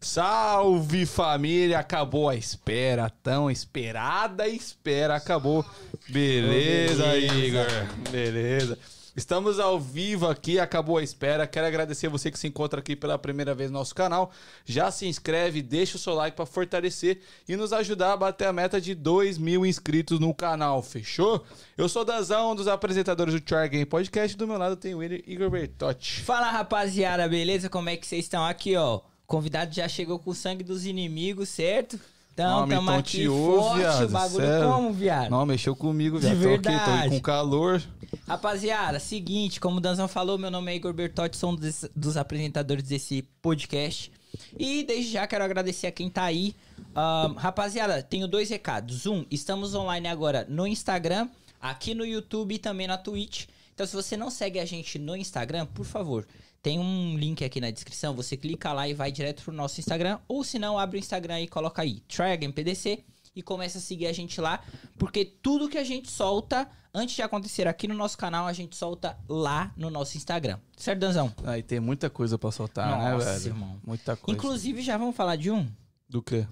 Salve família, acabou a espera, tão esperada espera, acabou. Beleza, Igor, beleza. Estamos ao vivo aqui, acabou a espera. Quero agradecer você que se encontra aqui pela primeira vez no nosso canal. Já se inscreve, deixa o seu like para fortalecer e nos ajudar a bater a meta de 2 mil inscritos no canal, fechou? Eu sou Dazão, um dos apresentadores do Try Game Podcast. Do meu lado tem o Igor Bertotti. Fala rapaziada, beleza? Como é que vocês estão aqui, ó? Convidado já chegou com o sangue dos inimigos, certo? Então, Homem, tamo então aqui te ouve, viado, o bagulho sério. como, viado? Não, mexeu comigo, De viado. Tô aqui, tô verdade. aí com calor. Rapaziada, seguinte, como o Danzão falou, meu nome é Igor Bertotti, sou um dos, dos apresentadores desse podcast. E desde já quero agradecer a quem tá aí. Ahn, rapaziada, tenho dois recados. Um, estamos online agora no Instagram, aqui no YouTube e também na Twitch. Então, se você não segue a gente no Instagram, por favor, tem um link aqui na descrição. Você clica lá e vai direto pro nosso Instagram. Ou se não, abre o Instagram e coloca aí, TryAgainPDC e começa a seguir a gente lá, porque tudo que a gente solta antes de acontecer aqui no nosso canal, a gente solta lá no nosso Instagram. Certo, Danzão? Aí tem muita coisa pra soltar, Nossa, né, velho? irmão. Muita coisa. Inclusive, já vamos falar de um? Do quê?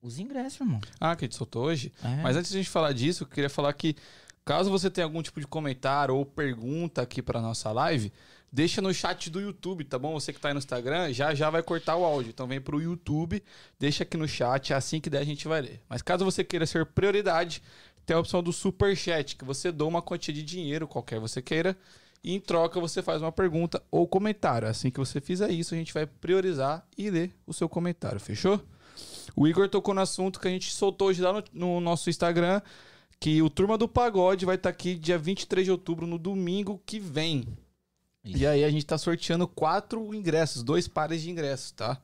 Os ingressos, irmão. Ah, que a gente soltou hoje? É. Mas antes de a gente falar disso, eu queria falar que caso você tenha algum tipo de comentário ou pergunta aqui pra nossa live, deixa no chat do YouTube, tá bom? Você que tá aí no Instagram, já já vai cortar o áudio. Então vem pro YouTube, deixa aqui no chat, assim que der a gente vai ler. Mas caso você queira ser prioridade, tem a opção do Super Chat, que você doa uma quantia de dinheiro, qualquer você queira, e em troca você faz uma pergunta ou comentário. Assim que você fizer isso, a gente vai priorizar e ler o seu comentário, fechou? O Igor tocou no assunto que a gente soltou hoje lá no, no nosso Instagram, que o Turma do Pagode vai estar aqui dia 23 de outubro, no domingo que vem. E aí a gente tá sorteando quatro ingressos, dois pares de ingressos, tá?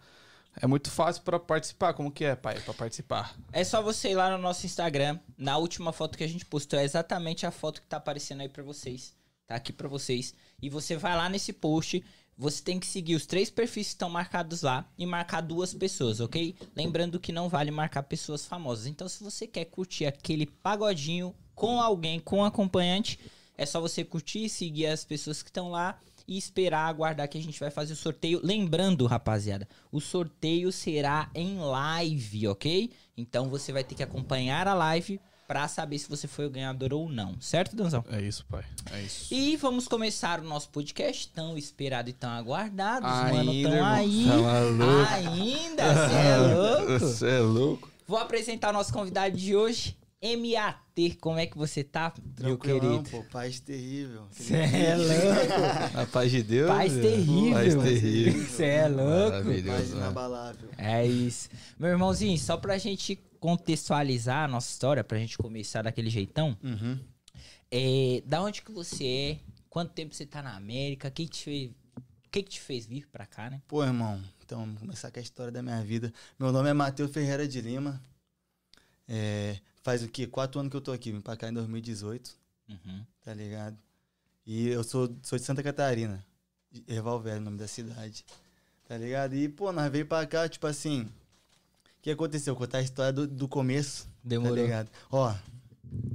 É muito fácil pra participar. Como que é, pai, Pra participar? É só você ir lá no nosso Instagram. Na última foto que a gente postou é exatamente a foto que tá aparecendo aí pra vocês. Tá aqui pra vocês. E você vai lá nesse post. Você tem que seguir os três perfis que estão marcados lá e marcar duas pessoas, ok? Lembrando que não vale marcar pessoas famosas. Então, se você quer curtir aquele pagodinho com alguém, com acompanhante, é só você curtir, seguir as pessoas que estão lá e esperar aguardar que a gente vai fazer o sorteio. Lembrando, rapaziada, o sorteio será em live, ok? Então você vai ter que acompanhar a live pra saber se você foi o ganhador ou não, certo, Danzão? É isso, pai. É isso. E vamos começar o nosso podcast tão esperado e tão aguardado. Os Ainda, mano tão irmão. aí. Tá. Ainda, cê é louco. Você é louco? Vou apresentar o nosso convidado de hoje, MAT. Como é que você tá, meu querido? pô, paz terrível. Cê é louco. A paz de Deus. Paz velho. terrível. Paz terrível. Você é louco. Paz né? inabalável. É isso. Meu irmãozinho, só pra gente contextualizar a nossa história, pra gente começar daquele jeitão, Uhum. é, da onde que você é, quanto tempo você tá na América, o que que te fez, que que te fez vir pra cá, né? Pô, irmão, então vamos começar com a história da minha vida. Meu nome é Matheus Ferreira de Lima. É, faz o quê? Quatro anos que eu tô aqui. Vim pra cá em 2018, Uhum. tá ligado? E eu sou, sou de Santa Catarina. Erval Velho, o nome da cidade. Tá ligado? E, pô, nós veio pra cá, tipo assim. O que aconteceu? Contar a história do, do começo. Demorou. Tá ligado? Ó,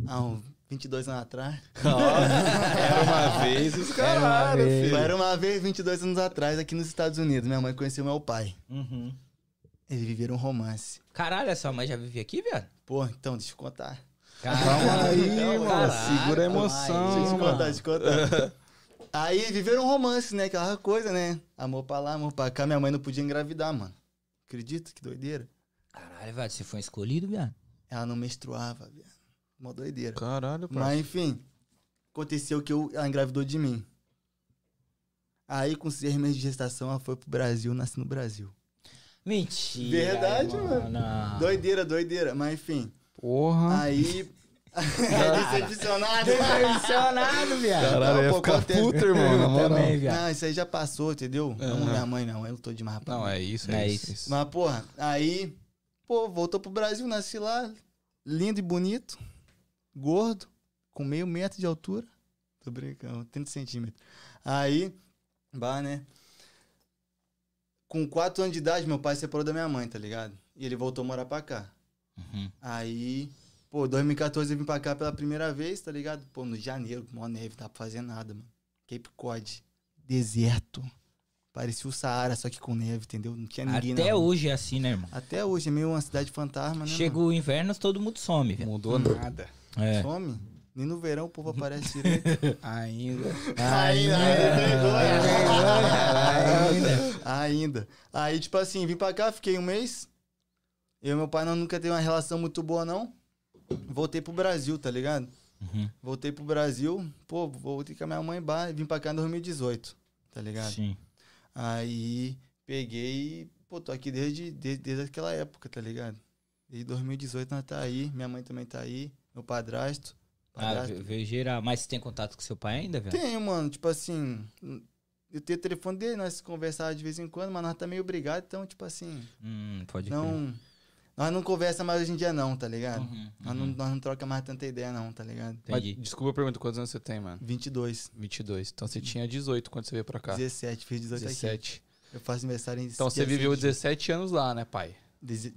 há uns 22 anos atrás. Era uma vez os caras. Era uma vez, 22 anos atrás, aqui nos Estados Unidos. Minha mãe conheceu meu pai. Uhum. Eles viveram um romance. Caralho, a sua mãe já vivia aqui, viado? Pô, então, deixa eu contar. Calma aí, irmão. caralho, Segura a emoção, Deixa eu mano. contar, deixa eu contar. Aí viveram um romance, né? Aquela coisa, né? Amor pra lá, amor pra cá. Minha mãe não podia engravidar, mano. Acredita? Que doideira. Caralho, viado, você foi escolhido, viado? Ela não menstruava, viado. Uma doideira. Caralho, pai. Mas enfim, aconteceu que eu, ela engravidou de mim. Aí, com seis meses de gestação, ela foi pro Brasil, nasci no Brasil. Mentira. Verdade, mano. Doideira, doideira. Mas enfim, Porra. aí. é decepcionado. Decepcionado, viado. Caralho, Não, ia ficar puto, irmão, na moral. Também, viado. Não, isso aí já passou, entendeu? Não, Aham. minha mãe não, eu tô demais pra Não, é isso, Não é é isso. isso. isso. Mas, porra, aí, pô, voltou pro Brasil, nasci lá, lindo e bonito, gordo, com meio metro de altura. Tô brincando, 30 centímetros. Aí, bah, né? Com 4 anos de idade, meu pai separou da minha mãe, tá ligado? E ele voltou a morar pra cá. Uhum. Aí, pô, 2014 eu vim pra cá pela primeira vez, tá ligado? Pô, no janeiro, mó neve, não dá pra fazer nada, mano. Cape Cod, deserto. Parecia o Saara, só que com neve, entendeu? Não tinha ninguém Até rua. hoje é assim, né, irmão? Até hoje, é meio uma cidade fantasma, né? Chega o inverno, todo mundo some, velho. Mudou nada. mano? É. Some. Nem no verão o povo aparece direito. Ainda. Ainda, Ainda. Ainda. Aí, tipo assim, vim pra cá, fiquei um mês. Eu e meu pai não, nunca teve uma relação muito boa, não. Voltei pro Brasil, tá ligado? Uhum. Voltei pro Brasil. Pô, voltei com a minha mãe bar, vim pra cá em 2018, tá ligado? Sim. Aí peguei e, pô, tô aqui desde, desde, desde aquela época, tá ligado? Desde 2018 nós tá aí, minha mãe também tá aí, meu padrasto. Ah, padrasto. ve- veio geral. Mas você tem contato com seu pai ainda, velho? Tenho, mano, tipo assim, eu tenho o telefone dele, nós conversávamos de vez em quando, mas nós tá meio brigado, então, tipo assim, Hum, pode crer. não. Nós não conversa mais hoje em dia, não, tá ligado? Uhum, Nós, não, nós não troca mais tanta ideia, não, tá ligado? Mas, Entendi. desculpa a pergunta, quantos anos você tem, mano? 22, 22. Então você tinha 18 quando você veio pra cá. 17, fiz 18 aqui. 17. Eu faço aniversário em Então você viveu 6 de- 17 anos lá, né, pai?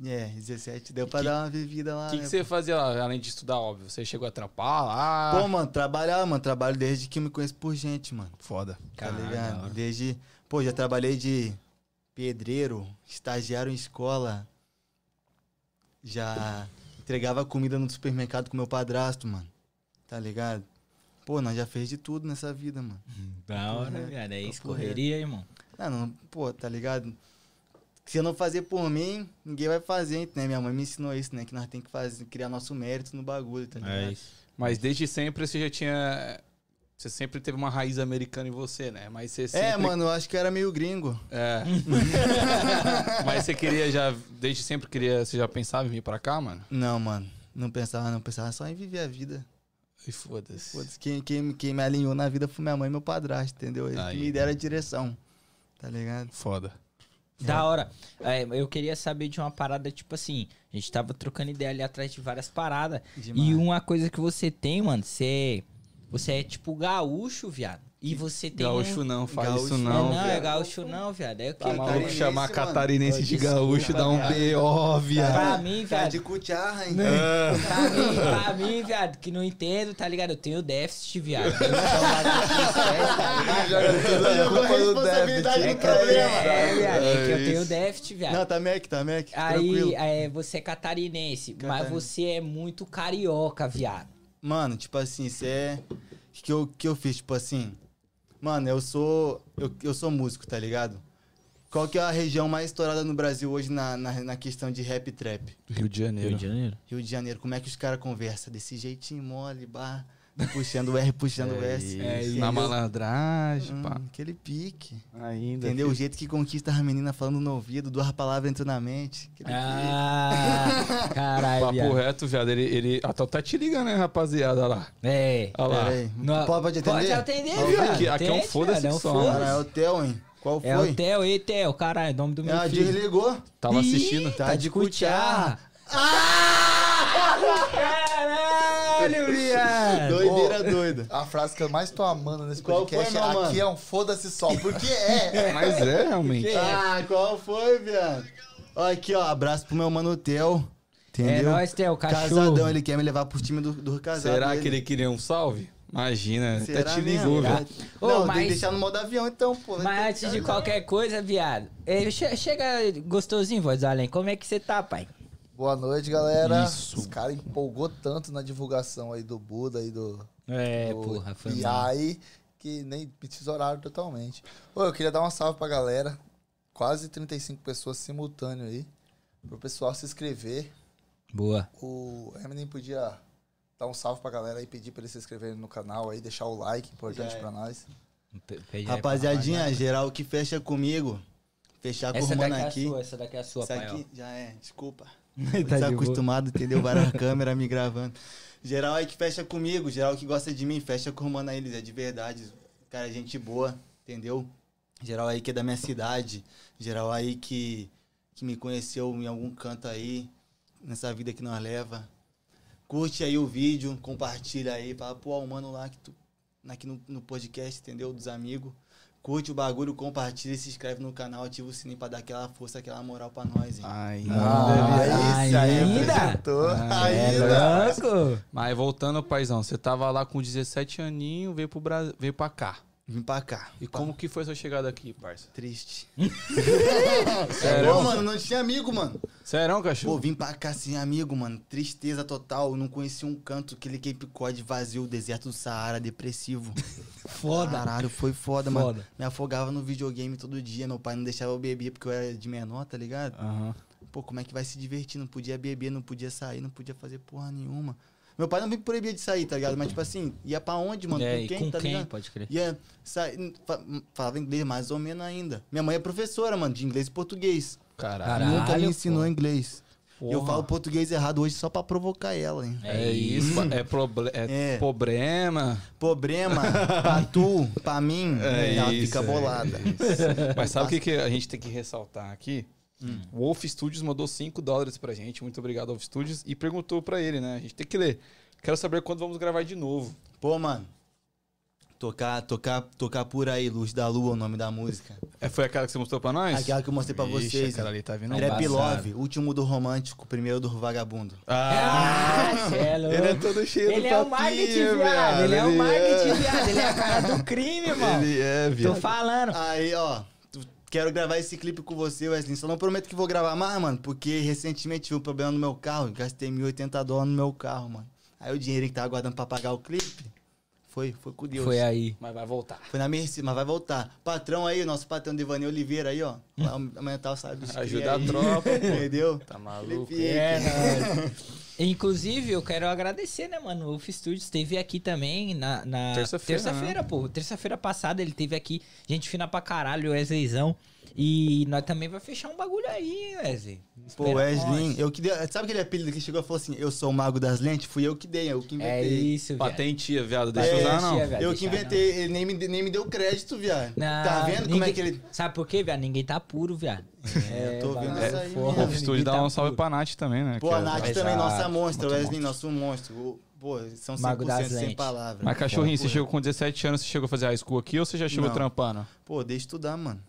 É, 17. Deu pra Que- dar uma vivida lá. O que, né? que você fazia lá, além de estudar, óbvio? Você chegou a trampar lá? Pô, mano, trabalhar, mano. Trabalho desde que eu me conheço por gente, mano. Foda. Tá Caralho, da ligado? Desde. Pô, já trabalhei de pedreiro, estagiário em escola. Já entregava comida no supermercado com meu padrasto, mano. Tá ligado? Pô, nós já fez de tudo nessa vida, mano. Da hora, velho. É isso, correria, irmão. Ah, não, pô, tá ligado? Se eu não fazer por mim, ninguém vai fazer, né? Minha mãe me ensinou isso, né? Que nós tem que fazer, criar nosso mérito no bagulho, tá ligado? É isso. Mas desde sempre você já tinha. Você sempre teve uma raiz americana em você, né? Mas você sempre. É, mano, eu acho que era meio gringo. É. Mas você queria já. Desde sempre queria. Você já pensava em vir pra cá, mano? Não, mano. Não pensava, não. Pensava só em viver a vida. E foda-se. Foda-se. Quem, quem, quem me alinhou na vida foi minha mãe e meu padrasto, entendeu? Eles Aí. que me deram a direção. Tá ligado? Foda. Da hora. É, eu queria saber de uma parada, tipo assim, a gente tava trocando ideia ali atrás de várias paradas. Demais. E uma coisa que você tem, mano, você. Você é tipo gaúcho, viado. E você tem. Gaúcho um... não, faz Gaúcho isso É, não. não, é gaúcho não, viado. É o Tá que? maluco Catarinense, chamar mano. catarinense de gaúcho dá um. B.O., viado. Pra mim, Cara viado. de cucharra, hein? Pra mim, pra mim, viado, que não entendo, tá ligado? Eu tenho déficit, viado. Eu sou bagulho sério, tá a responsabilidade É no que, eu, problema. é, viado, é que eu É tenho déficit, viado. Não, tá Mac, tá Mac. Aí, é, você é catarinense, mas você é muito carioca, viado. Mano, tipo assim, isso é. O que eu, que eu fiz? Tipo assim. Mano, eu sou. Eu, eu sou músico, tá ligado? Qual que é a região mais estourada no Brasil hoje na, na, na questão de rap e trap? Rio de Janeiro. Janeiro. Rio de Janeiro. Como é que os caras conversam? Desse jeitinho mole, bar, puxando o R, puxando o S. É isso. Na malandragem, Hum, pá. aquele pique. Ainda. Entendeu? O jeito que conquista as meninas falando no ouvido, duas palavras entrando na mente. Aquele Ah, caralho, Papo viado. reto, viado. Ele, ele até tá te ligando, né, rapaziada lá. É. Olha lá. Pera aí. Não- Pode atender? Pode atender, viado. Aqui- aqui é um foda-se é um foda-se. Cara, é o Theo, hein? Qual foi? É o Theo, ei, Theo, caralho, nome do meu Ah, filho. desligou. Tava Ih, assistindo. Tá de viado. Doideira doida. A frase que eu mais tô amando nesse Qual podcast foi, é meu aqui mano? é um foda-se só, porque é. Mas é, realmente. Ah, qual foi, viado? Aqui, ó, abraço pro meu mano Theo. É Entendeu? nóis, Theo, cachorro. Casadão, ele quer me levar pro time do, do casado. Será dele. que ele queria um salve? Imagina, Será até te mesmo? ligou, velho. Ô, Não, tem mas- que deixar no modo avião então, pô. Mas antes de qualquer coisa, viado, che- chega gostosinho, voz além. Como é que você tá, pai? Boa noite, galera. Isso. Os caras empolgou tanto na divulgação aí do Buda e do, É, do porra, foi mal. PI que nem me tesouraram totalmente. Ô, eu queria dar uma salve pra galera. Quase 35 pessoas simultâneo aí. Pro pessoal se inscrever. Boa. O Eminem podia dar um salve pra galera aí, pedir pra eles se inscreverem no canal aí, deixar o like, importante é. pra nós. Pe- pede aí pra Rapaziadinha, geral que fecha comigo. Fechar com Essa o mano daqui é a aqui. sua, essa daqui é a sua, Isso pai, aqui já é, desculpa. ó. Tá, boa. acostumado, entendeu? Várias câmeras me gravando. Geral aí que fecha comigo, geral que gosta de mim, fecha com o mano eles é de verdade. Cara, gente boa, entendeu? Geral aí que é da minha cidade, geral aí que, que me conheceu em algum canto aí, nessa vida que nós leva. Curte aí o vídeo, compartilha aí, fala, pô, o mano lá que tu, aqui no, no podcast, entendeu? Dos amigos. Curte o bagulho, compartilha, se inscreve no canal, ativa o sininho pra dar aquela força, aquela moral pra nós, hein? Ainda. Ah, esse aí ainda? Ah, É ainda. louco? Mas voltando, paizão, você tava lá com 17 aninhos, veio pro Brasil, veio pra cá. Vim pra cá. E como que foi sua chegada aqui, parça? Triste. Sério? Pô, mano, não tinha amigo, mano. Sério, Pô, cachorro? vim pra cá sem amigo, mano. Tristeza total. Não conheci um canto, aquele Cape Cod vazio, deserto do Saara, depressivo. Foda. Caralho, foi foda, Foda. mano. Me afogava no videogame todo dia. Meu pai não deixava eu beber porque eu era de menor, tá ligado? Aham. Pô, como é que vai se divertir? Não podia beber, não podia sair, não podia fazer porra nenhuma. Meu pai não me proibia de sair, tá ligado? Mas, tipo assim, ia pra onde, mano? É, com quem, com tá quem? ligado? Pode crer. Ia sair. fa- Falava inglês mais ou menos ainda. Minha mãe é professora, mano, de inglês e português. Caralho. Nunca me pô. ensinou inglês. E eu Porra. falo português errado hoje só pra provocar ela, hein? É isso, pa- é, proble é, É. problema. Problema pra tu, pra mim, É ela isso, fica é bolada. Mas sabe o que, que a gente tem que ressaltar aqui? Hum. O Wolf Studios mandou 5 dólares pra gente. Muito obrigado, Wolf Studios. E perguntou pra ele, né? A gente tem que ler. Quero saber quando vamos gravar de novo. Pô, mano. Tocar, tocar, tocar por aí, Luz da Lua, o nome da música. É, foi aquela que você mostrou pra nós? Aquela que eu mostrei pra Ixi, vocês. Aquela ali tá vindo Trap embaçado. Love, último do romântico, primeiro do vagabundo. Ah, Ah, é louco. ele é todo cheio Ele do é o marketing, viado. Ele é o Ele marketing, viado. Ele é a cara do crime, mano. Ele é, Tô viado. falando. Aí, ó, quero gravar esse clipe com você, Wesley. Só não prometo que vou gravar mais, mano, porque recentemente tive um problema no meu carro. Gastei 1.080 dólares no meu carro, mano. Aí o dinheiro que tava guardando pra pagar o clipe, foi, foi com Deus. Foi aí. Mas vai voltar. Foi na Mercy, mas vai voltar. Patrão aí, nosso patrão Devaney Oliveira aí, ó. Aumentar o salário dos Ajuda cria a tropa, pô. Entendeu? Tá maluco? É, nóis. Inclusive, eu quero agradecer, né, mano? O Wolf Studios esteve aqui também na, na Terça-feira, terça-feira, pô. Terça-feira passada ele teve aqui. Gente fina pra caralho, o Wesleyzão. E nós também vai fechar um bagulho aí, Wesley. Pô, Wesley, eu que dei, sabe aquele apelido que chegou e falou assim, eu sou o mago das lentes? Fui eu que dei, eu que É inventei. isso, viado. Patentia, viado. Deixa É, eu usar, não. tia, viado. eu que inventei, ele nem me, nem me deu crédito, viado. Não, tá vendo como é ninguém- que ele... Sabe por quê, viado? Ninguém tá puro, viado. É, eu tô vendo bagulho isso aí mesmo. Wolf Studios ninguém dá um salve puro. pra Nath também, né? Pô, que a é- Nath Exato, também, nossa monstra, muito Wesley, nosso monstro. Pô, são 100% Mago das sem palavras. Mas cachorrinho, você Pô, chegou com 17 anos, você chegou a fazer high school aqui ou você já chegou Não. trampando? Pô, deixa eu estudar, mano.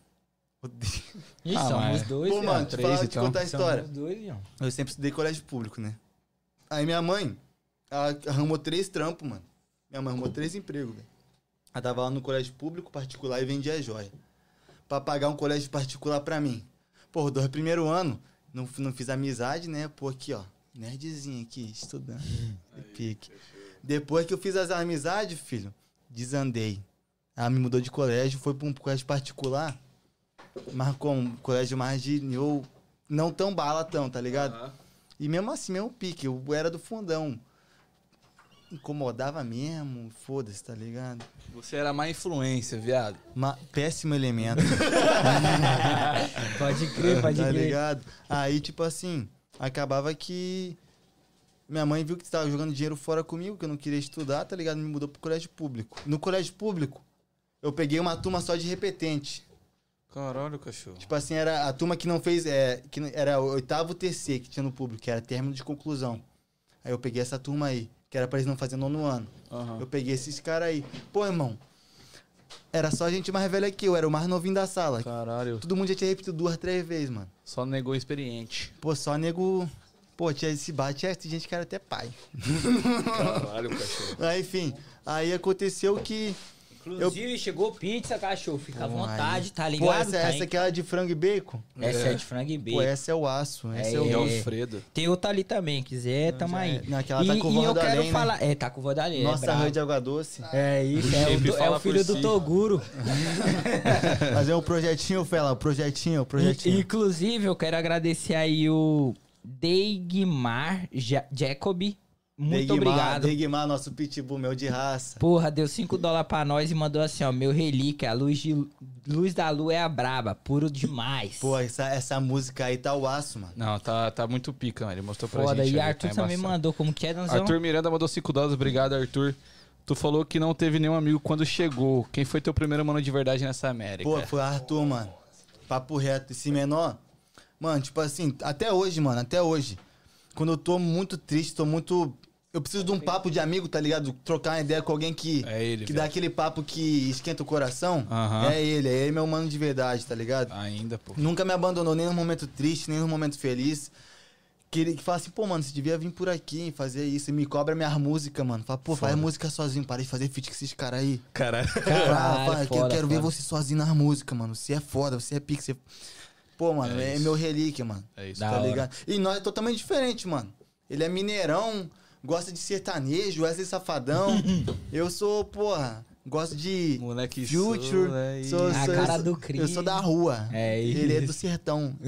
Ih, Ah, somos mas- dois, Pô, mano, te, três, falar, te então. contar a história. Somos dois. Eu sempre estudei colégio público, né? Aí minha mãe, ela arrumou três trampos, mano. Minha mãe arrumou três empregos, velho. Ela tava lá no colégio público particular e vendia joia. Pra pagar um colégio particular pra mim. Pô, do primeiro ano, não, não fiz amizade, né? Pô, aqui, ó. Nerdzinho aqui, estudando. De pique. Depois que eu fiz as amizades, filho, desandei. Ela me mudou de colégio, foi pra um colégio particular. Marcou um colégio mais de nível não tão balatão, tá ligado? E mesmo assim, mesmo pique, eu era do fundão. Incomodava mesmo, foda-se, tá ligado? Você era má influência, viado. Ma péssimo elemento, Pode crer, pode tá crer. ligado? Aí, tipo assim, acabava que minha mãe viu que tava jogando dinheiro fora comigo, que eu não queria estudar, tá ligado? Me mudou pro colégio público. No colégio público, eu peguei uma turma só de repetente. Caralho, cachorro. Tipo assim, era a turma que não fez. É, que era o oitavo TC que tinha no público, que era término de conclusão. Aí eu peguei essa turma aí, que era pra eles não fazerem nono ano. Aham. Eu peguei esses caras aí. Pô, irmão, era só gente mais velha que eu, era o mais novinho da sala. Caralho. Todo mundo já tinha repetido duas, três vezes, mano. Só negou experiente. Pô, só nego. Pô, tinha esse bate, tinha gente que era até pai. Caralho, cachorro. Aí, enfim, aí aconteceu que. Inclusive, chegou pizza, cachorro. Fica à Pô, vontade, aí- tá ligado? Pô, essa, Tá essa aqui é de frango e bacon? Essa é de frango e Pô, bacon. essa é o aço. Essa é, É, o. É. Alfredo. Tem outra ali também, quiser, tamo aí. é. Não, aquela tá com e vó eu quero né? falar. É, tá com o. Nossa, é rã de água doce. É isso, O é o, é o filho do. Toguro. Fazer um projetinho, Fela, projetinho, projetinho. In- Inclusive, eu quero agradecer aí o Deigmar Ja- Jacob. Muito Deguimar, obrigado. Deguimar, nosso pitbull, meu de raça. Porra, deu 5 dólares pra nós e mandou assim, ó. Meu relíquia, a luz, de, luz da lua é a braba, puro demais. Pô, essa, essa música aí tá o aço, mano. Não, tá, tá muito pica, mano. Ele mostrou pra Foda. gente. E ali, Arthur tá também embaçado. mandou como que é, Danzão? Arthur Miranda mandou 5 dólares. Obrigado, Arthur. Tu falou que não teve nenhum amigo quando chegou. Quem foi teu primeiro mano de verdade nessa América? Pô, foi Arthur, mano. Papo reto. Esse menor, mano, tipo assim, até hoje, mano, até hoje. Quando eu tô muito triste, tô muito. Eu preciso de um papo de amigo, tá ligado? Trocar uma ideia com alguém que. É ele, Que velho. dá aquele papo que esquenta o coração. Aham. É ele, é ele meu mano de verdade, tá ligado? Ainda, pô. Nunca me abandonou, nem no momento triste, nem no momento feliz. que, ele- que fala assim, pô, mano, você devia vir por aqui, fazer isso. E me cobra minhas músicas, mano. Fala, pô, faz música sozinho, para de fazer feat com esses caras aí. Caralho. Caralho, Fala, fala, que eu foda, quero ver foda. você sozinho nas músicas, mano. Você é foda, você é pique, você... Pô, mano, É é, meu relíquia, mano. É isso. Da tá hora. ligado? E nós é totalmente diferente, mano. Ele é mineirão, gosta de sertanejo, Wesley Safadão. eu sou, porra, gosto de Moleque Future. Sul, é sou, A sou- cara eu do sou- Cris. Eu sou da rua. É Ele é isso. do sertão.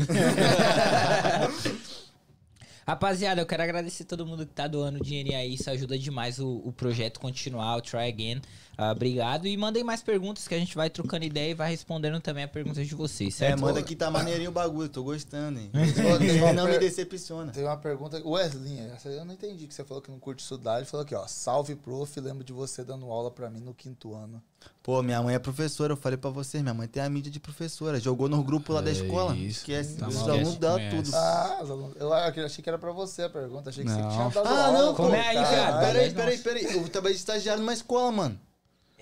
Rapaziada, eu quero agradecer todo mundo que tá doando dinheiro aí. Isso ajuda demais o, o projeto continuar, o Try Again. Ah, obrigado. E mandem mais perguntas que a gente vai trocando ideia e vai respondendo também a perguntas de vocês, É, certo? manda que tá maneirinho o bagulho, tô gostando, hein? Não me decepciona. Tem uma pergunta. Wesley, essa eu não entendi que você falou que não curte estudar. Ele falou aqui, ó. Salve, prof. Lembro de você dando aula pra mim no quinto ano. Pô, minha mãe é professora, eu falei pra vocês, minha mãe tem a mídia de professora. Jogou no grupo lá da É escola. isso. Esquece, Tá os alunos dão conhece. tudo. Ah, os alunos- eu achei que era pra você a pergunta. Achei que Não. você tinha dado Ah, aula. não, pô. Como é aí, viado? Peraí, peraí, peraí. Eu trabalhei de estagiário numa escola, mano.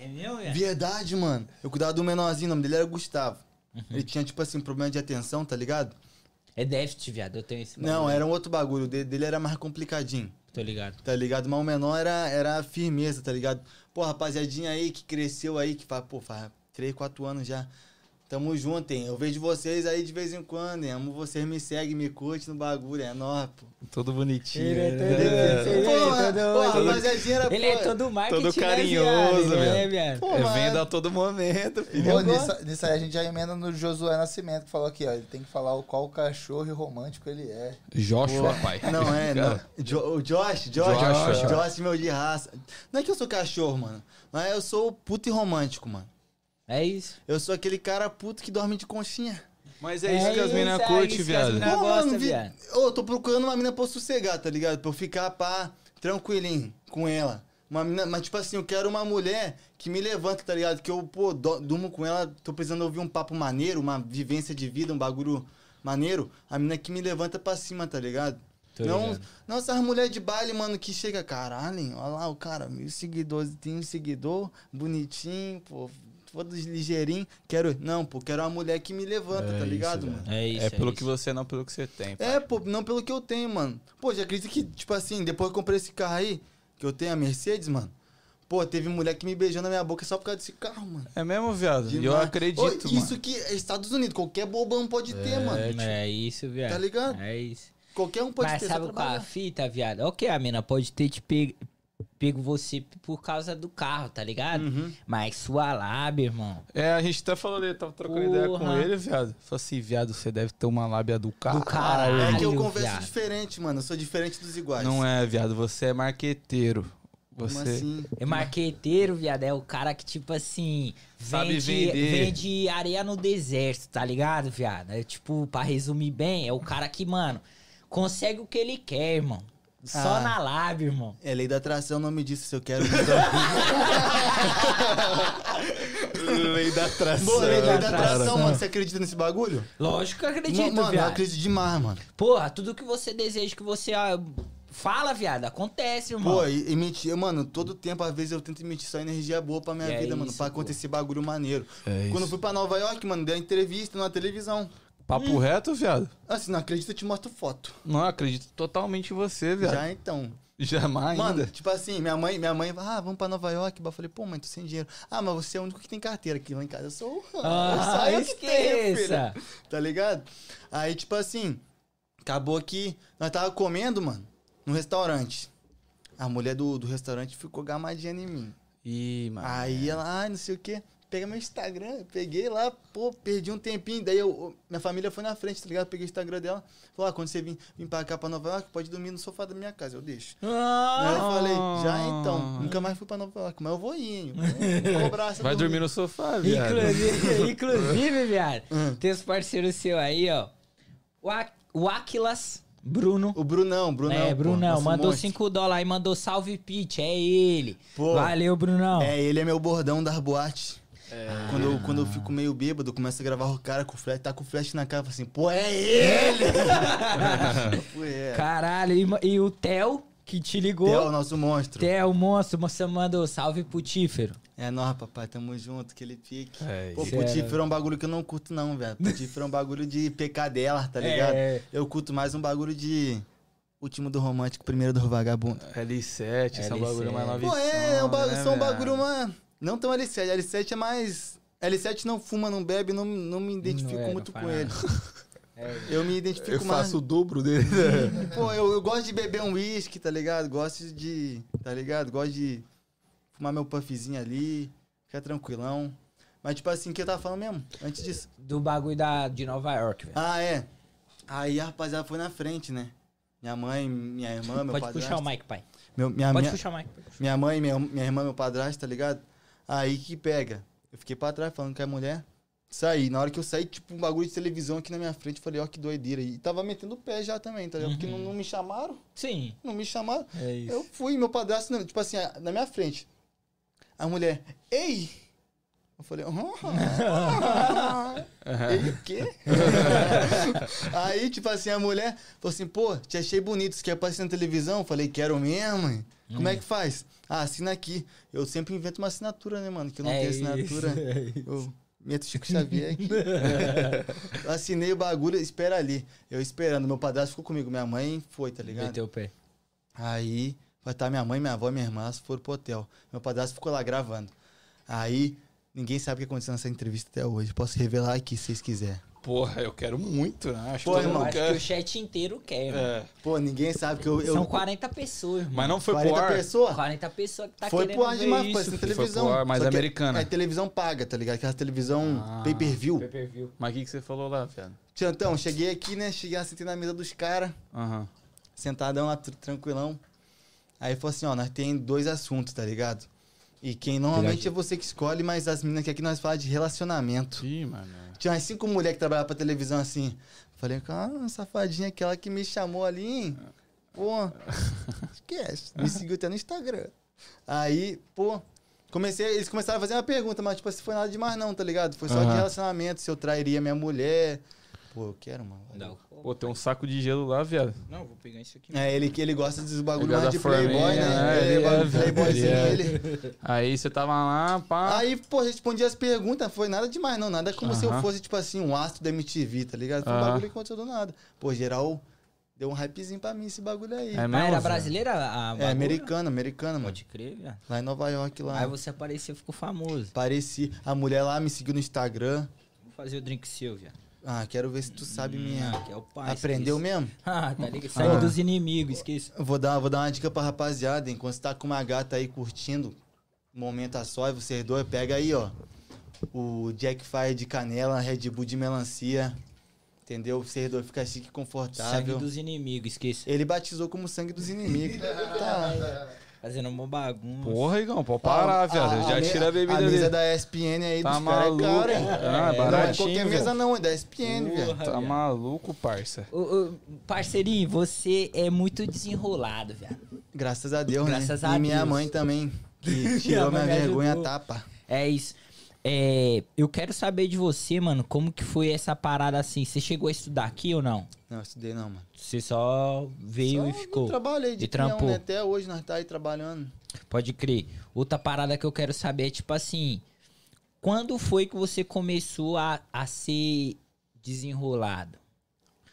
É meu, velho? Verdade, mano. Eu cuidava do menorzinho, o nome dele era Gustavo. Uhum. Ele tinha, tipo assim, problema de atenção, tá ligado? É déficit, viado. Eu tenho esse Não, bagulho. era um outro bagulho. O dele dele era mais complicadinho, Tô ligado. tá ligado? Mas o menor era, era firmeza, tá ligado? Pô, rapaziadinha aí que cresceu aí, que faz, pô, faz 3, 4 anos já. Tamo junto, hein? Eu vejo vocês aí de vez em quando, hein? Amo vocês, me seguem, me curte no bagulho, é nóis, pô. Todo bonitinho. Ele é né? todo- Ele Pô, é todo- pô, era, Ele é pô, todo marketing, todo né, carinhoso, viado? É, velho. Pô, É mas- venda a todo momento, filho. Pô, nisso, nisso aí a gente já emenda no Josué Nascimento, que falou aqui, ó. Ele tem que falar o qual cachorro e romântico ele é. Joshua, pai. Não, é, não. Jo- o Josh, Josh, Josh, Josh, Josh. meu de raça. Não é que eu sou cachorro, mano. Mas eu sou puto e romântico, mano. É isso. Eu sou aquele cara puto que dorme de conchinha. Mas é isso que as minas é curtem, viado. mina Pô, gosta, mano, vi... viado. Ô, eu tô procurando uma mina pra eu sossegar, tá ligado? Pra eu ficar pá, tranquilinho com ela. Uma mina, mas tipo assim, eu quero uma mulher que me levanta, tá ligado? Que eu, pô, do- durmo com ela, tô precisando ouvir um papo maneiro, uma vivência de vida, um bagulho maneiro. A mina que me levanta pra cima, tá ligado? Tô não, ligado. não essas mulheres de baile, mano, que chega, caralho, olha lá o cara, mil seguidores, tem um seguidor, bonitinho, pô, todo ligeirinho. Quero, não, pô, quero uma mulher que me levanta, É tá isso, ligado, velho. mano? É isso. É pelo isso. que você, não pelo que você tem. pai. É, pô, não pelo que eu tenho, mano. Pô, já acredita que, tipo assim, depois que eu comprei esse carro aí, que eu tenho a Mercedes, mano. Pô, teve mulher que me beijou na minha boca só por causa desse carro, mano. É mesmo, viado? E eu Demais. acredito, Ô, mano. Isso que é Estados Unidos, qualquer bobão pode ter, mano. É isso, viado. Tá ligado? É isso. Qualquer um pode Mas ter. sabe só qual é a fita, viado? Ok, a mina pode ter te pego, pego você por causa do carro, tá ligado? Uhum. Mas sua lábia, irmão. É, a gente até falou, ele tava trocando ideia com Porra. ele, viado. Falou assim, viado, você deve ter uma lábia do carro. caralho. É que eu converso viado. diferente, mano. Eu sou diferente dos iguais. Não é, viado, você é marqueteiro. Como Você... assim? É marqueteiro, viado. É o cara que, tipo assim, vende, vende areia no deserto, tá ligado, viado? É tipo, pra resumir bem, é o cara que, mano, consegue o que ele quer, irmão. Só Ah. na lábia, irmão. É lei da atração, não me disse se eu quero. Lei da atração. Boa, lei da Atração. atração, mano. Você acredita nesse bagulho? Lógico que eu acredito, mano, eu viado. acredito demais, mano. Porra, tudo que você deseja que você ah, fala, viado, acontece, irmão. Pô, e, e mentir, mano, todo tempo, às vezes eu tento emitir só energia boa pra minha é vida, mano, isso, pra pô. acontecer bagulho maneiro. É Quando eu isso. fui pra Nova York, mano, dei uma entrevista na televisão. Papo reto, viado? Assim, não acredita, eu te mostro foto. Não, acredito totalmente em você, viado. Já então. Jamais Mano, ainda. tipo assim, minha mãe, minha mãe, ah, vamos pra Nova York. Eu falei, pô, mãe, tô sem dinheiro. Ah, mas você é o único que tem carteira aqui lá em casa. Eu sou. Ah, eu que tenho, filho. Tá ligado? Aí, tipo assim, acabou que nós tava comendo, mano, num restaurante. A mulher do, do restaurante ficou gamadinha em mim. Ih, mano. Aí ela, ai, não sei o quê. Pega meu Instagram, peguei lá, pô, perdi um tempinho. Daí eu, minha família foi na frente, tá ligado? Peguei o Instagram dela. Falou, ah, quando você vir, vir pra cá, pra Nova York, pode dormir no sofá da minha casa, eu deixo. Aí Ah, eu falei, já então, nunca mais fui pra Nova York, mas eu vou ir. Vou cobrar Vai dormir. dormir no sofá, viado. inclusive, inclusive, viado, Hum. tem os parceiros seus aí, ó. O, Aquilas Bruno. O Brunão, Brunão. é, pô, Brunão, mandou monstro. 5 dólares e mandou salve Pete, é ele. Pô. Valeu, Brunão. É, ele é meu bordão das boates. É. Quando, eu, quando eu fico meio bêbado, eu começo a gravar o cara com flash, tá com flash na cara, eu falo assim, pô, é ele! É. Caralho, e, e o Theo, que te ligou. Theo, o nosso monstro. Theo, monstro, você mandou salve putífero. É nóis, papai, tamo junto, aquele pique. É, Pô, putífero é um bagulho que eu não curto não, velho. Putífero é um bagulho de pecadela, tá ligado? É. Eu curto mais um bagulho de Último do romântico, primeiro do vagabundo. L7, esse é um bagulho mais novinho. Pô, é, é um bagulho, né, são um bagulho, mano. Não tão L7. L7 é mais. L7 não fuma, não bebe, não, não me identifico Não é, muito não com ele. É, Eu me identifico Eu mais. faço o dobro dele. Pô, eu, eu gosto de beber um uísque, tá ligado? Gosto de. Tá ligado? Gosto de fumar meu puffzinho ali, ficar tranquilão. Mas, tipo assim, o que eu tava falando mesmo? Antes disso. do bagulho da, de Nova York, velho. Ah, é. Aí a rapaziada foi na frente, né? Minha mãe, minha irmã, meu Pode padrasto. puxar o mic, pai. Meu, minha, Pode minha, puxar o mic. pode minha mãe, minha, minha irmã, meu padrasto, tá ligado? Aí que pega. Eu fiquei pra trás falando com a mulher. Saí. Na hora que eu saí, tipo, um bagulho de televisão aqui na minha frente, eu falei, ó, que doideira. E tava metendo o pé já também, tá ligado? Porque não, não me chamaram. Sim. Não me chamaram. É isso. Eu fui, meu padrasto, tipo assim, na minha frente. A mulher, ei! Eu falei, "Ah, ei o quê? Aí, tipo assim, a mulher falou assim, pô, te achei bonito, você quer aparecer na televisão? Eu falei, quero mesmo, mãe. Como é que faz? Ah, assina aqui. Eu sempre invento uma assinatura, né, mano? Que eu não É tenho isso, assinatura. é isso. Eu meto Chico Xavier aqui. Assinei o bagulho, espera ali. Eu esperando. Meu padrasto ficou comigo, minha mãe foi, tá ligado? Meteu o pé. Aí vai estar minha mãe, minha avó e minha irmã foram pro hotel. Meu padrasto ficou lá gravando. Aí ninguém sabe o que aconteceu nessa entrevista até hoje. Posso revelar aqui se vocês quiserem. Porra, eu quero muito, né? Acho Pô, que todo irmão, Acho quer. que o chat inteiro quer, mano. É. Pô, ninguém sabe que eu. eu São 40 pessoas, irmão. Mas não foi 40 pro ar. pessoas? 40 pessoas que tá foi querendo pro ar ver demais, isso. foi filho. televisão. pro ar, mas americana. É televisão paga, tá ligado? Aquela televisão Ah. pay-per-view. Pay-per-view. Mas o que, que você falou lá, viado? Tiantão, cheguei aqui, né? Cheguei lá, sentei na mesa dos caras, Aham. sentadão lá, tr- tranquilão. Aí falou assim, ó, nós tem dois assuntos, tá ligado? E quem normalmente é você que escolhe, mas as meninas que aqui nós falamos de relacionamento. Ih, mano. Tinha umas cinco mulheres que trabalhavam pra televisão assim. Falei, ah, safadinha, aquela que me chamou ali, hein? Pô, esquece. Me seguiu até no Instagram. Aí, pô, comecei, eles começaram a fazer uma pergunta, mas tipo, assim, foi nada demais não, tá ligado? Foi só de Aham. relacionamento, se eu trairia minha mulher. Pô, eu quero, mano. Não. Pô, tem um saco de gelo lá, viado. Não, vou pegar isso aqui. É, ele, que ele gosta dos bagulho mais de forminha, playboy, né? né? Ele é Ele é, velho, ele é. ele. Aí você tava lá, pá. Aí, pô, respondi as perguntas, foi nada demais, não. Nada como se eu fosse, tipo assim, um astro da MTV, tá ligado? Foi um Aham. bagulho que aconteceu do nada. Pô, geral, deu um hypezinho pra mim esse bagulho aí. É Ah, mesmo, era velho? brasileira a É, bagulho? americano, americano, mano. Pode crer, viado. Lá em Nova York, lá. Aí você apareceu e ficou famoso. Pareci. A mulher lá me seguiu no Instagram. Vou fazer o drink seu, viado. Ah, quero ver se tu sabe minha. Ah, que é o pai. Aprendeu esquece. mesmo? Ah, tá ligado? Sangue Ah. dos inimigos, esqueça. Eu Vou dar, vou dar uma dica pra rapaziada. Enquanto você tá com uma gata aí curtindo, um momento a só, e vocês dois, pega aí, ó. O Jack Fire de canela, Red Bull de melancia. Entendeu? Vocês dois ficam chique e Sangue confortável. dos inimigos, esqueça. Ele batizou como sangue dos inimigos. tá. Fazendo uma bagunça. Porra, Igão, pode parar, viado. A- Já a tira a bebida A mesa dele. da ESPN aí Tá dos caras é maluco. caro, hein? Ah, é Não é baratinho, qualquer velho. mesa não, é da ESPN, velho. Tá viado. maluco, parça. Ô, ô, parceirinho, você é muito desenrolado, viado. Graças a Deus, Graças né? a e minha Deus. mãe também, que Minha tirou minha me vergonha a ajudou. tapa. É isso. É, eu quero saber de você, mano, como que foi essa parada assim? Você chegou a estudar aqui ou não? Não, eu estudei não, mano. Você só veio Só e ficou. trabalhei de peão, trampou. né? Até hoje nós tá aí trabalhando. Pode crer. Outra parada que eu quero saber é tipo assim: quando foi que você começou a, a ser desenrolado?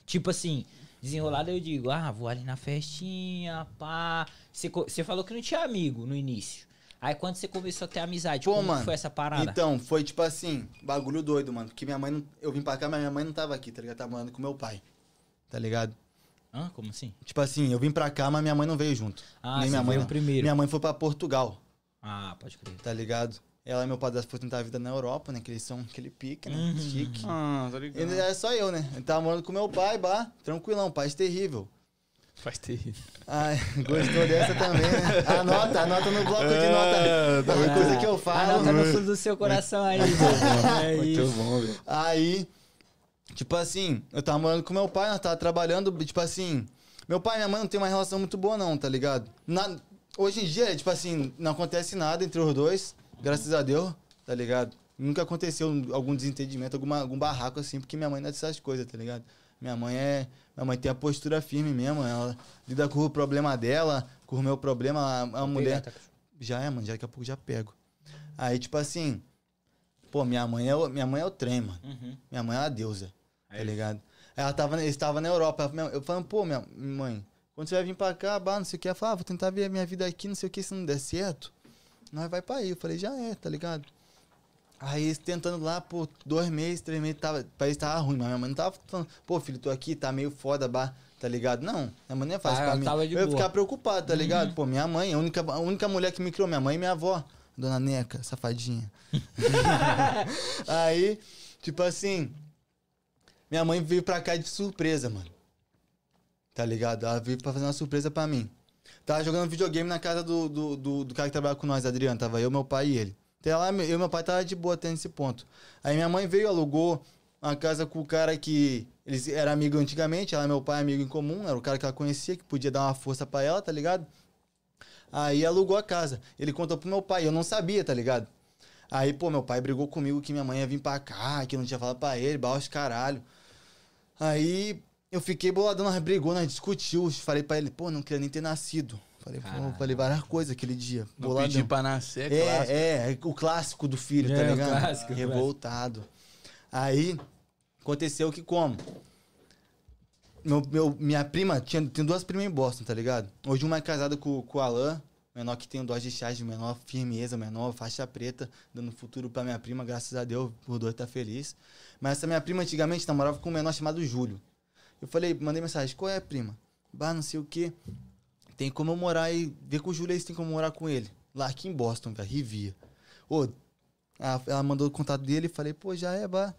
Tipo assim, desenrolado eu digo, ah, vou ali na festinha, pá. Você, você falou que não tinha amigo no início. Aí quando você começou a ter amizade, Pô, como que mano, foi essa parada? Então, foi tipo assim, bagulho doido, mano. Porque minha mãe não. Eu vim pra cá, mas minha mãe não tava aqui, tá ligado? Tava morando com meu pai. Tá ligado? Hã? Como assim? Tipo assim, eu vim pra cá, mas minha mãe não veio junto. Ah, Nem você minha mãe veio não. primeiro. Minha mãe foi pra Portugal, Ah, pode crer. tá ligado? Ela e meu padrasto foram tentar a vida na Europa, né? Que eles são aquele pique, né? Uhum. Chique. Ah, tá E ligado. é só eu, né? Eu tava morando com meu pai, bah, tranquilão, paz terrível. Faz terrível. Ai, gostou dessa também, né? Anota, anota no bloco de nota. Qualquer coisa que eu falo. Anota no fundo do seu coração aí. É Muito isso. bom, velho. Aí, tipo assim, eu tava morando com meu pai, nós tava trabalhando, tipo assim. Meu pai e minha mãe não tem uma relação muito boa, não, tá ligado? Na- hoje em dia, tipo assim, não acontece nada entre os dois, graças a Deus, tá ligado? Nunca aconteceu algum desentendimento, alguma, algum barraco assim, porque minha mãe não é dessas coisas, tá ligado? Minha mãe é. Minha mãe tem a postura firme mesmo, ela lida com o problema dela, com o meu problema, a, a mulher. tá Já é, mano, já daqui a pouco já pego. Aí, tipo assim, pô, minha mãe é o, minha mãe é o trem, mano. Uhum. Minha mãe é uma deusa, É tá ligado? Ela tava, estava na Europa. Eu falando, pô, minha mãe, Quando você vai vir pra cá, bah, não sei o que, ela fala, ah, vou tentar ver a minha vida aqui, não sei o que, se não der certo, nós vai pra aí. Eu falei, já é, tá ligado? Aí tentando lá, pô, dois meses, três meses, tava, país tava ruim, mas minha mãe não tava falando, pô, filho, tô aqui, tá meio foda, bah, tá ligado? Não, minha mãe não ia fazer Ah, pra mim. tava de eu ia boa. ficar preocupado, tá ligado? Pô, minha mãe, a única, a única mulher que me criou, minha mãe e minha avó, dona Neca, safadinha. Aí, tipo assim, minha mãe veio pra cá de surpresa, mano. Tá ligado? Ela veio pra fazer uma surpresa pra mim. Tava jogando videogame na casa do, do, do, do cara que trabalha com nós, Adriano. Tava eu, meu pai e ele. Até lá, eu e meu pai tava de boa até nesse ponto. Aí minha mãe veio, alugou uma casa com o cara que eles eram amigos antigamente, ela e meu pai amigo em comum, era o cara que ela conhecia, que podia dar uma força pra ela, tá ligado? Aí alugou a casa. Ele contou pro meu pai, eu não sabia, tá ligado? Aí, pô, meu pai brigou comigo que minha mãe ia vir pra cá, que eu não tinha falado pra ele, baixo caralho. Aí eu fiquei boladão, nós brigou, nós discutiu. Falei pra ele, pô, não queria nem ter nascido. Falei, pô, Caralho. falei várias coisas aquele dia. Não boladão. pedi pra nascer, é, É, clássico. é, é o clássico do filho, tá É, o ligado? clássico, o Revoltado. Aí, aconteceu que como? Meu, meu- minha prima, tinha, tem duas primas em Boston, tá ligado? Hoje uma é casada com, com o Alan, menor que tem dose de charge, menor firmeza, menor faixa preta, dando futuro pra minha prima, graças a Deus, por dois tá feliz. Mas essa minha prima antigamente namorava com um menor chamado Júlio. Eu falei, mandei mensagem, qual é, prima? Bah, não sei o quê. Tem como eu morar aí, ver com o Júlio aí se tem como morar com ele. Lá aqui em Boston, velho, Rivia. Ô, ela, ela mandou o contato dele e falei, pô, já é, bah.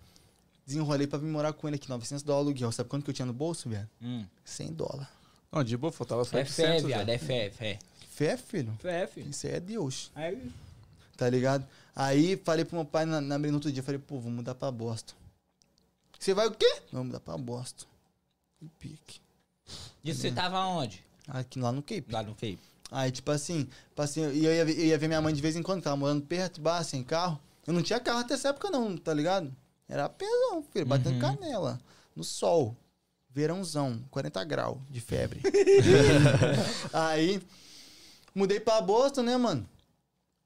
Desenrolei pra vir morar com ele aqui, 900 dólares aluguel. Sabe quanto que eu tinha no bolso, velho? Hum. 100 dólares. Não, de boa, faltava só É fé, 800, viado, velho. é fé, fé. Fé, filho. Fé, filho. Isso aí é Deus, Aí, tá ligado? Aí falei pro meu pai na, na no outro dia, falei, pô, vou mudar pra Boston. Você vai o quê? Vou mudar pra Boston. E pique. e você tava onde? Aqui lá no Cape. Lá no Fei. Aí, tipo assim, passei, e eu ia, ver- eu ia ver minha mãe de vez em quando, tava morando perto, bah, sem carro. Eu não tinha carro até essa época, não, tá ligado? Era pesão, filho, batendo canela. No sol. Verãozão, 40 graus de febre. Aí, mudei pra Boston, né, mano?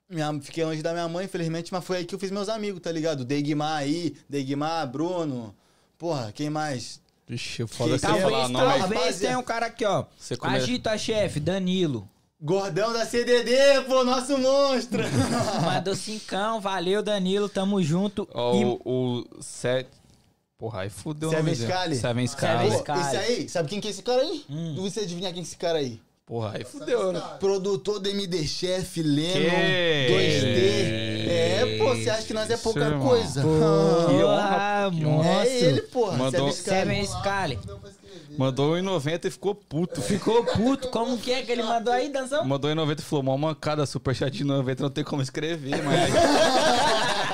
Minha, fiquei longe da minha mãe, infelizmente, mas foi aí que eu fiz meus amigos, tá ligado? Degmar aí, Degmar, Bruno. Porra, quem mais? Vixe, foda você falar Talvez, o nome. talvez tenha um cara aqui, ó. Você come- Agita, chefe, Danilo. Gordão da CDD, pô, nosso monstro! Mandou cincão, valeu, Danilo, tamo junto. Ó, E- o, o Set... Porra, aí fudeu o Seven nome dele. Scali? Seven Scali. Seven Pô, Scali. esse aí, sabe quem que é esse cara aí? Hum. Você adivinhar quem é esse cara aí? Porra, aí fudeu, né? Produtor do MD Chef, Lennon, Que 2D. É, pô, você acha que nós é isso, pouca irmão. coisa? Que honra, que honra. monstro. É ele, porra. Mandou- Seven Scali. Mandou 1,90 e ficou puto. Ficou puto, como que é que ele mandou aí, Danzão? Mandou 1,90 e falou, mó mancada, superchat de 90, não tem como escrever, mas...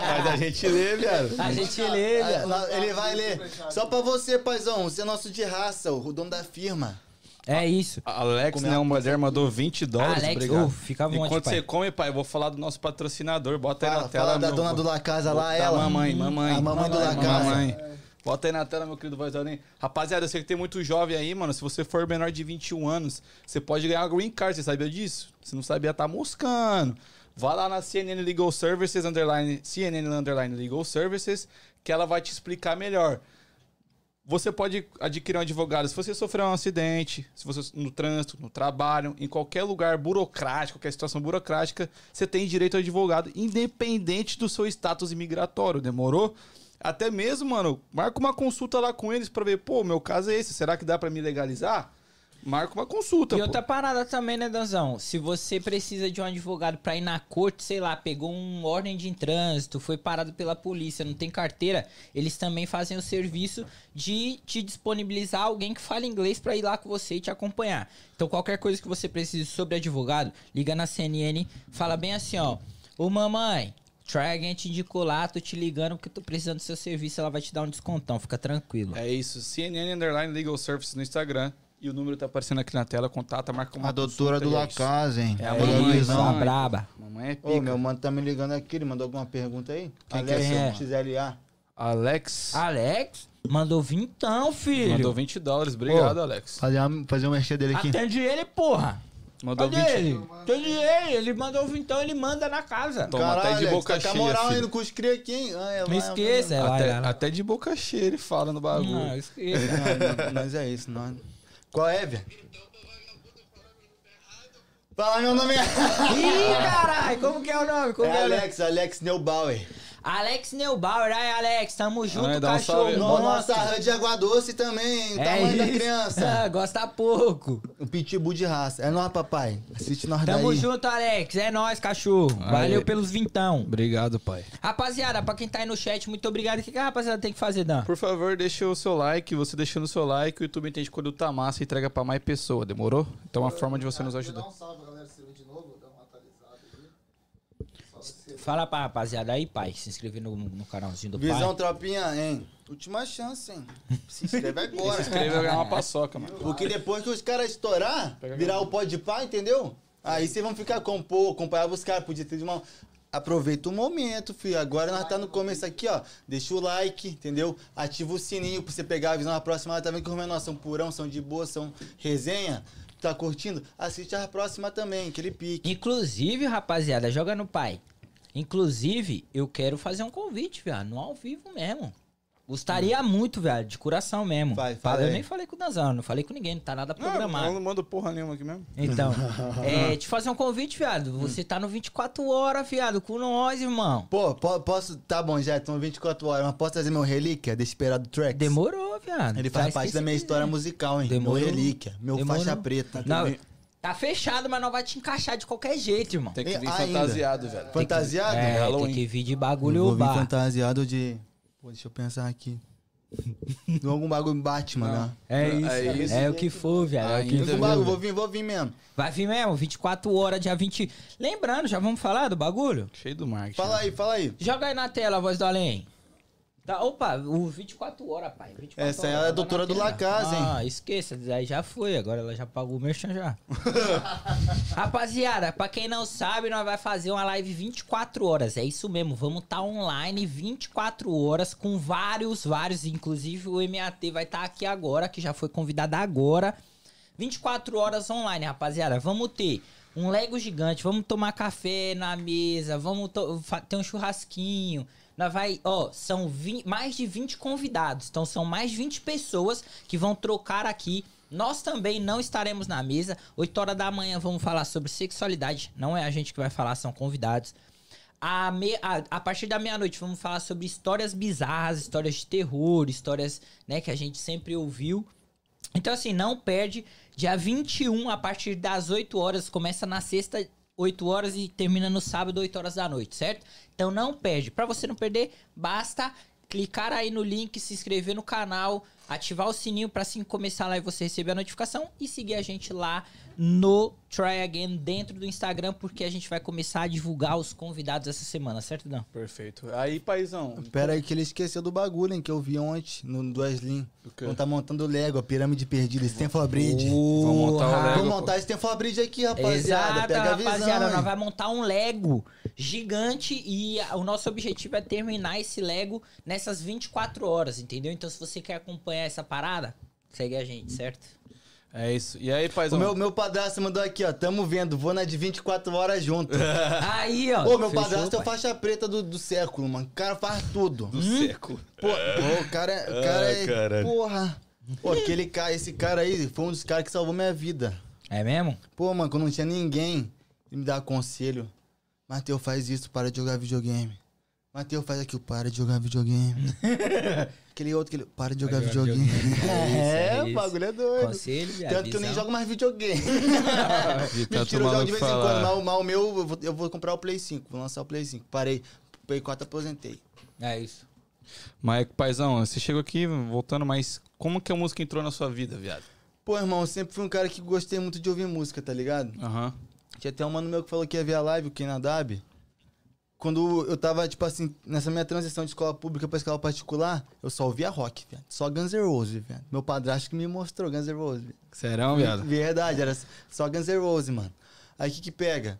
mas a gente lê, viado. A gente lê, Ah, velho. lá, Ele vai ler. Só pra você, paizão. Você é nosso de raça, o dono da firma. É isso. Alex Comer Neon uma Mulher mandou 20 dólares, Alex, obrigado. ô, fica à vontade, Enquanto pai. você come, pai, eu vou falar do nosso patrocinador. Bota aí Fala, na tela. fala da meu- dona do La Casa lá, ela. mamãe, mamãe. A mamãe do La Casa. Mamãe. Bota aí na tela, meu querido Voizolinho. Rapaziada, eu sei que tem muito jovem aí, mano. Se você for menor de 21 anos, você pode ganhar uma green card. Você sabia disso? Se não sabia, tá moscando. Vá lá na CNN Legal Services, underline, CNN underline Legal Services, que ela vai te explicar melhor. Você pode adquirir um advogado se você sofreu um acidente, se você no trânsito, no trabalho, em qualquer lugar burocrático, qualquer situação burocrática, você tem direito a advogado, independente do seu status imigratório. Demorou? Até mesmo, mano, marca uma consulta lá com eles pra ver, pô, meu caso é esse, será que dá pra me legalizar? Marca uma consulta, E pô. outra parada também, né, Danzão? Se você precisa de um advogado pra ir na corte, sei lá, pegou um ordem de trânsito, foi parado pela polícia, não tem carteira, eles também fazem o serviço de te disponibilizar alguém que fale inglês pra ir lá com você e te acompanhar. Então, qualquer coisa que você precise sobre advogado, liga na CNN, fala bem assim, ó. Ô, mamãe, Try te indicou lá, tô te ligando porque tô precisando do seu serviço, ela vai te dar um descontão, fica tranquilo. É isso, CNN Underline Legal Services no Instagram. E o número tá aparecendo aqui na tela, contata, marca uma A doutora do é La isso. Casa, hein? É a Aí, mamãe, Luizão. Só mamãe. braba. Mamãe é pica. Ô, meu mano tá me ligando aqui, ele mandou alguma pergunta aí? Quem que Alex, é? XLA. Alex Alex, mandou vintão, filho. mandou 20 dólares. Obrigado, Alex. Fazer, uma, fazer um merchan dele aqui. Atende ele, porra. Mandou Cadê 20. ele? Atende ele. Ele mandou vintão, ele manda na casa. Toma até de Alex, boca tá com a cheia, moral aí filho. no curso cria aqui, hein? É Não esqueça, é Até, é é até de boca cheia ele fala no bagulho. Não, esqueça. Não, não, mas é isso, não. Qual é, velho? Fala meu nome. É- Ih, caralho, como que é o nome? Como é, é Alex, Alex Neubauer. Alex Neubauer, aí Alex, tamo junto, Ai, um cachorro. salve. Nossa, rã de água doce também. É tamanho da isso. criança. Gosta pouco. Um pitbull de raça. É nóis, papai. Assiste nós Tamo daí. junto, Alex. É nóis, cachorro. Aí. Valeu pelos vintão. Obrigado, pai. Rapaziada, pra quem tá aí no chat, muito obrigado. O que, que a rapaziada tem que fazer, Dan? Por favor, deixa o seu like. Você deixando o seu like, o YouTube entende quando tá massa e entrega pra mais pessoa. Demorou? Então é uma forma de você nos ajudar. Dá um salve, galera. Se de novo, dá uma atualizada aí. Só você. Fala pra rapaziada aí, pai. Se inscrever no, no canalzinho do Visão, pai. tropinha, hein? Última chance, hein? Se inscreve agora. Se inscreve vai ganhar uma paçoca, mano. Porque depois que os caras estourar, virar o pó de pá, entendeu? Aí vocês vão ficar com, pô, acompanhar os caras, podia ter de uma. Aproveita o momento, filho. Agora nós tá no começo aqui, ó. Deixa o like, entendeu? Ativa o sininho pra você pegar a visão na próxima. Tá vendo que os menores são purão, são de boa, são resenha. Tá curtindo? Assiste a próxima também, aquele pique. Inclusive, rapaziada, joga no pai. Inclusive, eu quero fazer um convite, viado, no ao vivo mesmo. Gostaria muito, velho, de coração mesmo. Vai, Fala- eu nem falei com o Danzão, não falei com ninguém, não tá nada Não, eu programado. não mando porra nenhuma aqui mesmo. Então, é, te fazer um convite, viado. Você tá no 24 horas, viado, com nós, irmão. Pô, po- posso. Tá bom, já estão 24 horas, mas posso trazer meu relíquia, Desesperado Tracks? Demorou, viado. Ele faz Traz parte da minha quiser. história musical, hein? Demorou. Meu relíquia, meu Demorou. faixa preta. Não, tá fechado, mas não vai te encaixar de qualquer jeito, irmão. Tem que vir Ainda. fantasiado, velho. Fantasiado? É, Halloween. tem que vir de Eu bagulho vou vir bar. fantasiado de. Pô, deixa eu pensar aqui. De algum bagulho Batman, né? É Não, isso, é é, isso. o que for, viado. É o que for. bagulho, vou vir, vou vir mesmo. Vai vir mesmo, 24 horas, dia 20. Lembrando, já vamos falar do bagulho? Cheio do marketing. Fala aí, fala aí. Joga aí na tela a voz do além. Tá, opa, o 24 horas, pai. 24 Essa é horas, a joga doutora do. Lacasa, hein? Ah, esqueça, aí já foi, agora ela já pagou o merchan já. Rapaziada, pra quem não sabe, nós vai fazer uma live 24 horas. É isso mesmo, vamos estar online 24 horas com vários, vários, inclusive o MAT vai estar aqui agora, que já foi convidado agora. 24 horas online, rapaziada. Vamos ter um Lego gigante, vamos tomar café na mesa, vamos ter um churrasquinho. Nós vai, ó, são 20 mais de 20 convidados. Então são mais de 20 pessoas que vão trocar aqui. Nós também não estaremos na mesa. 8 horas da manhã vamos falar sobre sexualidade. Não é a gente que vai falar, são convidados. A, me- a- a partir da meia-noite vamos falar sobre histórias bizarras, histórias de terror, histórias né, que a gente sempre ouviu. Então, assim, não perde. Dia 21, a partir das 8 horas, começa na sexta, 8 horas e termina no sábado, 8 horas da noite, certo? Então não perde. Pra você não perder, basta clicar aí no link, se inscrever no canal, ativar o sininho pra assim começar a live você receber a notificação e seguir a gente lá no Try Again dentro do Instagram, porque a gente vai começar a divulgar os convidados essa semana, certo, Dan? Perfeito. Aí, paizão. Pera aí que ele esqueceu do bagulho, hein, que eu vi ontem no do Slim. O quê? Quando tá montando o Lego, a pirâmide perdida, Stanford Bridge. Vamos montar o! Lego. Vamos montar Stanford Bridge aqui, rapaziada. Exato, Pega a visão, rapaziada. hein? Nós vamos montar um Lego gigante e o nosso objetivo é terminar esse Lego nessas 24 horas, entendeu? Então, se você quer acompanhar essa parada, segue a gente, certo? É isso. E aí, O paizão? meu, meu padrasto mandou aqui, ó. Tamo vendo, vou na de 24 horas junto. Aí, ó. Pô, meu fechou, padrasto é o pai. faixa preta do, do século, mano. O cara faz tudo. Do seco. Pô, pô, o cara, o cara Ah, é. caralho. Porra. Pô, aquele cara, esse cara aí foi um dos caras que salvou minha vida. É mesmo? Pô, mano, quando não tinha ninguém, ele me dava conselho. Mateus, faz isso, para de jogar videogame. Mateus, faz aquilo, para de jogar videogame. aquele outro, aquele, para de jogar Para de jogar videogame. videogame. É isso, É, é o bagulho é doido. Conselho, viado, Tanto que eu nem visão. jogo mais videogame. De tanto Mentira, eu jogo de vez em quando. falar. Mas, o- mas o meu, eu vou, eu vou comprar o Play 5. Vou lançar o Play 5. Parei. Play 4 aposentei. É isso. Mas, paizão, você chegou aqui voltando, mas como que a música entrou na sua vida, viado? Pô, irmão, eu sempre fui um cara que gostei muito de ouvir música, tá ligado? Aham. Tinha até um mano meu que falou que ia ver a live, o Kenadab. Quando eu tava, tipo assim, nessa minha transição de escola pública pra escola particular, eu só ouvia rock, velho. Só Guns N' Roses, velho. Meu padrasto que me mostrou Guns N' Roses, velho. Serão, viado? Verdade, era só Guns N' Roses, mano. Aí o que que pega?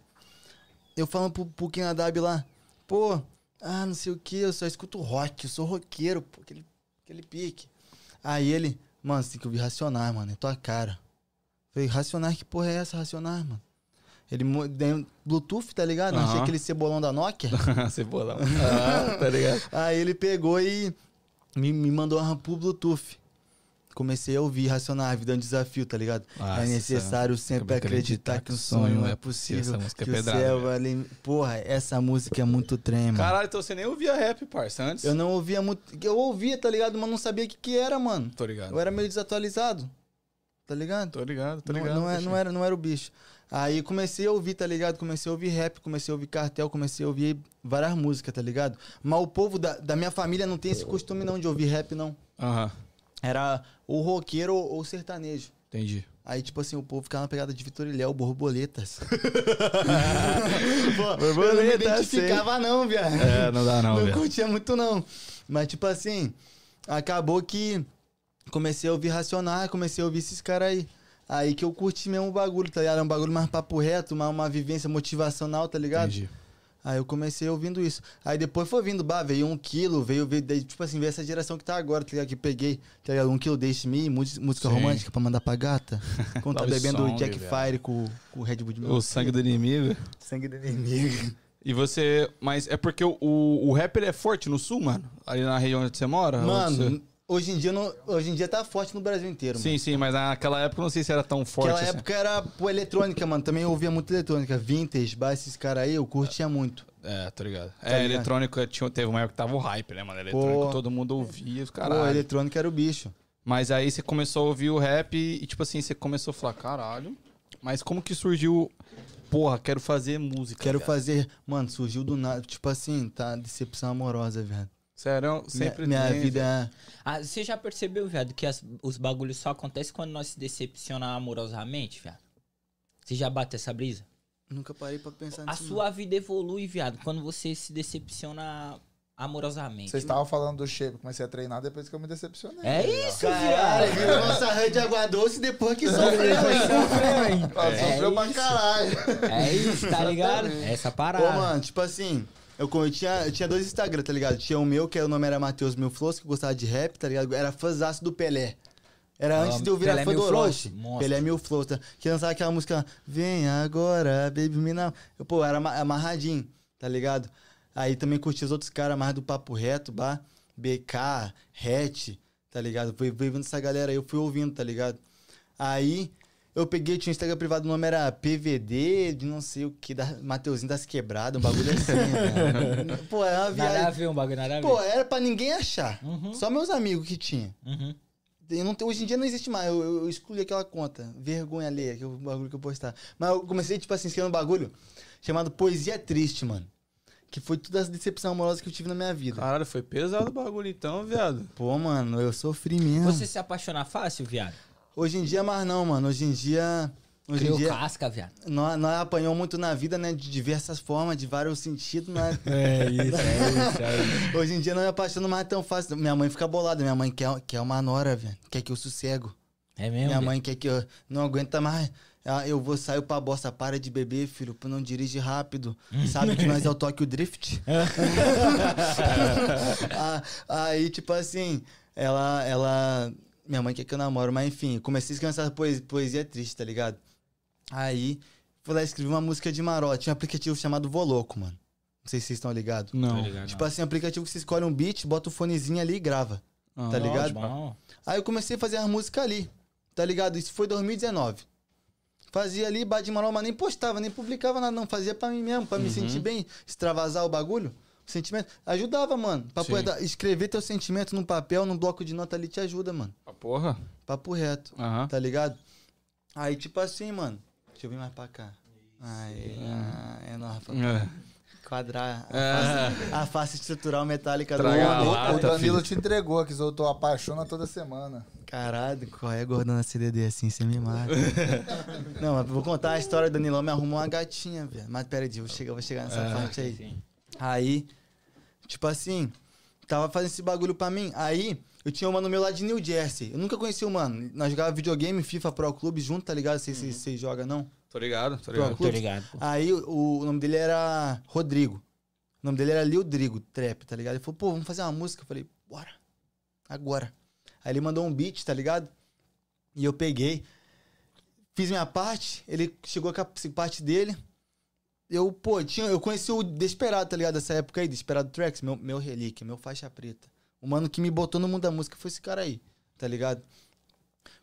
Eu falando pro, pro Kenadab lá, pô, ah, não sei o que, eu só escuto rock, eu sou roqueiro, pô, aquele, aquele pique. Aí ele, mano, você tem que ouvir Racionais, mano, é tua cara. Falei, Racionais, que porra é essa, Racionais, mano? Ele Bluetooth, tá ligado? Não Aham. Achei aquele cebolão da Nokia. Cebolão. Ah, tá ligado? Aí ele pegou e me, me mandou uma pro Bluetooth. comecei a ouvir Racionar, a vida é um desafio, tá ligado? Nossa, é necessário sempre acreditar que um sonho é possível. Essa música é que o pedrada, céu ali... Porra, essa música é muito trema. Caralho, então você nem ouvia rap, parça, antes? Eu não ouvia muito. Eu ouvia, tá ligado? Mas não sabia o que, que era, mano. Tô ligado. Eu era meio desatualizado. Tá ligado? Tô ligado, tô Não- ligado. Não, é- peixinho. não era, não era o bicho. Aí comecei a ouvir, tá ligado? Comecei a ouvir rap, comecei a ouvir cartel, comecei a ouvir várias músicas, tá ligado? Mas o povo da, da minha família não tem esse costume não de ouvir rap, não. Aham, Era ou roqueiro ou, ou sertanejo. entendi. Aí, tipo assim, o povo ficava na pegada de Vitor e Léo, borboletas. Pô, eu não me identificava não, viado. É, não dá não, não velho. curtia muito, não. Mas, tipo assim, acabou que comecei a ouvir Racionar, comecei a ouvir esses caras aí. Aí que eu curti mesmo o bagulho, tá ligado? É um bagulho mais papo reto, uma, uma vivência motivacional, tá ligado? Entendi. Aí eu comecei ouvindo isso. Aí depois foi vindo, bah, veio um quilo, veio, veio daí, tipo assim, veio essa geração que tá agora, tá ligado? Que peguei, tá ligado? Um quilo deixe-me, música Sim. romântica pra mandar pra gata. Quando tá bebendo song, Jack velho. Fire com, com o Red Bull de. O sangue do inimigo. sangue do inimigo. E você. Mas é porque o, o, o rap ele é forte no sul, mano? Ali na região onde você mora? Mano, Onde você- hoje em dia não, hoje em dia tá forte no Brasil inteiro, mano. Sim, sim, mas naquela época eu não sei se era tão forte. Aquela assim. época era pô, eletrônica, mano. Também eu ouvia muito eletrônica. Vintage, bah, esses caras aí, eu curtia muito. É, tô ligado. Tá é, ligado? eletrônica tinha, teve uma época que tava o hype, né, mano? Eletrônico Pô. todo mundo ouvia, os Pô, caralho. eletrônica era o bicho. Mas aí você começou a ouvir o rap e, tipo assim, você começou a falar, caralho. Mas como que surgiu. Porra, quero fazer música. Quero velho. fazer. Mano, surgiu do nada. Tipo assim, tá decepção amorosa, velho. Sério, sempre minha, minha vida é. Ah, você já percebeu, viado, que as- os bagulhos só acontecem quando nós se decepcionamos amorosamente, viado? Você já bate essa brisa? Nunca parei pra pensar A nisso. não. sua vida evolui, viado, quando você se decepciona amorosamente. Vocês estavam falando do shape, comecei a treinar depois que eu me decepcionei. É Aí, isso, Caralho, viado. virou nossa rã de água doce depois que sofreu, hein? Ah, É Sofreu pra isso. caralho. É isso, tá ligado? Essa Pô, parada. mano, tipo assim, eu, eu tinha, eu tinha dois Instagram, tá ligado? Tinha o meu, que o nome era Matheus Mil Flows, que eu gostava de rap, tá ligado? Era fãzaço do Pelé. Era Ah, antes de eu virar Pelé fã Mil do Orochi. Pelé Mil Flows, tá? Que lançava aquela música Vem agora, baby me now. Eu, pô, era ama- amarradinho, tá ligado? Aí também curti os outros caras mais do Papo Reto, bah, BK, Hatch, tá ligado? Fui, fui vendo essa galera aí, eu fui ouvindo, tá ligado? Aí eu peguei, tinha um Instagram privado, o nome era PVD, de não sei o que, da Mateuzinho das Quebradas, um bagulho assim, velho. Pô, é uma Nada a viagem. ver um bagulho, nada a ver. Pô, era pra ninguém achar. Uhum. Só meus amigos que tinha. Uhum. Eu não hoje em dia não existe mais. Eu, eu, excluí aquela conta. Vergonha alheia, que é o bagulho que eu postar. Mas eu comecei, tipo assim, escrevendo um bagulho chamado Poesia Triste, mano. Que foi toda essa decepção amorosa que eu tive na minha vida. Caralho, foi pesado o bagulho então, viado. Pô, mano, eu sofri mesmo. Você se apaixona fácil, viado? Hoje em dia, mais não, mano. Hoje em dia. Hoje Criou em dia. casca, viado. Nós, nós apanhou muito na vida, né? De diversas formas, de vários sentidos, né? É isso, é isso, é isso. Hoje em dia não me apaixono mais tão fácil. Minha mãe fica bolada. Minha mãe quer, quer uma nora, velho. Quer que eu sossego. É mesmo? Minha mãe quer que eu não aguenta mais. Ah, Eu vou sair pra bosta, para de beber, filho, pra não dirige rápido. Sabe que nós é o Tokyo Drift? Ah, Aí, tipo assim, ela, ela. Minha mãe quer que eu namoro, mas enfim, comecei a escrever essa poesia, poesia triste, tá ligado? Aí, fui lá e escrevi uma música de marote. Tinha um aplicativo chamado Voloco, mano. Não sei se vocês estão ligados. Não. Tipo assim, um aplicativo que você escolhe um beat, bota o fonezinho ali e grava. Ah, tá ligado? Bom. Aí eu comecei a fazer as músicas ali, tá ligado? Isso foi 2019. Fazia ali, bate manual, mas nem postava, nem publicava nada, não. Fazia pra mim mesmo, pra me sentir bem, extravasar o bagulho. Sentimento. Ajudava, mano. Sim. poder dar- escrever teu sentimento num papel, num bloco de nota ali te ajuda, mano. Ah, porra. Papo reto, tá ligado? Aí, tipo assim, mano. Deixa eu vir mais pra cá. Aí, ah, é nóis, É. quadrar a, É. face, a face estrutural metálica do Traga homem. lá. O Danilo te entregou, que eu tô apaixona toda semana. Caralho, qual é gordona CDD assim? Você me mata. não, mas vou contar a história do Danilão me arrumou uma gatinha, velho. Mas pera aí, eu vou chegar, vou chegar nessa É. parte aí. Sim. Aí, tipo assim, tava fazendo esse bagulho pra mim. Aí, eu tinha um mano meu lá de New Jersey. Eu nunca conheci o mano. Nós jogávamos videogame, FIFA Pro Clube junto, tá ligado? Vocês Uhum. vocês jogam, não? Tô ligado, tô ligado. Tô ligado. Aí, o, o nome dele era Rodrigo. O nome dele era Lildrigo, trap, tá ligado? Ele falou, pô, vamos fazer uma música. Eu falei, bora. Agora. Aí ele mandou um beat, tá ligado? E eu peguei. Fiz minha parte, ele chegou com a parte dele. Eu, pô, tinha, eu conheci o Desperado, tá ligado? Dessa época aí, Desperado Tracks, meu, meu relíquia, meu faixa preta. O mano que me botou no mundo da música foi esse cara aí, tá ligado?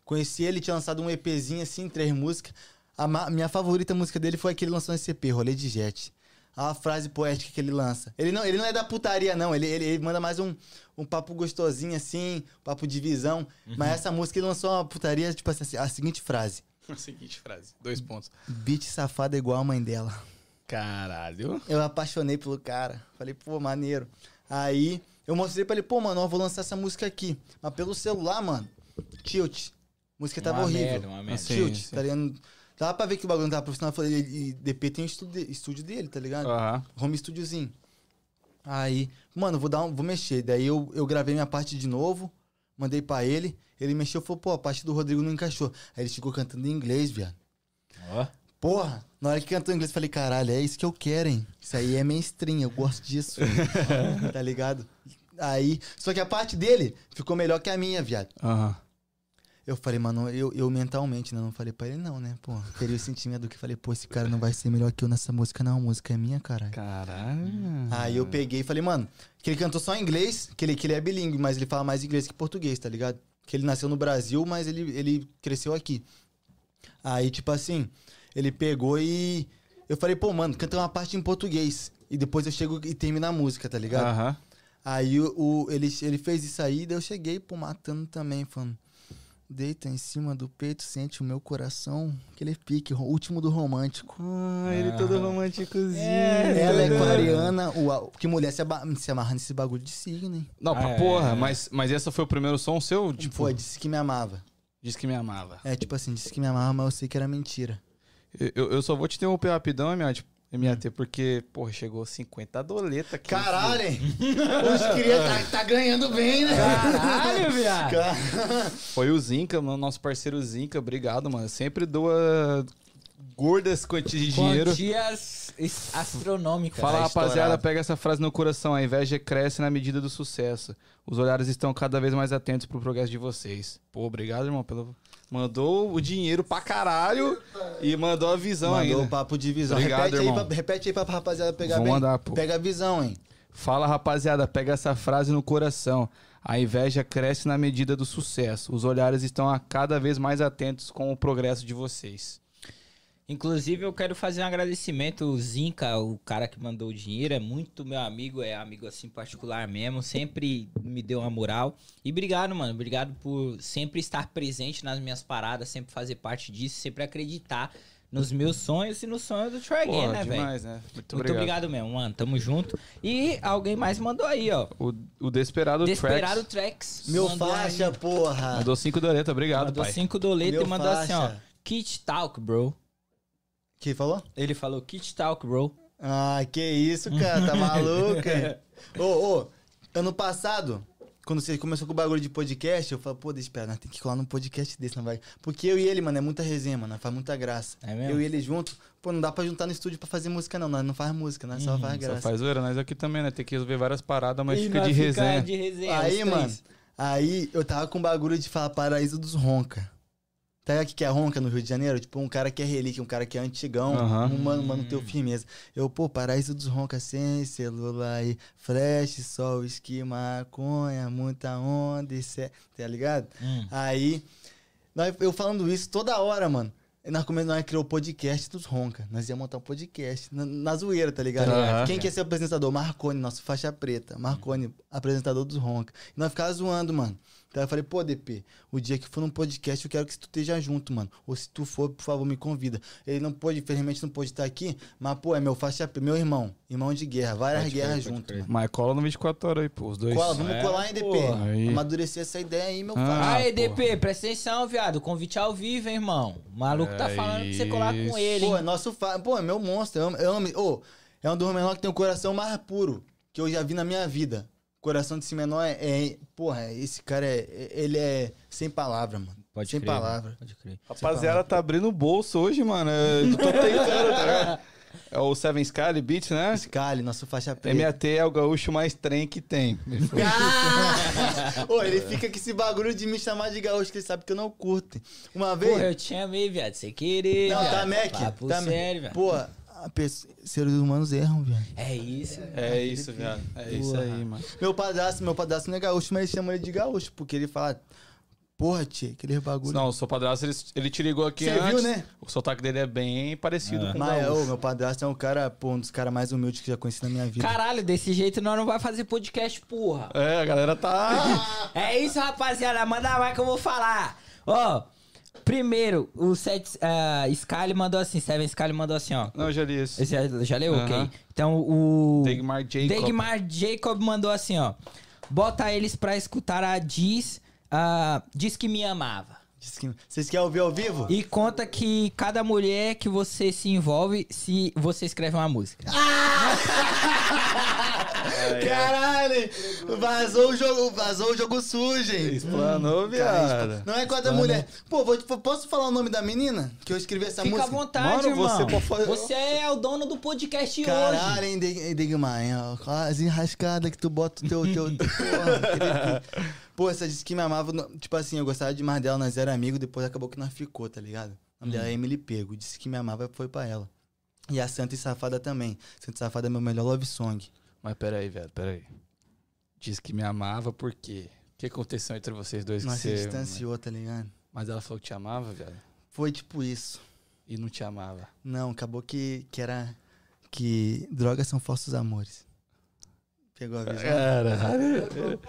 Conheci ele, tinha lançado um EPzinho assim, três músicas. A minha favorita música dele foi a que ele lançou nesse EP, Rolê de Jet. A frase poética que ele lança. Ele não, ele não é da putaria, não. Ele, ele, ele manda mais um, um papo gostosinho, assim, papo de visão. Mas essa música ele lançou uma putaria, tipo assim, a seguinte frase. A seguinte frase, dois pontos. Bitch safada igual a mãe dela. Caralho. Eu apaixonei pelo cara. Falei, pô, maneiro. Aí eu mostrei pra ele, pô, mano, eu vou lançar essa música aqui. Mas pelo celular, mano, tilt. A música tava Uma horrível. merda, uma merda. Tilt, sim. tá ligado? Dava pra ver que o bagulho não tava profissional. Eu falei, e DP tem um estúdio, estúdio dele, tá ligado? Aham. Home studiozinho. Aí, mano, vou dar um, vou mexer. Daí eu, eu gravei minha parte de novo, mandei pra ele. Ele mexeu, falou, pô, a parte do Rodrigo não encaixou. Aí ele ficou cantando em inglês, viado. Ó. Porra, na hora que cantou em inglês, eu falei, caralho, é isso que eu quero, hein? Isso aí é mainstream, eu gosto disso. tá ligado? Aí, só que a parte dele ficou melhor que a minha, viado. Aham. Eu falei, mano, eu, eu mentalmente, né? Não falei pra ele, não, né? Pô, teria o sentimento que falei, pô, esse cara não vai ser melhor que eu nessa música, não. A música é minha, caralho. Caralho. Aí eu peguei e falei, mano, que ele cantou só em inglês, que ele, que ele é bilíngue, mas ele fala mais inglês que português, tá ligado? Que ele nasceu no Brasil, mas ele, ele cresceu aqui. Aí, tipo assim, ele pegou e. Eu falei, pô, mano, canta uma parte em português. E depois eu chego e termino a música, tá ligado? Aham. Aí o, o- ele, ele fez isso aí, daí eu cheguei, pô, matando também, falando. Deita em cima do peito, sente o meu coração. Aquele pique, o último do romântico. Ah, ele todo românticozinho. Ela é aquariana, o, que mulher se, se amarra nesse bagulho de signo, hein? Não, pra Ah, é, porra, é. mas, mas esse foi o primeiro som seu? Tipo, Tipo, Foi, disse que me amava. disse que me amava. É, tipo assim, disse que me amava, mas eu sei que era mentira. Eu, eu- só vou te interromper rapidão, MAT, MAT porque, porra, chegou 50 doleta aqui. Caralho, hein? Hoje queria tá, tá ganhando bem, né? Caralho, viado. Cara. Foi o Zinca, mano, nosso parceiro Zinca. Obrigado, mano. Sempre doa gordas quantias de dinheiro. Quantias astronômicas. Fala, Tá rapaziada, pega essa frase no coração. A inveja cresce na medida do sucesso. Os olhares estão cada vez mais atentos pro progresso de vocês. Pô, obrigado, irmão, pelo... Mandou o dinheiro pra caralho e mandou a visão Mandou o ainda. papo de visão. Obrigado, repete, aí irmão. pra, repete aí pra rapaziada pegar Vou bem. mandar, pô. Pega a visão, hein? Fala, rapaziada, pega essa frase no coração. A inveja cresce na medida do sucesso. Os olhares estão a cada vez mais atentos com o progresso de vocês. Inclusive, eu quero fazer um agradecimento. O Zinca, o cara que mandou o dinheiro, é muito meu amigo, é amigo assim particular mesmo. Sempre me deu uma moral. E obrigado, mano. Obrigado por sempre estar presente nas minhas paradas, sempre fazer parte disso, sempre acreditar nos meus sonhos e no sonho do Try Again, Porra, né, velho? demais, né? Muito, Muito obrigado. obrigado. mesmo, mano. Tamo junto. E alguém mais mandou aí, ó. O, o Desperado, Desperado Tracks Tracks. Meu mandou faixa, aí. porra. mandou cinco doleta. Obrigado, mandou pai. cinco doletas e mandou assim, ó. faixa. Kit Talk, bro. Que falou? Ele falou Kit Talk, bro. Ah, que isso, cara, tá maluco? hein? Ô, ô, ano passado, quando você começou com o bagulho de podcast, eu falei, pô, deixa eu esperar, nós tem que colar num podcast desse, não vai. Porque eu e ele, mano, é muita resenha, mano, faz muita graça. É mesmo? Eu e ele junto, pô, não dá pra juntar no estúdio pra fazer música, não, nós não faz música, nós só faz Só graça. faz zoeira, nós aqui também, né? Tem que resolver várias paradas, mas E fica de resenha. de resenha. Aí, mano, aí eu tava com bagulho de falar Paraíso dos Ronca. Tá o que é ronca no Rio de Janeiro? Tipo, um cara que é relíquia, um cara que é antigão, Aham. um mano, mano, teu firmeza. Eu, pô, Paraíso dos Ronca sem celular e flash, sol, esqui, maconha, muita onda e cé... Tá ligado? Hum. Aí, nós- eu falando isso toda hora, mano. Nós, nós criou o podcast dos Ronca. Nós íamos montar um podcast. Na, na zoeira, tá ligado? Aham. Quem quer ser o apresentador? Marconi, nosso faixa preta. Marconi, apresentador dos Ronca. E nós ficávamos zoando, mano. Então eu falei, pô, DP, o dia que for num podcast, eu quero que tu esteja junto, mano. Ou se tu for, por favor, me convida. Ele não pôde, infelizmente, não pôde estar aqui, mas, pô, é meu faixa meu irmão. Irmão de guerra, várias Pode guerras mano. Mas cola no 24 horas aí, pô, os dois. Cola, vamos É, colar em DP. Aí. Amadurecer essa ideia aí, meu Ah, pai. Aí. DP, presta atenção, viado. Convite ao vivo, hein, irmão. O maluco tá É falando pra você colar com isso. ele, Pô, é hein? nosso fa... Pô, é meu monstro. Eu amo. Eu amo... Ô, é um dos menores que tem o coração mais puro que eu já vi na minha vida. Coração desse menor é. é- Porra, esse cara é. é- Ele é sem palavra, mano. Pode sem crer, palavra. Pode crer. Rapaziada, tá abrindo o bolso hoje, mano. Eu tô tentando, tá ligado? É o Seven Sky Beats, né? Scali, nosso faixa preta. MAT é o gaúcho mais trem que tem. Ah! Ô, ele fica com esse bagulho de me chamar de gaúcho, que ele sabe que eu não curto. Uma vez. Porra, eu te amei, viado. Você querer, não, viado. tá Mac. Papo tá sério, viado. Pô, a pessoa- seres humanos erram, velho. É isso. É isso, viado. É isso aí, mano. Meu padrasto, meu padrasto não é gaúcho, mas ele chama ele de gaúcho, porque ele fala. Porra, tia, aquele bagulho. Não, o seu padrasto, ele, ele te ligou aqui Você antes. viu, né? O sotaque dele é bem parecido É. com o Mas, gaúcho. ô, meu padrasto é um cara, pô, um dos caras mais humildes que já conheci na minha vida. Caralho, desse jeito nós não vai fazer podcast, porra. É, a galera tá... É isso, rapaziada. Manda mais que eu vou falar. Ó, primeiro, o Seth, uh, Scully mandou assim, Seven Scully mandou assim, ó. Não, já li isso. Esse já, já leu? Ok. Então o. Degmar Jacob. Degmar Jacob mandou assim, ó. Bota eles pra escutar a Diz. ah, diz que me amava. Diz que- Vocês querem ouvir ao vivo? E conta que cada mulher que você se envolve, se você escreve uma música. Caralho! Vazou o jogo, vazou o jogo sujo, hein? Explanou, viado. Não é com a da mulher. Pô, vou, posso falar o nome da menina? Que eu escrevi essa Fica à música? vontade, Mano, irmão. você Você, pode fazer- é o dono do podcast Caralho, hoje. Degmar, hein, ó, quase enrascada que tu bota o teu. teu porra, Pô, essa disse que me amava. no- Tipo assim, eu gostava demais dela, nós era amigos, depois acabou que nós ficou, tá ligado? O nome dela é Emily Pego. Disse que me amava foi pra ela. E a Santa e Safada também. Santa e Safada é meu melhor love song. Mas peraí, velho, peraí. Diz que me amava por quê? O que aconteceu entre vocês dois Nós se você... distanciou, tá ligado? Mas ela falou que te amava, velho? Foi tipo isso. E não te amava. Não, acabou que, que era. Que drogas são falsos amores. Pegou a visão? Caralho.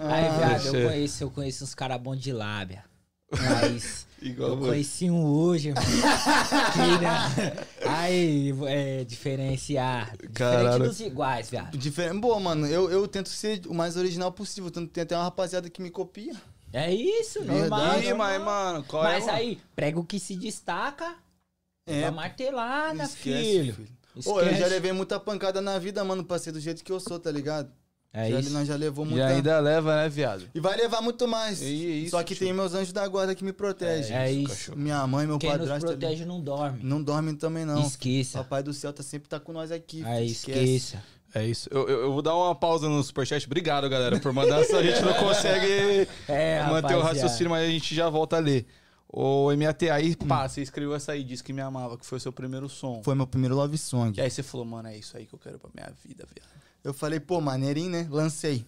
Aí, viado, eu- conheço, eu conheço uns caras bons de lábia. Mas Igual eu conheci um hoje, que, né? Aí, é, diferenciar. Diferente Caralho. dos iguais, viado. Diferente. Boa, mano, eu, eu tento ser o mais original possível. Tanto tem até uma rapaziada que me copia. É isso, normal. Normal. mas, mano, qual é, Mas mano? aí, prega o que se destaca É, pra martelar, né, esquece, filho? Ô, eu já levei muita pancada na vida, mano, pra ser do jeito que eu sou, tá ligado? É já, isso. Nós já levou E muita... ainda leva, né, viado? E vai levar muito mais. E isso, Só que tio. tem meus anjos da guarda que me protegem. É isso. cachorro. Minha mãe, meu Quem nos padrasto ali. protege não dorme. Não dorme também, não. Esqueça. Papai do céu tá sempre tá com nós aqui. Aí, filho, esqueça. É isso. Eu, eu, eu vou dar uma pausa no superchat. Obrigado, galera, por mandar. senão a gente não consegue É, manter o raciocínio, mas a gente já volta a ler. O MAT, aí, pá, você escreveu essa aí, disse que me amava, que foi o seu primeiro som. Foi meu primeiro love song. E aí você falou, mano, é isso aí que eu quero pra minha vida, viado. Eu falei, pô, maneirinho, né? Lancei.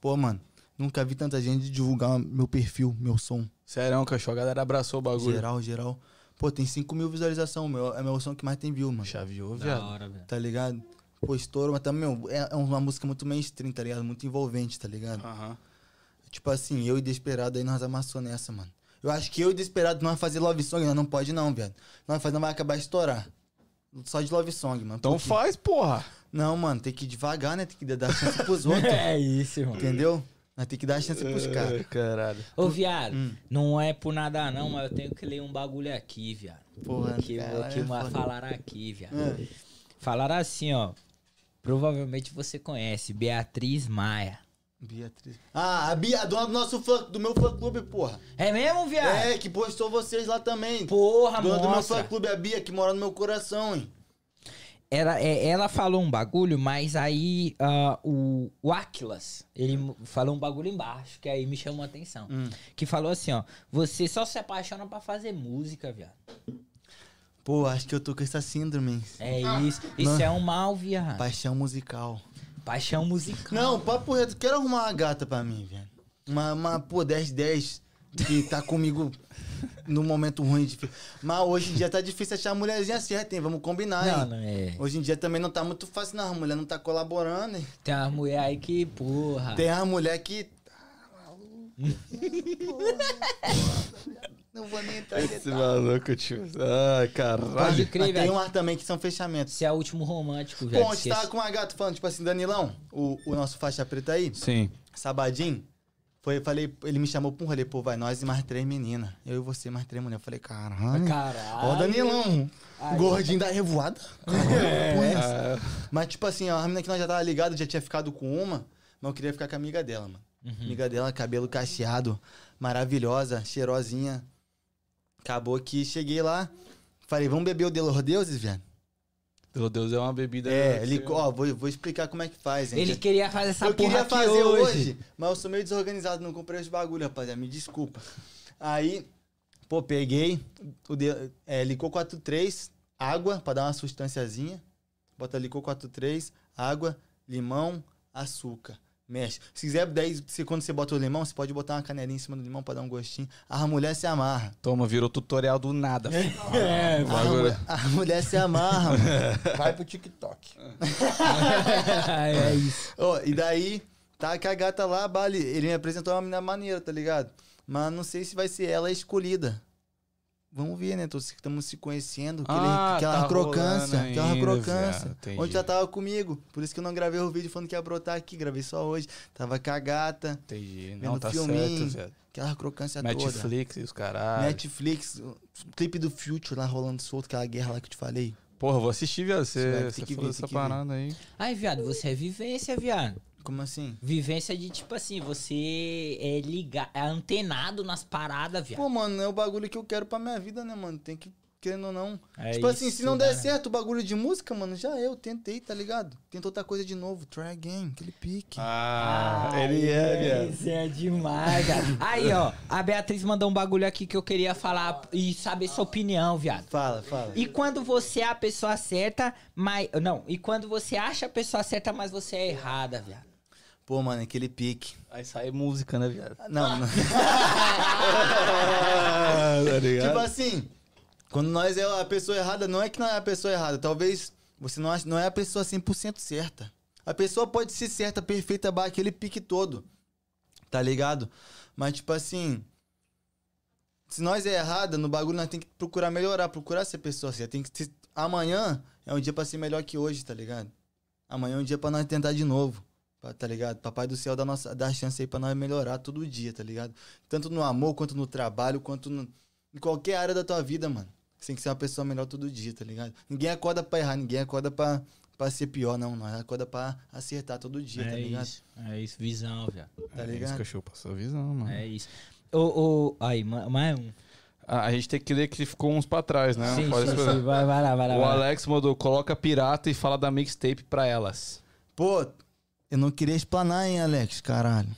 Pô, mano, nunca vi tanta gente divulgar meu perfil, meu som. Sério, cachorro, a galera abraçou o bagulho. Geral, geral. Pô, tem 5 mil visualizações, meu. É meu som que mais tem view, mano. Chaveou, Da viado. hora, velho. Tá ligado? Pô, estouro, mas também, meu, é, é uma música muito mainstream, tá ligado? Muito envolvente, tá ligado? Aham. Tipo assim, eu e Desperado aí nós amassou nessa, mano. Eu acho que eu e Desperado nós fazer love song, nós não pode não, viado. Nós fazer, vai acabar de estourar. Só de love song, mano. Então Porque- faz, porra. Não, mano, tem que ir devagar, né? Tem que dar chance pros outros. É isso, irmão. entendeu? Nós tem que dar chance pros caras. Ai, Caralho. Ô, viado, Hum. não é por nada não, mas eu tenho que ler um bagulho aqui, viado. Porra, que, cara, que é falaram aqui, viado. É. Falaram assim, ó. Provavelmente você conhece, Beatriz Maia. Beatriz. Ah, a Bia, a dona do nosso fã, do meu fã clube, porra. É mesmo, viado? É, que postou vocês lá também. Porra, dona do meu fã clube, a Bia, que mora no meu coração, hein? Ela, é, ela falou um bagulho, mas aí ah, o, o Atlas, ele falou um bagulho embaixo, que aí me chamou a atenção. Hum. Que falou assim, ó. Você só se apaixona pra fazer música, viado. Pô, acho que eu tô com essa síndrome. É isso. Isso Não. é um mal, viado. Paixão musical. Paixão musical. Não, papo reto, quero arrumar uma gata pra mim, velho. Uma, uma, pô, 10-10, que tá comigo no momento ruim. Difícil. Mas hoje em dia tá difícil achar a mulherzinha certa, hein? Vamos combinar, Não, hein? não é. Hoje em dia também não tá muito fácil, não. A mulher não tá colaborando, hein? Tem uma mulher aí que, porra. Tem a mulher que. Não vou nem entrar Esse detalhe. maluco, tio. Ai, caralho. Pode crer, Mas tem velho. um ar também que são fechamentos. Você é o último romântico, velho. Bom, a gente tava com uma gata falando, tipo assim, Danilão, o, o nosso faixa preta aí, Sim. Sabadinho, foi, falei, ele me chamou pra um rolê, pô, vai nós e mais três meninas. Eu e você, mais três mulheres. Eu falei, caralho. Caralho. Ó, Danilão, Aí. gordinho da revoada. Caralho, É. é? Mas, tipo assim, ó, a menina que nós já tava ligado, já tinha ficado com uma, mas eu queria ficar com a amiga dela, mano. Uhum. Amiga dela, cabelo cacheado, maravilhosa, cheirosinha. Acabou que cheguei lá, falei, vamos beber o Delor Deuses, velho? Meu Deus, é uma bebida. É, ele, você- ó, vou, vou explicar como é que faz, hein? Ele queria fazer essa eu porra queria aqui fazer hoje. hoje. mas eu sou meio desorganizado, não comprei os bagulho, rapaziada, me desculpa. Aí, pô, peguei, o de, é, licor 43, água, pra dar uma sustânciazinha. Bota licor 43, água, limão, açúcar. Mexe. Se quiser, daí, você, quando você bota o limão, você pode botar uma canelinha em cima do limão pra dar um gostinho. A mulher se amarra. Toma, virou tutorial do nada. filho. É, A, Bagulho. mu- a mulher se amarra, mano. Vai pro TikTok. é isso. Ó, e daí, tá com a gata lá, Bali. Ele me apresentou uma menina maneira, tá ligado? Mas não sei se vai ser ela a escolhida. Vamos ver, né? Estamos se conhecendo. Aquele, Ah, aquela tá crocância. Aquela ainda, crocância. viado. Onde já tava comigo. Por isso que eu não gravei o vídeo falando que ia brotar aqui. Gravei só hoje. Tava com a gata. Entendi. Vendo Não, tá filminho. certo, velho. Aquela crocância toda. Netflix e os caralho. Netflix. o clipe do Future lá rolando solto. Aquela guerra lá que eu te falei. Porra, vou assistir, viado. Você Você, vai ter você que falou essa que ver. parada aí. Ai, viado, você é vivência, viado. Como assim? Vivência de, tipo assim, você é ligar, é antenado nas paradas, viado. Pô, mano, é o bagulho que eu quero pra minha vida, né, mano? Tem que, querendo ou não. É tipo assim, se não der né? certo o bagulho de música, mano, já eu tentei, tá ligado? Tenta outra coisa de novo. Try again, aquele pique. Ah, ele é, viado. Isso é demais, cara. Aí, ó, a Beatriz mandou um bagulho aqui que eu queria falar e saber sua opinião, viado. Fala, fala. E quando você é a pessoa certa, mas. Não, e quando você acha a pessoa certa, mas você é errada, viado. Pô, mano, aquele pique. Aí sai música, né, viado? Não, não. tá ligado? tipo assim, quando nós é a pessoa errada, não é que não é a pessoa errada. Talvez você não, ache, não é a pessoa 100% certa. A pessoa pode ser certa, perfeita, bah, aquele pique todo. Tá ligado? Mas, tipo assim. Se nós é errada no bagulho, nós tem que procurar melhorar, procurar ser pessoa certa. Tem que ser- Amanhã é um dia pra ser melhor que hoje, tá ligado? Amanhã é um dia pra nós tentar de novo. Pra- Tá ligado? Papai do céu dá, nossa, dá chance aí pra nós melhorar todo dia, tá ligado? Tanto no amor, quanto no trabalho, quanto no, em qualquer área da tua vida, mano. Você tem que ser uma pessoa melhor todo dia, tá ligado? Ninguém acorda pra errar, ninguém acorda pra, pra ser pior, não. Nós acorda pra acertar todo dia, tá é ligado? isso. É isso, visão, viado. Tá É isso ligado? que o show passou a visão, mano. É isso. Ô, ô, aí, ma- mais um. A, a gente tem que ler que ficou uns pra trás, né? Sim, sim, sim. Vai, vai lá, vai lá. O vai lá. Alex mandou, coloca pirata e fala da mixtape pra elas. Pô, eu não queria explanar, hein, Alex, caralho.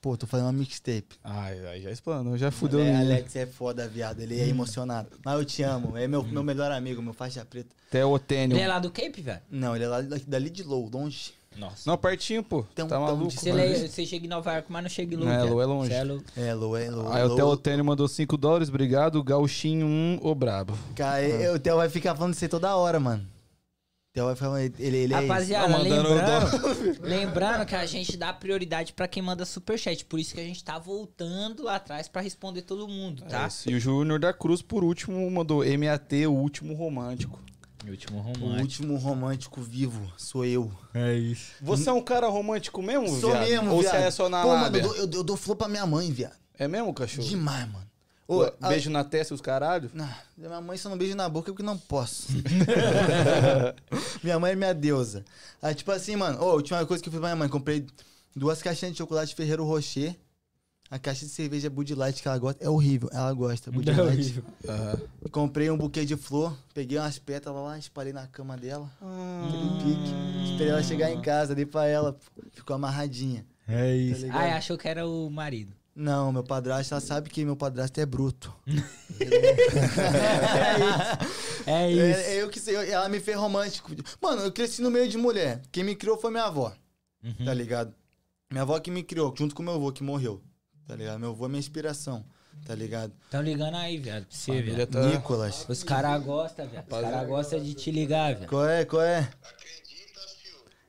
Pô, tô fazendo uma mixtape. Ai, aí já explanou, já fudeu. É, menino. Alex é foda, viado. Ele é emocionado. Mas eu te amo. É meu, meu melhor amigo, meu faixa preta. Até o Tênio. Ele é lá do Cape, velho? Não, ele é lá dali de Low, longe. Nossa. Não, pertinho, pô. Tem um tá maluco? de Você, le- você chega em Nova York, mas não chega em Lu. É. Lu é longe. Você É, Low, é Low. Aí o Low- Theo Tênio mandou 5 dólares, obrigado. Gauchinho 1, ô brabo. Cara, eu- o Theo vai ficar falando isso aí toda hora, mano. O Theo vai falar, ele, ele é Rapaziada, Tá lembrando, lembrando que a gente dá prioridade pra quem manda superchat. Por isso que a gente tá voltando lá atrás pra responder todo mundo, É tá? isso. E o Júnior da Cruz, por último, mandou MAT, o último romântico. Último o romântico. último romântico vivo, sou eu. É isso. Você é um cara romântico mesmo, Sou viado? mesmo, Ou viado. você é só na Pô, mano, lábia? eu dou, eu, eu dou flor pra minha mãe, viado. É mesmo, cachorro? Demais, mano. Ô, a- beijo na testa e os caralho? Não, minha mãe só não beijo na boca porque não posso. minha mãe é minha deusa. Aí, tipo assim, mano, ô, a última coisa que eu fiz pra minha mãe, comprei duas caixinhas de chocolate Ferreiro Rocher. A caixa de cerveja Bud Light que ela gosta. É horrível, ela gosta. Bud É Light. horrível. Aham. Comprei um buquê de flor, peguei umas pétalas lá, espalhei na cama dela. Aquele pique. Esperei ela chegar em casa, dei pra ela. Ficou amarradinha. É isso. ligado? Ah, achou que era o marido. Não, meu padrasto, ela sabe que meu padrasto é bruto. É isso. É, é eu que sei, ela me fez romântico. Mano, eu cresci no meio de mulher. Quem me criou foi minha avó, Uhum. tá ligado? Minha avó que me criou, junto com meu avô que morreu, tá ligado? Meu avô é minha inspiração, tá ligado? Tão ligando aí, viado. Pra você, viado. tá... Nicolas. Os caras gostam, viado. Os caras gostam de te ligar, viado. Qual é, qual é?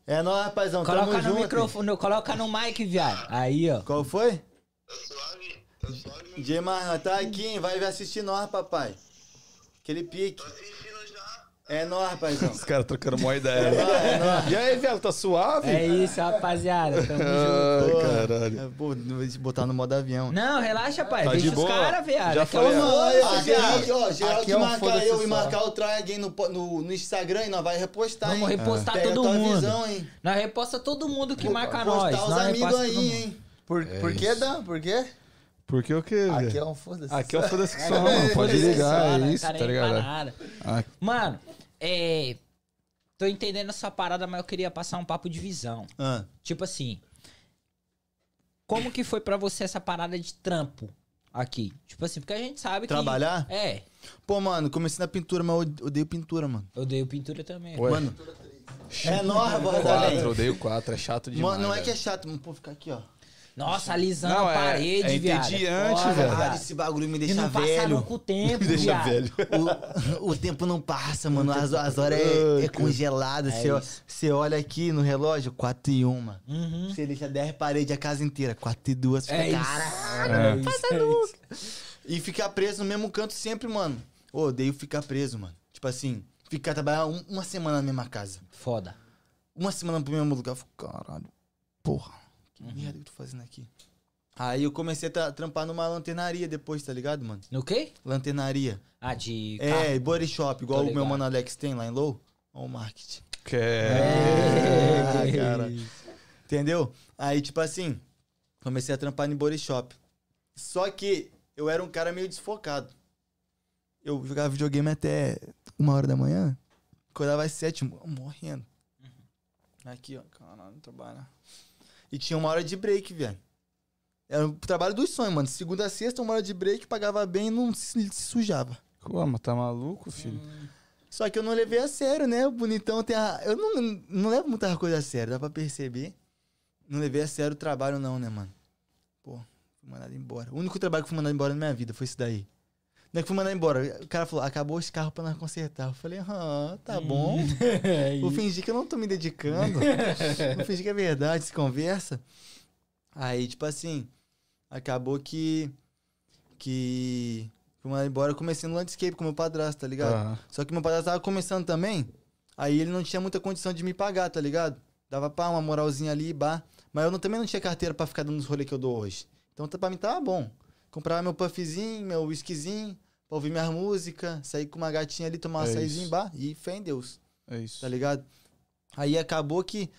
É nóis, rapazão, Coloca tamo no junto. microfone, coloca no mic, viado. Aí, ó. Qual foi? Tô suave, tô suave. Marlon, tá aqui, hein? vai assistir nós, papai. Aquele pique. Tô assistindo já. É nóis, rapazão. Os caras trocando uma É ideia. nóis, é nóis. e aí, viado, tá suave? É isso, rapaziada. Tamo junto. Ai, Pô, caralho. é, Pô, não vou te botar no modo avião. Não, relaxa, pai. Tá Deixa de os boa. caras, viado. Já Aqui é falei, ó. Ó, Aqui geral, é- ó, geral aqui que é um marcar foda-se eu e só. marcar o Try Again no, po- no, no Instagram e nós vai repostar, Vamos hein? repostar Pega todo tua mundo. visão, hein? Nós reposta todo mundo que marca Postar nós. os Nós amigos reposta todo aí, mundo. hein? Por, É por que, Dan? Por quê? Por que o quê, Aqui é um foda-se. Aqui é o foda-se que É, só, mano. Pode foda-se ligar, só, é isso, Cara, tá é ligado? Ah, Mano, é. Tô entendendo essa parada, mas eu queria passar um papo de visão. Ah, Tipo assim. Como que foi pra você essa parada de trampo aqui? Tipo assim, porque a gente sabe que. Trabalhar? É. Pô, mano, comecei na pintura, mas eu odeio pintura, mano. Eu odeio pintura também. Ué. Mano, É nóis, bora Quatro, odeio quatro, é chato demais. Mano, não é que é chato, mano. Pô, ficar aqui, ó. Nossa, alisando Não, a é- parede, é viado. entediante, foda, velho. Caralho, esse bagulho me E deixa não passa velho. com o tempo, Me deixa viado. velho. O, o tempo não passa, mano. As, as horas é, é congelada. É Você isso. você olha aqui no relógio, 4 e 1. Uhum. Você deixa 10 paredes a casa inteira, 4 e 2. É. Caralho, É isso, é isso. E ficar preso no mesmo canto sempre, mano. Ô, odeio ficar preso, mano. Tipo assim, ficar trabalhar um- uma semana na mesma casa. Foda. Uma semana pro mesmo lugar. Eu fico, caralho, porra, Uhum. merda que eu tô fazendo aqui? Aí eu comecei a tra- trampar numa lanternaria depois, tá ligado, mano? No quê? Lanternaria. Ah, de É, body shop, igual o meu mano Alex tem lá em Low. Ó o marketing. Que é... Ah, cara. Entendeu? Aí, tipo assim, comecei a trampar em body shop. Só que eu era um cara meio desfocado. Eu jogava videogame até uma hora da manhã, acordava às sete, mo- morrendo. Aqui, ó, caralho, não trabalha. E tinha uma hora de break, velho. Era o trabalho dos sonhos, mano. Segunda a sexta, uma hora de break, pagava bem e não se, se sujava. Como, tá maluco, filho? Só que eu não levei a sério, né? O bonitão tem a. Eu não, não levo muita coisa a sério, dá pra perceber. Não levei a sério o trabalho, não, né, mano? Pô, fui mandado embora. O único trabalho que fui mandado embora na minha vida foi esse daí. Não é que fui mandado embora. O cara falou, acabou os carros pra nós consertar. Eu falei, ah, tá bom. Vou fingir que eu não tô me dedicando. Vou fingir que é verdade, se conversa. Aí, tipo assim, acabou que. Que. Fui mandado embora. Eu comecei no landscape com meu padrasto, tá ligado? Aham. Só que meu padrasto tava começando também. Aí ele não tinha muita condição de me pagar, tá ligado? Dava pá, uma moralzinha ali, bar. Mas eu não- também não tinha carteira pra ficar dando os rolês que eu dou hoje. Então tá- pra mim tava bom. Comprava meu puffzinho, meu whiskyzinho, pra ouvir minhas músicas, sair com uma gatinha ali, tomar É açaizinho, isso. bar, e fé em Deus, É isso. tá ligado? Aí acabou que.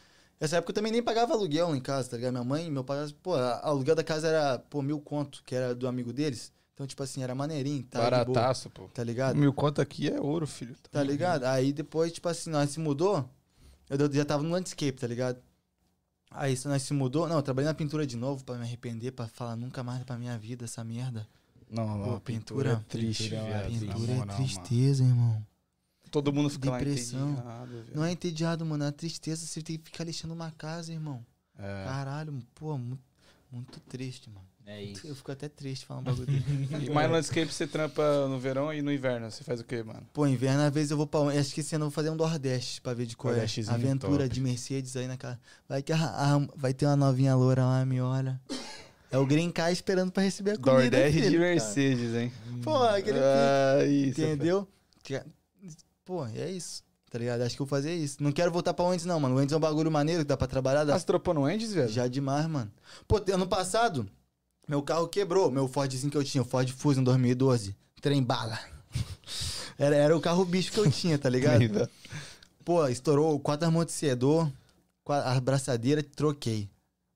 Nessa época eu também nem pagava aluguel em casa, tá ligado? Minha mãe, meu pai, pô, aluguel da casa era, pô, mil conto, que era do amigo deles. Então, tipo assim, era maneirinho, tá? Barataço, pô. Tá ligado? Mil conto aqui é ouro, filho. Tá ligado? Aí depois, tipo assim, nós se mudou. Eu já tava no landscape, tá ligado? Aí se nós se mudou. Não, eu trabalhei na pintura de novo pra me arrepender, pra falar nunca mais pra minha vida essa merda. Não, não, Pô, a pintura, pintura- é triste, pintura é triste. na Pintura é moral, mano. tristeza, irmão. Todo mundo fica Depressão. lá entediado, velho. Não é entediado, mano. É tristeza você tem que ficar lixando uma casa, irmão. É. Caralho, pô, muito, muito triste, mano. É isso. Eu fico até triste falando um bagulho dele. E mais no landscape você trampa no verão e no inverno. Você faz o quê, mano? Pô, inverno, às vezes eu vou pra. Acho que esse ano eu vou fazer um Nordeste pra ver de qual é. Aventura top. de Mercedes aí na casa. Vai, que a- a- vai ter uma novinha loura lá, me olha. É o Green Car esperando pra receber a comida. Nordeste de. Mercedes, hein? Pô, aquele Ah, isso. Entendeu? Que- Pô, é isso. Tá ligado? Acho que eu vou fazer isso. Não quero voltar pra Wendy's, não, mano. O Wendy's é um bagulho maneiro que dá pra trabalhar. Dá... Ah, você tropou no Endes, velho? Já demais, mano. Pô, ano passado, meu carro quebrou. Meu Fordzinho que eu tinha, o Ford Fusion 2012. Trem bala. Era, era o carro bicho que eu tinha, tá ligado? Pô, estourou quatro amortecedor, a braçadeira, troquei.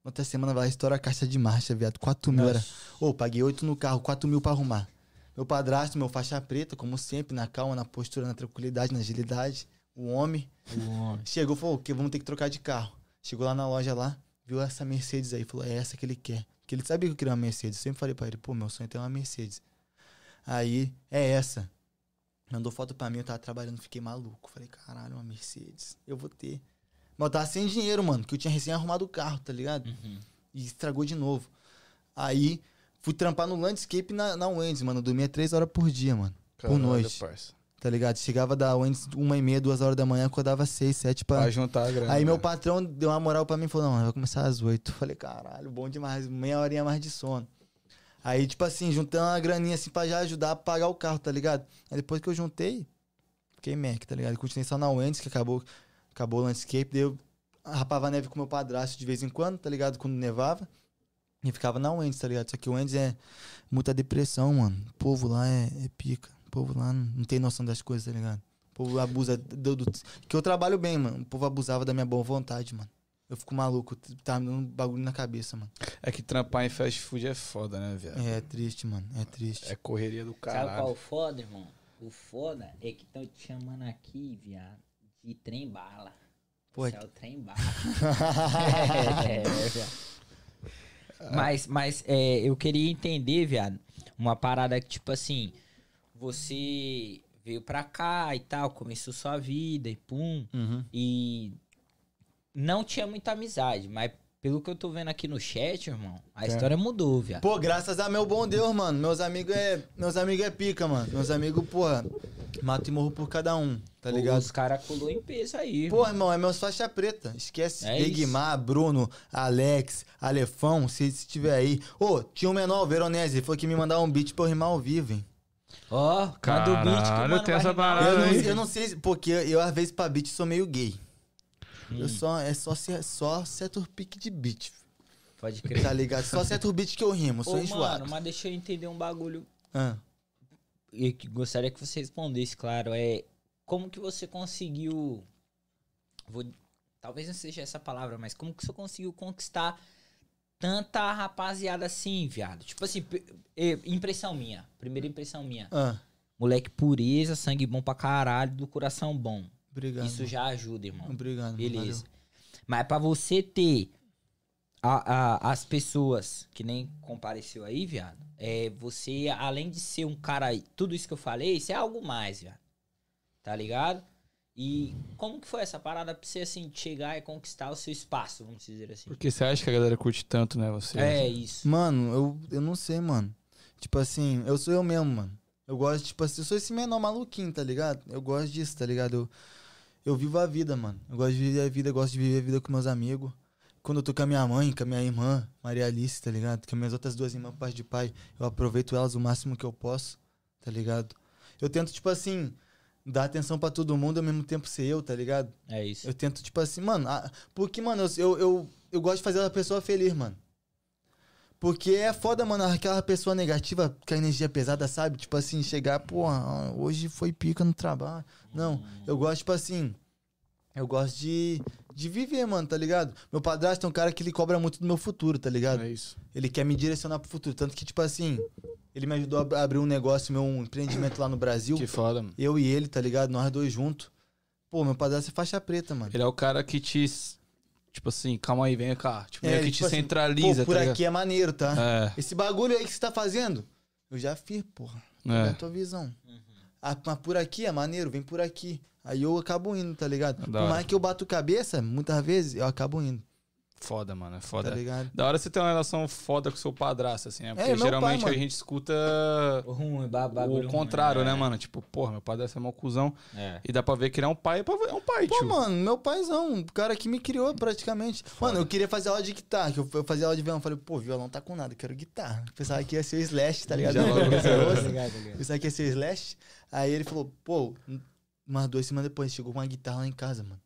Outra semana vai estourar a caixa de marcha, viado. 4 mil era. Ô, paguei 8 no carro, 4 mil pra arrumar. Meu padrasto, meu faixa preta, como sempre, na calma, na postura, na tranquilidade, na agilidade. O homem. Chegou e falou, que vamos ter que trocar de carro. Chegou lá na loja lá, viu essa Mercedes aí, falou, é essa que ele quer. Porque ele sabia que eu queria uma Mercedes. Eu sempre falei pra ele, pô, meu sonho é ter uma Mercedes. Aí, é essa. Mandou foto pra mim, eu tava trabalhando, fiquei maluco. Falei, caralho, uma Mercedes. Eu vou ter. Mas eu tava sem dinheiro, mano, que eu tinha recém arrumado o carro, tá ligado? Uhum. E estragou de novo. Aí, fui trampar no landscape na, na Wendy's, mano. Eu dormia três horas por dia, mano. Caralho, noite. parça. Tá ligado? Chegava da Wendy's uma e meia, duas horas da manhã, acordava seis, sete pra... Pra juntar a grana. Aí meu né? patrão deu uma moral pra mim e falou, não, vai começar às oito. Falei, caralho, bom demais, meia horinha mais de sono. Aí, tipo assim, juntando uma graninha assim pra já ajudar a pagar o carro, tá ligado? Aí depois que eu juntei, fiquei Mac, tá ligado? Continuei só na Wendy's, que acabou, acabou o landscape, daí eu rapava neve com meu padrasto de vez em quando, tá ligado? Quando nevava. E ficava na Wendy's, tá ligado? Só que o Wendy's é muita depressão, mano. O povo lá é, é pica. O povo lá não, tem noção das coisas, tá ligado? O povo abusa do, do- Que eu trabalho bem, mano. O povo abusava da minha boa vontade, mano. Eu fico maluco. Tá me dando um bagulho na cabeça, mano. É que trampar em fast food é foda, né, viado? É triste, mano. É triste. É correria do Sabe qual é caralho. o foda, irmão? O foda é que estão te chamando aqui, viado, de trem bala. Pô, Isso é o trem bala. É, viado. Mas, mas é, eu queria entender, viado, uma parada que, tipo assim, você veio pra cá e tal, começou sua vida e pum. Uhum. E não tinha muita amizade, mas pelo que eu tô vendo aqui no chat, irmão, a história mudou, viado. Pô, graças a meu bom Deus, mano. Meus amigos é. Meus amigos é pica, mano. Meus amigos, porra, mato e morro por cada um, tá ligado? Os caras colou em peso aí. Pô, irmão, é meus faixa preta. Esquece. É Bruno, Alex, Alefão, se estiver aí. Ô, tinha um menor, o Veronese, ele falou que me mandar um beat pra eu rimar ao vivo, hein? Ó, manda o beat que o Caralho, mano tem essa parada Eu não, aí. eu não sei, se- porque eu, eu, às vezes pra beat sou meio gay. Hum. Eu só, é só, só certo pique de beat, Pode crer. tá ligado? Só certo beat que eu rimo, eu sou Ô, enjoado. mano, mas deixa eu entender um bagulho Ah. e que gostaria que você respondesse, claro, é como que você conseguiu vou, talvez não seja essa palavra, mas como que você conseguiu conquistar tanta rapaziada assim, viado? Tipo assim, impressão minha, primeira impressão minha. Ah, Moleque pureza, sangue bom pra caralho, do coração bom. obrigado. Isso já ajuda, irmão. Obrigado. Beleza. Mas pra você ter a- a- as pessoas que nem compareceu aí, viado, é você, além de ser um cara, tudo isso que eu falei, você é algo mais, viado. Tá ligado? E como que foi essa parada pra você, assim, chegar e conquistar o seu espaço, vamos dizer assim? Porque você acha que a galera curte tanto, né, você? É isso. Mano, eu, eu não sei, mano. Tipo assim, eu sou eu mesmo, mano. Eu gosto, tipo assim, eu sou esse menor maluquinho, tá ligado? Eu gosto disso, tá ligado? Eu, eu vivo a vida, mano. Eu gosto de viver a vida, eu gosto de viver a vida com meus amigos. Quando eu tô com a minha mãe, com a minha irmã, Maria Alice, tá ligado? Com as minhas outras duas irmãs, pai de pai, eu aproveito elas o máximo que eu posso, tá ligado? Eu tento, tipo assim, dar atenção pra todo mundo ao mesmo tempo ser eu, tá ligado? É isso. Eu tento, tipo assim, mano, ah, porque, mano, eu, eu, eu, gosto de fazer a pessoa feliz, mano. Porque é foda, mano, aquela pessoa negativa com a energia pesada, sabe? Tipo assim, chegar, porra, hoje foi pica no trabalho. Não, eu gosto, tipo assim, eu gosto de, de viver, mano, tá ligado? Meu padrasto é um cara que ele cobra muito do meu futuro, tá ligado? É isso. Ele quer me direcionar pro futuro. Tanto que, tipo assim, ele me ajudou a ab- abrir um negócio, meu um empreendimento lá no Brasil. Que foda, mano. Eu e ele, tá ligado? Nós dois juntos. Pô, meu padrasto é faixa preta, mano. Ele é o cara que te. Tipo assim, calma aí, vem cá. Tipo, É, que tipo te assim, centraliza, Pô, por tá aqui é maneiro, tá? É, Esse bagulho aí que você tá fazendo, eu já fiz, porra. É. é. a tua visão. Ah, mas por aqui é maneiro, vem por aqui. Aí eu acabo indo, tá ligado? Por mais que eu bato cabeça, muitas vezes eu acabo indo, Foda, mano. É tá foda. ligado? da hora você ter uma relação foda com seu padrasto, assim, né? Porque É, meu pai, geralmente a gente escuta Ruim, ba- bagulho o ruim, contrário, né, é. mano? Tipo, porra, meu padrasto é mó cuzão. É. E dá pra ver que ele é um pai, é um pai, Pô, tio. mano, meu paizão, o cara que me criou praticamente. Mano, eu queria fazer aula de guitarra, que eu fazia aula de violão. Falei, pô, violão tá com nada, eu quero guitarra. Pensava que ia ser o Slash, tá ligado? Já logo Pensava resolveu. Ligado, ligado. Pensava que ia ser o Slash. Aí ele falou, pô, umas duas semanas depois, chegou com uma guitarra lá em casa, mano.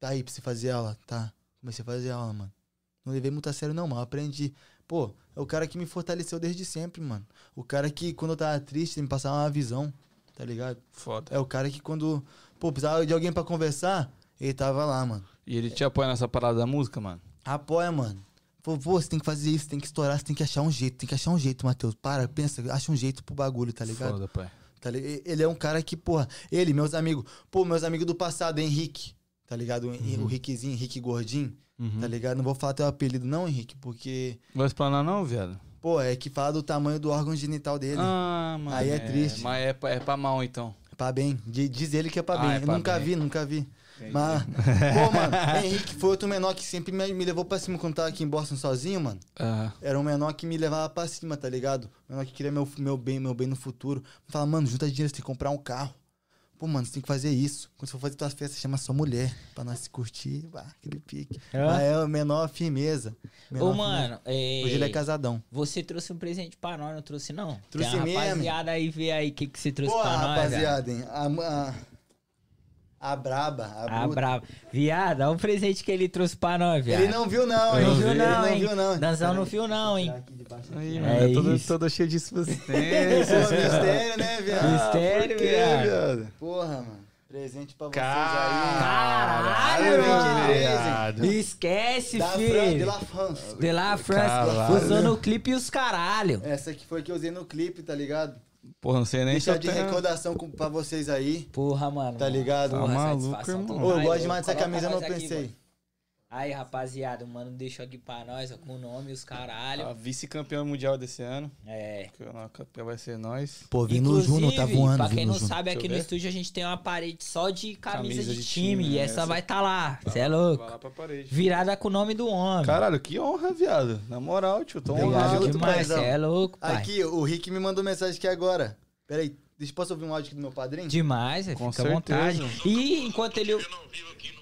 Tá aí pra você fazer aula, tá? Comecei a fazer aula, mano. Não levei muito a sério, não, mano. Aprendi. Pô, é o cara que me fortaleceu desde sempre, mano. O cara que, quando eu tava triste, me passava uma visão, tá ligado? Foda. É o cara que, quando, pô, precisava de alguém pra conversar, ele tava lá, mano. E ele te apoia nessa parada da música, mano? Apoia, mano. Pô, pô, você tem que fazer isso, tem que estourar, você tem que achar um jeito, tem que achar um jeito, Matheus. Para, pensa, acha um jeito pro bagulho, tá ligado? Foda, pai. Tá Ele é um cara que, porra, ele, meus amigos, pô, meus amigos do passado, Henrique, tá ligado? O Uhum. o Rickzinho, Henrique Gordinho, Uhum. tá ligado? Não vou falar teu apelido, não, Henrique, porque, vai explanar não, viado? pô, é que fala do tamanho do órgão genital dele. Ah, mano. Aí é triste. Mas é, é pra mal, então. Pra bem. Di- Diz ele que é pra Ah, bem. é Eu nunca vi, nunca vi. Mas, pô, mano, Henrique foi outro menor que sempre me, me levou pra cima quando tava aqui em Boston sozinho, mano. Era um menor que me levava pra cima, tá ligado? Um menor que queria meu, meu bem, meu bem no futuro. Fala, mano, junta dinheiro, você tem que comprar um carro. Pô, mano, você tem que fazer isso. Quando você for fazer tuas festas, chama sua mulher. Pra nós se curtir. Bah, aquele pique. É? Mas é o menor firmeza. Menor Ô, mano, é... Hoje ele é casadão. Você trouxe um presente pra nós, não trouxe não? Trouxe Tem uma mesmo. rapaziada aí, vê aí o que, que você trouxe Pô, pra nós, rapaziada, hein? A, a, a braba, a bruta. bravo. Viado, olha o presente que ele trouxe pra nós, viado. Ele não viu, não, hein? Não viu não, não hein? viu, não. Danzão não viu não, hein? aí, É mano. É todo, isso. todo cheio de Pô, substância. mistério, né, viado? Mistério, por quê, viado. viado? Porra, mano. Presente pra vocês Caralho, aí. velho. viado. Esquece, Da Fran, de filho. La France. De La France. Caralho. Usou no clipe e os caralho. Essa aqui foi que eu usei no clipe, tá ligado? Porra, não sei nem se Deixar eu de recordação com, pra vocês aí. Porra, mano. Tá ligado? Tá Porra, maluco, irmão. Ô, eu gosto demais dessa camisa, mas eu aqui, pensei. mano. Aí, rapaziada, o mano deixou aqui pra nós, ó, com o nome e os caralho. A vice-campeão mundial desse ano. É. Que o campeão vai ser nós. Pô, vim no Juno, tá voando. Pra quem não Juno. sabe, Deixa aqui no estúdio a gente tem uma parede só de camisa, Camisa de, de time. time, E né? essa Essa- vai tá lá. Você é louco. Vai lá pra parede. Virada com o nome do homem. Caralho, que honra, viado. Na moral, tio, tô honrado. demais, você é louco, pai. Aqui, o Rick me mandou mensagem aqui agora. Peraí, deixa eu posso ouvir um áudio aqui do meu padrinho? Demais, Com fica à vontade. certeza. E enquanto ele. Eu não vivo aqui no podcast.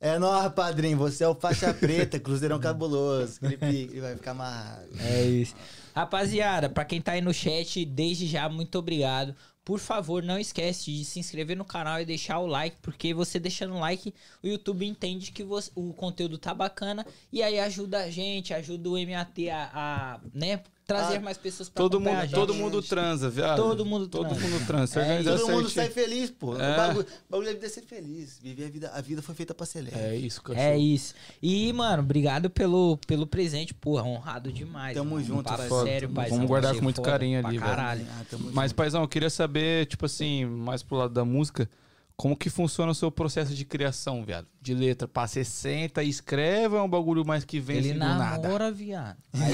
É nóis, padrinho. Você é o faixa preta, cruzeirão cabuloso. Ele vai ficar amarrado. É isso. Rapaziada, pra quem tá aí no chat, desde já, muito obrigado. Por favor, não esquece de se inscrever no canal e deixar o like, porque você deixando o like, o YouTube entende que você- o conteúdo tá bacana e aí ajuda a gente, ajuda o MAT a, a, né, trazer Ah, mais pessoas pra Todo mundo, a gente. todo mundo transa, viado. Todo mundo Todo transa. mundo transa. É, Todo mundo sai certinho. feliz, pô. É. O bagulho, o bagulho deve ser feliz. Viver a vida, a vida foi feita pra ser leve. É isso, cachorro. É isso. E, mano, obrigado pelo, pelo presente, porra, honrado demais. Tamo mano. junto, Papo paizão. sério, paizão. Vamos guardar com muito foda carinho ali, velho. caralho. Ah, Mas, junto. paizão, eu queria saber, tipo assim, mais pro lado da música, como que funciona o seu processo de criação, viado? De letra, você senta e escreve ou é um bagulho mais que vem Ele assim do nada? namora, viado. Aí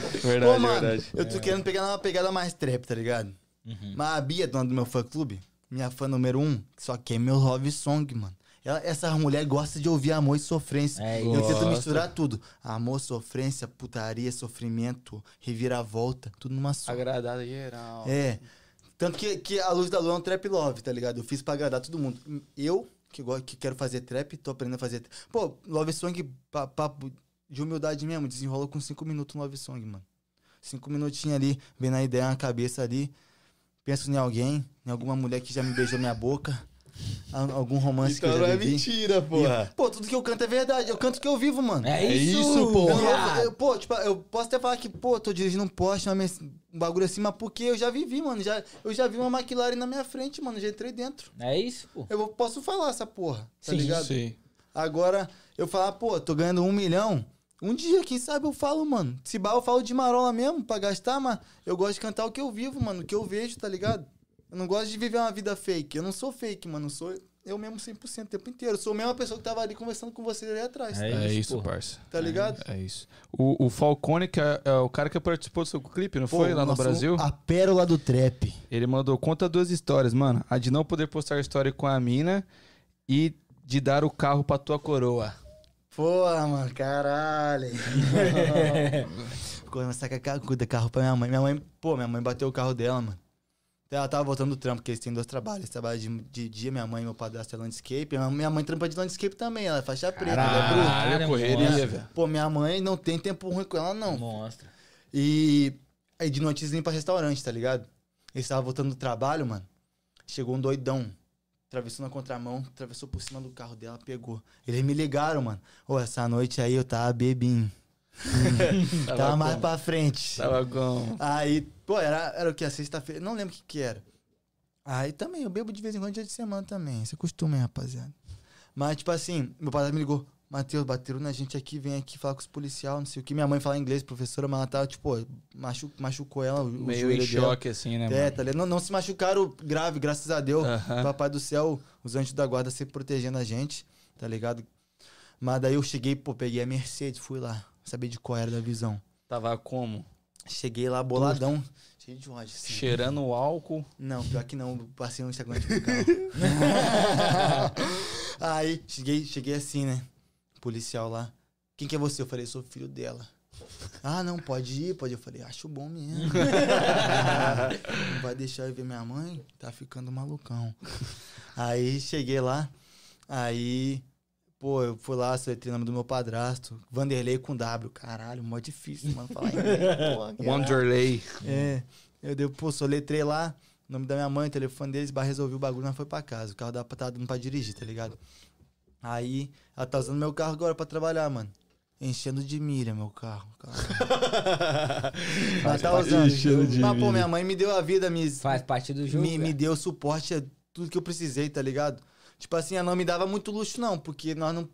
ele Verdade, Pô, mano, verdade. eu tô querendo pegar uma pegada mais trap, tá ligado? Uhum. Mas a Bia, dona do meu fã clube, minha fã número um, só que é meu love song, mano. Ela- essa mulher gosta de ouvir amor e sofrência. É eu tento Gosta. misturar tudo. Amor, sofrência, putaria, sofrimento, reviravolta, tudo numa só. Agradado geral. É. Tanto que, que a luz da lua é um trap love, tá ligado? Eu fiz pra agradar todo mundo. Eu, que, go- que quero fazer trap, tô aprendendo a fazer. Pô, love song, pa- papo de humildade mesmo, desenrola com cinco minutos um love song, mano. Cinco minutinhos ali, vendo a ideia na cabeça ali. Penso em alguém, em alguma mulher que já me beijou minha boca. Algum romance que eu já vivi. Então mentira, E, pô, tudo que eu canto é verdade. Eu canto o que eu vivo, mano. É isso, isso, pô. Eu, eu- eu- pô, tipo, eu posso até falar que, pô, tô dirigindo um Merce- um bagulho assim, mas porque eu já vivi, mano. Já, eu já vi uma McLaren na minha frente, mano. Já entrei dentro. É isso, pô. Eu posso falar essa porra, tá Sim. ligado? Sim. Agora, eu falar, pô, tô ganhando um milhão. Um dia, quem sabe eu falo, mano. Se bar, eu falo de marola mesmo pra gastar, mas eu gosto de cantar o que eu vivo, mano. O que eu vejo, tá ligado? Eu não gosto de viver uma vida fake. Eu não sou fake, mano. Eu sou eu mesmo 100% o tempo inteiro. Eu sou a mesma pessoa que tava ali conversando com você ali atrás. É É, isso, porra. parça. Tá ligado? É isso. O, o Falcone, que é, é o cara que participou do seu clipe, não foi? Pô, Lá no Brasil? A pérola do trap. Ele mandou, conta duas histórias, mano. A de não poder postar história com a mina e de dar o carro pra tua coroa. Porra, mano, caralho. Ficou saca carro pra minha mãe. Minha mãe, pô, minha mãe bateu o carro dela, mano. Ela tava voltando do trampo, porque eles têm dois trabalhos. Eles trabalham de, de dia, minha mãe e meu padrasto é landscape. Minha- mãe trampa de landscape também, ela é faixa preta, ela é bruta. Caralho, correria, velho. Pô, minha mãe não tem tempo ruim com ela, não. Monstro. E aí de noite eles iam pra restaurante, tá ligado? Eles estavam voltando do trabalho, mano. Chegou um doidão. Atravessou na contramão, atravessou por cima do carro dela, pegou. Eles me ligaram, mano. Ô, essa noite aí eu tava bebinho. tava mais como? pra frente. Tava com... Aí, pô, era, era o que? A sexta-feira? Não lembro o que que era. Aí também, eu bebo de vez em quando dia de semana também. Isso é costume, hein, rapaziada. Mas, tipo assim, meu pai me ligou. Matheus, bateram na gente aqui, vem aqui falar com os policiais, não sei o que. Minha mãe fala inglês, professora, mas ela tava, tipo, machu, machucou ela, o, Meio em dela. choque, assim, né, É, tá ligado? Não, não se machucaram grave, graças a Deus. Aham. Papai do céu, os anjos da guarda sempre protegendo a gente, tá ligado? Mas daí eu cheguei, pô, peguei a Mercedes, fui lá, saber de qual era da visão. Tava como? Cheguei lá boladão, cheio de ódio. assim. Cheirando o álcool. Não, pior que não, passei um pro carro. Aí, cheguei, cheguei assim, né? Policial lá. Quem que é você? Eu falei, sou filho dela. Ah, não, pode ir, pode ir. Eu falei, acho bom mesmo. não vai deixar eu ver minha mãe? Tá ficando malucão. Aí, cheguei lá. Aí, pô, eu fui lá, soletrei o nome do meu padrasto. Vanderlei com W. Caralho, mó difícil, mano, falar inglês. Porra, caralho. Wanderlei. É. Eu dei, pô, soletrei lá, nome da minha mãe, o telefone deles, bah, resolvi o bagulho, mas foi pra casa. O carro dava pra, tá dando pra dirigir, tá ligado? Aí, ela tá usando meu carro agora pra trabalhar, mano. Enchendo de milha meu carro. cara. Mas tá usando. Enchendo de Mas, pô, minha mãe me deu a vida, me, Faz parte do jogo. me, me velho. deu suporte a tudo que eu precisei, tá ligado? Tipo assim, ela não me dava muito luxo, não, porque nós não.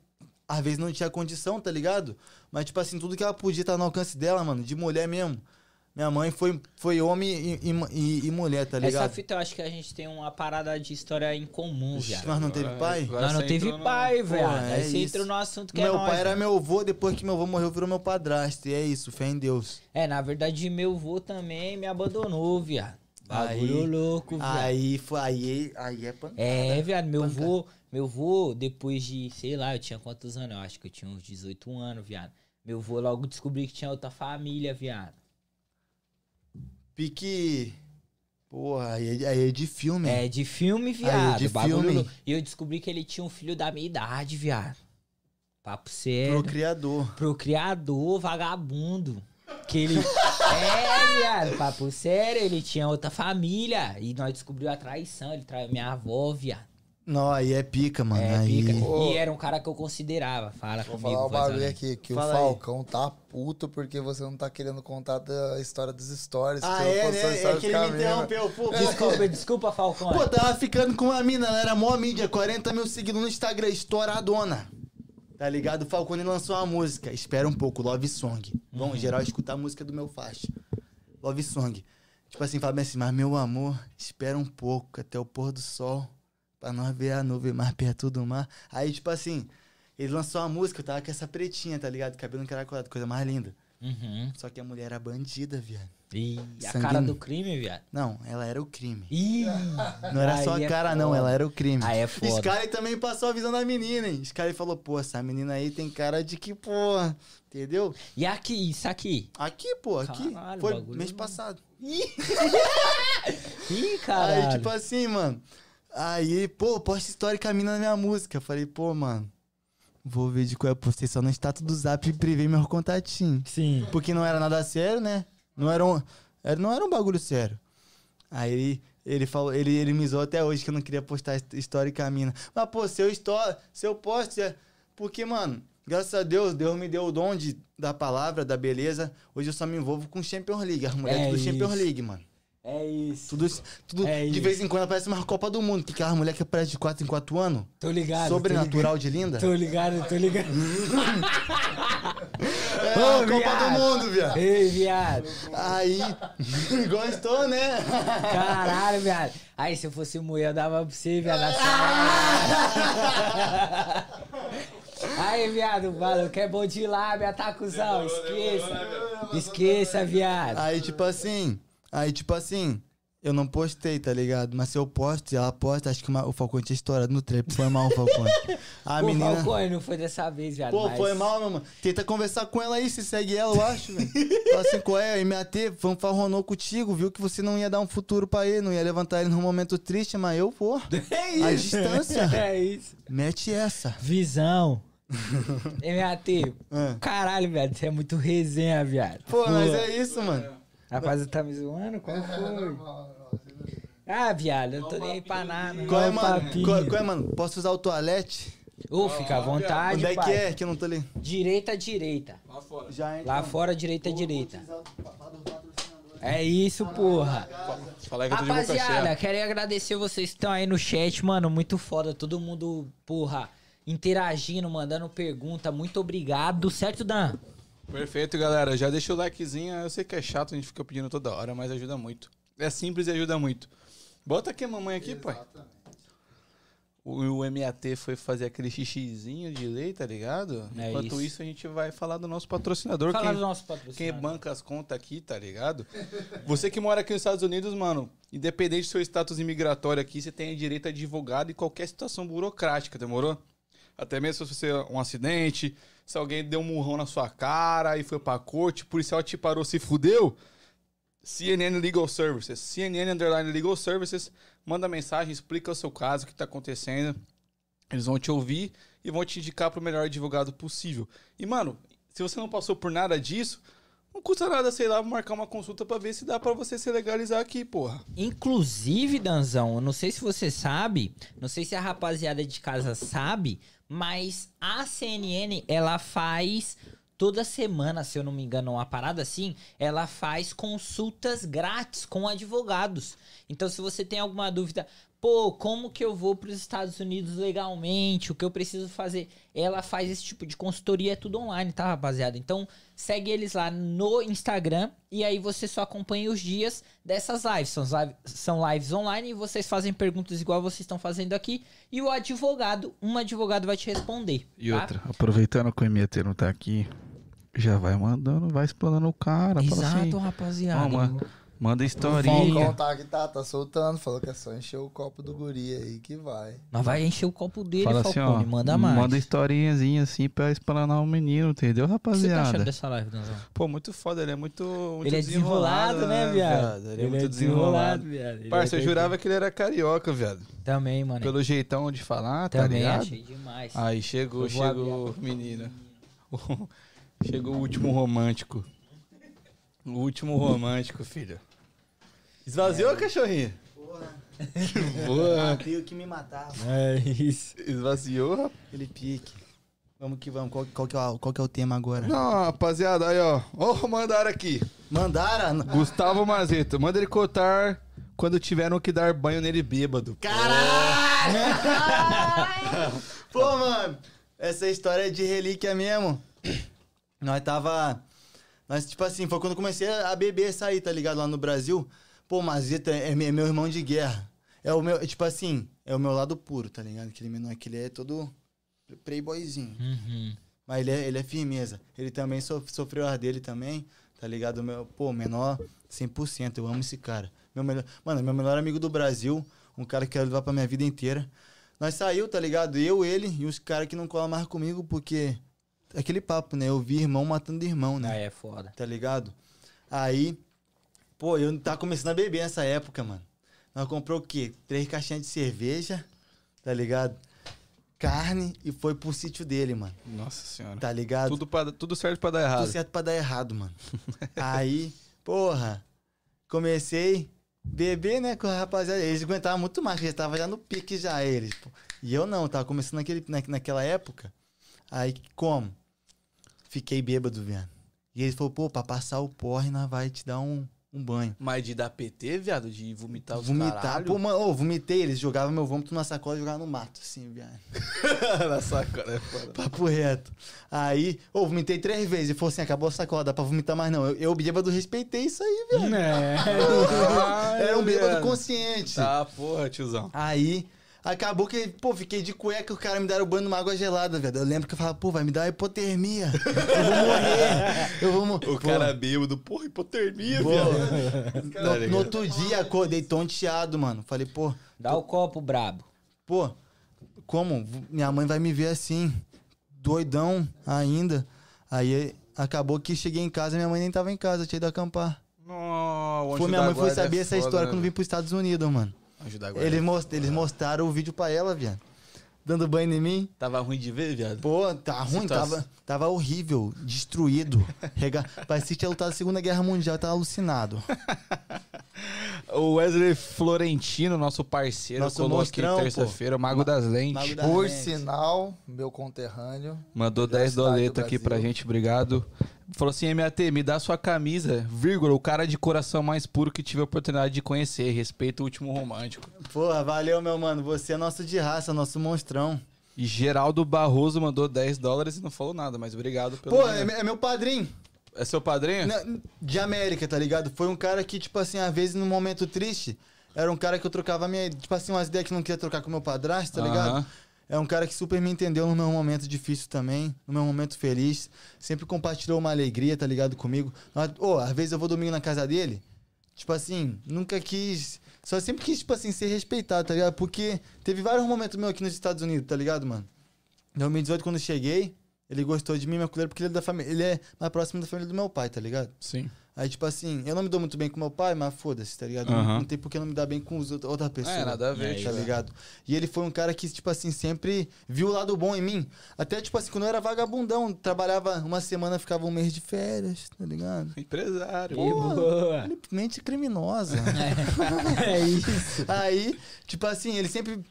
Às vezes não tinha condição, tá ligado? Mas, tipo assim, tudo que ela podia estar no alcance dela, mano, de mulher mesmo. Minha mãe foi, foi homem e, e- e- mulher, tá Essa ligado? fita eu acho que a gente tem uma parada de história em comum, viado. Nós não teve pai? Agora Nós não você teve entrou no- pai, velho. Porra, Aí é você isso. entra no assunto que meu é nóis, pai era meu avô, depois que meu avô morreu, virou meu padrasto. E é isso, fé em Deus. É, na verdade, meu avô também me abandonou, viado. Bagulho Aí- louco, viado. Aí foi. Aí, aí é pancada. É, viado, meu vô, meu vô, depois de, sei lá, eu tinha quantos anos? Eu acho que eu tinha uns 18 anos, viado. Meu vô logo descobri que tinha outra família, viado. Pique. Porra, aí é, aí é de filme. É, de filme, viado. de bagulho filme. louco. E eu descobri que ele tinha um filho da minha idade, viado. Papo sério. Pro criador. Pro criador, vagabundo. Que ele. é, viado, papo sério, ele tinha outra família. E nós descobrimos a traição. Ele traiu minha avó, viado. Não, aí é pica, mano. É, aí... pica. Ô. E era um cara que eu considerava. Fala Vou comigo, falar um bagulho aqui, que Fala o aí. Falcão tá puto porque você não tá querendo contar da história dos stories. Ah, é, né? É que ele me interrompeu. Pô, Desculpa, desculpa, Falcão. Pô, tava ficando com uma mina, ela era mó mídia, 40 mil seguidores no Instagram, estouradona. Tá ligado? O Falcone lançou uma música, espera um pouco, Love Song. Vamos, geral, escutar a música do meu faixa. Love Song. Tipo assim, fala bem assim, mas meu amor, espera um pouco até o pôr do sol, pra nós ver a nuvem mais perto do mar. Aí, tipo assim, ele lançou uma música, eu tava com essa pretinha, tá ligado? Cabelo encaracolado, coisa mais linda. Uhum. Só que a mulher era bandida, viado. Ih, a cara do crime, viado. Não, ela era o crime. Ih, Não era só a é cara, não, foda. ela era o crime. Aí é foda. Sky também passou a visão da menina, hein? Sky falou, pô, essa menina aí tem cara de que, pô, entendeu? E aqui, isso aqui? Aqui, pô, aqui. Caralho, Foi bagulho- mês passado. Ih, caralho. Aí, tipo assim, mano. Aí, pô, posta história com a mina na minha música. Falei, pô, mano, vou ver de qual eu postei só no status do zap e privei meu contatinho. Sim. Porque não era nada sério, né? Não era um, era, não era um bagulho sério. Aí ele, ele falou, ele, ele me zoou até hoje que eu não queria postar his- história com a mina. Mas, pô, se eu, histó- se eu posto, é... porque, mano, graças a Deus, Deus me deu o dom de, da palavra, da beleza. Hoje eu só me envolvo com Champions League. As mulheres É Champions isso. League, mano. É isso. Tudo, tudo É de isso. vez em quando aparece uma Copa do Mundo. Que aquelas mulheres que aparecem de 4 em 4 anos. Tô ligado. sobrenatural de linda. Tô ligado, tô ligado. É Ô, Copa viado. do Mundo, viado. Ei, viado. Aí, gostou, né? Caralho, viado. Aí, se eu fosse mulher, eu dava pra você, viado. sala. Aí, viado, falou que é bom de lábia, tá, cuzão? Esqueça. Esqueça, viado. Aí, tipo assim, aí, tipo assim, eu não postei, tá ligado? Mas se eu posto e ela posta, acho que uma- o Falcone tinha estourado no trap. Foi mal, Falcone. A Pô, menina. Falcone, não foi dessa vez, viado. Pô, mas- foi mal, meu mano. Tenta conversar com ela aí, se segue ela, eu acho, velho. Fala assim, qual é? MAT, fanfarronou contigo, viu que você não ia dar um futuro pra ele, não ia levantar ele num momento triste, mas eu vou. É isso. A distância. É isso. Mete essa. Visão. MAT. É. Caralho, viado. Você é muito resenha, viado. Pô, mas é isso, mano. Rapaz, tá me zoando? Qual foi? Ah, viado, eu não tô nem aí pra nada. Qual é, Não, mano? Qual, qual é, mano? Posso usar o toalete? Ô, fica à vontade, Onde é que é? Que eu não tô ali. Direita, direita. Lá fora. Já entra. Lá fora, direita, direita. É isso, porra. Fala aí que eu tô Rapaziada, quero agradecer vocês que estão aí no chat, mano. Muito foda. Todo mundo, porra, interagindo, mandando pergunta. Muito obrigado. Certo, Dan? Perfeito, galera. Já deixa o likezinho. Eu sei que é chato, a gente fica pedindo toda hora, mas ajuda muito. É simples e ajuda muito. Bota aqui a mamãe aqui, pai. O, o MAT foi fazer aquele xixizinho de lei, tá ligado? É Enquanto isso. isso. a gente vai falar do nosso patrocinador. Fala quem, do nosso quem patrocinador. banca as contas aqui, tá ligado? Você que mora aqui nos Estados Unidos, mano, independente do seu status imigratório aqui, você tem direito a advogado em qualquer situação burocrática, demorou? Até mesmo se você é um acidente, se alguém deu um murrão na sua cara e foi pra corte, o policial te parou, se fudeu. CNN Legal Services, CNN Underline Legal Services, manda mensagem, explica o seu caso, o que tá acontecendo. Eles vão te ouvir e vão te indicar pro melhor advogado possível. E, mano, se você não passou por nada disso, não custa nada, sei lá, marcar uma consulta pra ver se dá pra você se legalizar aqui, porra. Inclusive, Danzão, eu não sei se você sabe, não sei se a rapaziada de casa sabe, mas a CNN, ela faz toda semana, se eu não me engano, uma parada assim, ela faz consultas grátis com advogados. Então, se você tem alguma dúvida, pô, como que eu vou pros Estados Unidos legalmente? O que eu preciso fazer? Ela faz esse tipo de consultoria, é tudo online, tá, rapaziada? Então, segue eles lá no Instagram e aí você só acompanha os dias dessas lives. São, live- são lives online e vocês fazem perguntas igual vocês estão fazendo aqui e o advogado, um advogado vai te responder. E tá? outra, aproveitando que o MT não tá aqui, já vai mandando, vai explanando o cara. Exato, assim, rapaziada. mano, manda O historinha. Falcão tá aqui, tá, tá soltando. Falou que é só encher o copo do guri aí que vai. Mas vai encher o copo dele, Fala assim, Falcone, ó, manda mais. manda historinhazinha assim pra explanar o menino, entendeu, o que você tá achando rapaziada? dessa live, Danzão? Pô, muito foda, ele é muito, muito Ele é desenrolado, né, viado? Ele é muito desenrolado. viado. Ele Parça, é eu jurava que ele era carioca, viado. Também, mano. Pelo jeitão de falar, tá Também ligado? achei demais. Aí chegou, chegou a o menino. Chegou o último romântico. O último romântico, filho. Esvaziou, cachorrinho? Boa. Matei o que me matava. É isso. Esvaziou, rapaz. Aquele pique. Vamos que vamos. Qual, qual que, é o, qual que é o tema agora? Não, rapaziada, aí, ó. Ó, mandaram aqui. Mandaram? Gustavo Mazeta, manda ele cotar quando tiveram que dar banho nele bêbado. Caralho! Pô, mano, essa história é de relíquia mesmo. Nós tava. Nós, tipo assim, foi quando eu comecei a beber sair, tá ligado? Lá no Brasil. Pô, Mazeta é é meu irmão de guerra. É o meu, é tipo assim, é o meu lado puro, tá ligado? Aquele menor que ele é todo playboyzinho. Uhum. Mas ele é, ele é firmeza. Ele também sof- sofreu a dele também, tá ligado? Meu, pô, menor 100%. Eu amo esse cara. Meu melhor, mano, meu melhor amigo do Brasil. Um cara que eu quero levar pra minha vida inteira. Nós saiu, tá ligado? Eu, ele e os caras que não colam mais comigo, porque... Aquele papo, né? Eu vi irmão matando irmão, né? Ah, é foda. tá ligado? Aí, pô, eu tava começando a beber nessa época, mano. Nós comprou o quê? Três caixinhas de cerveja, tá ligado? Carne e foi pro sítio dele, mano. Nossa senhora. Tá ligado? Tudo, pra, tudo certo pra dar errado. Tudo certo pra dar errado, mano. Aí, porra, comecei a beber, né, com a rapaziada. Eles aguentavam muito mais, eles estavam já no pique já, eles. pô. E eu não, tava começando naquele, na, naquela época. Aí, como? Fiquei bêbado, velho. E ele falou, pô, pra passar o porre, nós vai te dar um, um banho. Mas de dar PT, viado? De vomitar os Vomitar. caralho? Pô, mano, ô, vomitei, eles jogavam meu vômito na sacola e jogavam no mato, assim, viado. Na sacola, é foda. Papo reto. Aí, ô, vomitei três vezes. Ele falou assim: acabou a sacola, dá pra vomitar mais não. Eu, eu bêbado, respeitei isso aí, velho. Era um bêbado consciente. Tá, porra, tiozão. Aí, acabou que, pô, fiquei de cueca, o cara me deram banho numa água gelada, velho. Eu lembro que eu falava, pô, vai me dar hipotermia. Eu vou morrer. Eu vou morrer. O cara bêbado, porra, hipotermia, Pô, viado. no, no outro dia, acordei tonteado, mano. Falei, pô, Dá o copo brabo. pô, como? Minha mãe vai me ver assim, doidão ainda. Aí acabou que cheguei em casa, minha mãe nem tava em casa, tinha ido acampar. Não, Foi, minha mãe foi saber essa história quando vim pros Estados Unidos, mano. Da guarda. Eles, most- eles mostraram o vídeo pra ela, viado. Dando banho em mim. Tava ruim de ver, viado? Pô, tá ruim, Situação. tava, tava horrível, destruído. Rega... Parecia que tinha lutado a Segunda Guerra Mundial, tava alucinado. O Wesley Florentino, nosso parceiro, Nosso colou aqui terça-feira, o Mago das Lentes. Mago da- Por gente. sinal, meu conterrâneo. Mandou Da 10 cidade do doletas aqui pra gente, obrigado. Falou assim, MAT, me dá sua camisa, vírgula, o cara de coração mais puro que tive a oportunidade de conhecer. Respeita o último romântico. Porra, valeu, meu mano. Você é nosso de raça, nosso monstrão. E Geraldo Barroso mandou 10 dólares e não falou nada, mas obrigado pelo Pô, é, é meu padrinho. É seu padrinho? Na- De América, tá ligado? Foi um cara que, tipo assim, às vezes num momento triste, era um cara que eu trocava minha. Tipo assim, umas ideias que não queria trocar com meu padrasto, tá ligado? É um cara que super me entendeu no meu momento difícil também, no meu momento feliz. Sempre compartilhou uma alegria, tá ligado? Comigo. Ô, às vezes eu vou domingo na casa dele. Tipo assim, nunca quis. Só sempre quis, tipo assim, ser respeitado, tá ligado? Porque teve vários momentos meus aqui nos Estados Unidos, tá ligado, mano? Em 2018, quando eu cheguei, ele gostou de mim, meu colher, porque ele é da família. Ele é mais próximo da família do meu pai, tá ligado? Sim. Aí, tipo assim, eu não me dou muito bem com meu pai, mas foda-se, tá ligado? Não- Aham. Não, tem por que não me dar bem com os outros- outra pessoa. É, nada a ver, Tá tio. ligado? E ele foi um cara que, tipo assim, sempre viu o lado bom em mim. Até, tipo assim, quando eu era vagabundão, trabalhava uma semana, ficava um mês de férias, tá ligado? Empresário. Que boa. Mente criminosa. É isso. Aí, tipo assim, ele sempre.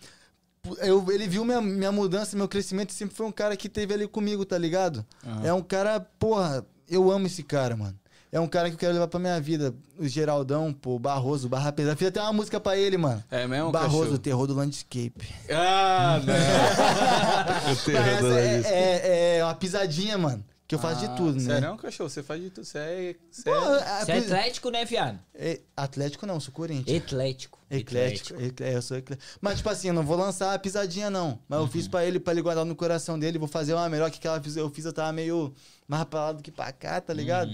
Eu, ele viu minha, minha mudança, meu crescimento, e sempre foi um cara que teve ali comigo, tá ligado? Aham. É um cara, porra, eu amo esse cara, mano. É um cara que eu quero levar pra minha vida. O Geraldão, pô, o Barroso, o Barra Pesada. Fiz até uma música pra ele, mano. É mesmo, Barroso, o cachorro? terror do landscape. Ah, não. o terror Mas do essa é, landscape. é, é uma pisadinha, mano. Que eu faço Ah, de tudo, né? Sério, cachorro? Você faz de tudo. Você é... Você é... Você é atlético, né, viado? é- Atlético não, sou Corinthians. Eclético. Eclético. Eclé- é, eu sou eclético. Mas, tipo assim, eu não vou lançar a pisadinha, não. Mas eu fiz pra ele, pra ele guardar no coração dele. Vou fazer uma melhor que aquela fiz- eu fiz, eu tava meio mais pra lá do que pra cá, tá ligado?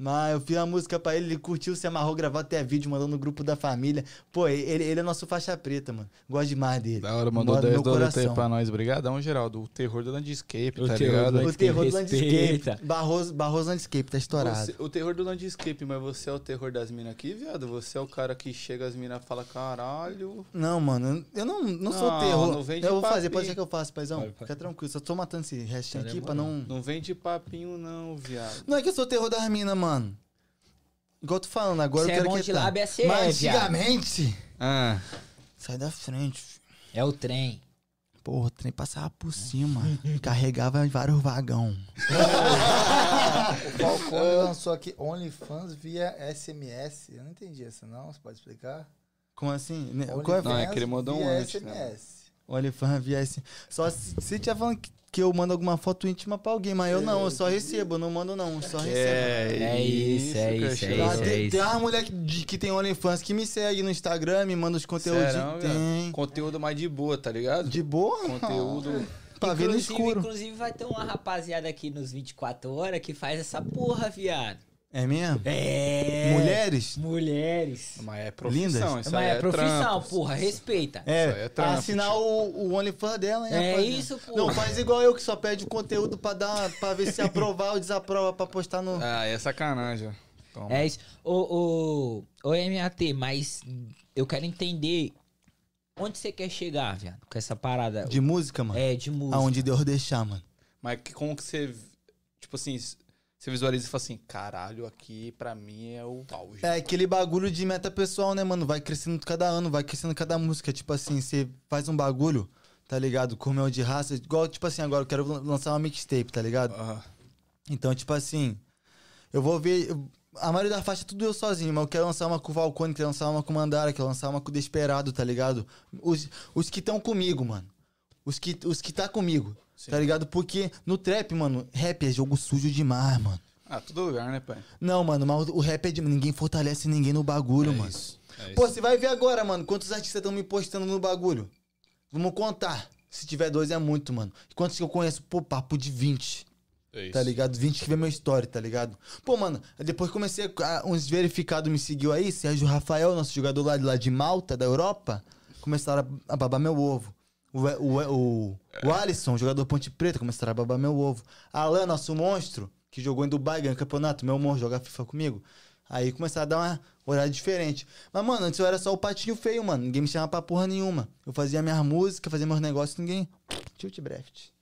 Mas eu fiz uma música pra ele, ele curtiu, se amarrou, gravou até vídeo, mandou no grupo da família. Pô, ele, ele é nosso faixa preta, mano. Gosto demais dele. Da hora, mandou Mora no 10 meu dólares aí pra nós. Obrigadão, Geraldo. O terror do landscape, O tá terror ligado? do O terror do landscape. Barroso, Barroso Landscape, tá estourado. Você- o terror do landscape, mas você é o terror das minas aqui, viado? Você é o cara que chega as minas e fala, caralho. Não, mano, eu não, não sou Não, terror. não vem de eu vou fazer, pode ser que eu faça, paizão. Pode, pode. Fica tranquilo, só tô matando esse restinho aqui pra não. Não vem de papinho, não, viado. Não é que eu sou terror das minas, mano. Igual eu tô falando, agora Você eu é quero bom que de tá. lábia, é, Mas antigamente. Ah, Sai da frente. filho. É o trem. Porra, o trem passava por cima. carregava vários vagão. O Falcone lançou aqui OnlyFans via SMS. Eu não entendi essa, não. Você pode explicar? Como assim? Ne- Qual é? Não, é que ele mandou um via antes, né? SMS. Olha, fã via esse. Só se, se tiver falando que, que eu mando alguma foto íntima pra alguém, mas eu não, eu só recebo, eu não mando não, eu só recebo. É isso, é isso, é cachorro. Ah, isso, tem, isso. tem uma mulher que, que tem OnlyFans que me segue no Instagram, me manda os conteúdos. Serão, tem. Conteúdo mais de boa, tá ligado? De boa? Conteúdo. Pra ver no escuro. Inclusive vai ter uma rapaziada aqui nos 24 horas que faz essa porra, viado. É mesmo? É. Mulheres? Mulheres. Mas é profissão, Lindas. isso Mas aí é, é profissão, trampo. porra, respeita. Isso aí é É, trampo, assinar tio. o, o OnlyFans dela, né? É rapaziada? isso, pô. Não, faz igual eu que só pede o conteúdo pra, dar, pra ver se aprovar ou desaprova pra postar no. Ah, é sacanagem. Toma. É isso. Ô, ô, ô, MAT, mas eu quero entender onde você quer chegar, viado, com essa parada. De música, mano. É, de música. Aonde Deus deixar, mano. Mas que- como que você. Tipo assim, você visualiza e fala assim: caralho, aqui pra mim é o auge. É aquele bagulho de meta pessoal, né, mano? Vai crescendo cada ano, vai crescendo cada música. Tipo assim, você faz um bagulho, tá ligado? Meu de raça. Igual, tipo assim, agora eu quero lan- lançar uma mixtape, tá ligado? Então, tipo assim, eu vou ver. A maioria da faixa é tudo eu sozinho, mas eu quero lançar uma com o Valcone, quero lançar uma com o Mandara, quero lançar uma com o Desperado, tá ligado? Os, os que estão comigo, mano. Os que, os que tá comigo, Sim. tá ligado? Porque no trap, mano, rap é jogo sujo demais, mano. ah, todo lugar, né, pai? Não, mano, mas o rap é de. Ninguém fortalece ninguém no bagulho, é mano. Isso. É Pô, você vai ver agora, mano, quantos artistas estão me postando no bagulho. Vamos contar. Se tiver dois é muito, mano. Quantos que eu conheço? Pô, papo de 20. É. Tá ligado? 20 que vê meu story, tá ligado? Pô, mano, depois comecei a, uns verificados me seguiu aí, Sérgio Rafael, nosso jogador lá de, lá de Malta, da Europa, começaram a, a babar meu ovo. O, o, o, o Alisson, jogador Ponte Preta, começaram a babar meu ovo. Alan, nosso monstro, que jogou em Dubai, ganhou campeonato, meu monstro, jogar FIFA comigo. Aí começaram a dar uma olhada diferente. Mas, mano, antes eu era só o patinho feio, mano. Ninguém me chamava pra porra nenhuma. Eu fazia minhas músicas, fazia meus negócios, ninguém. Tilt Breft.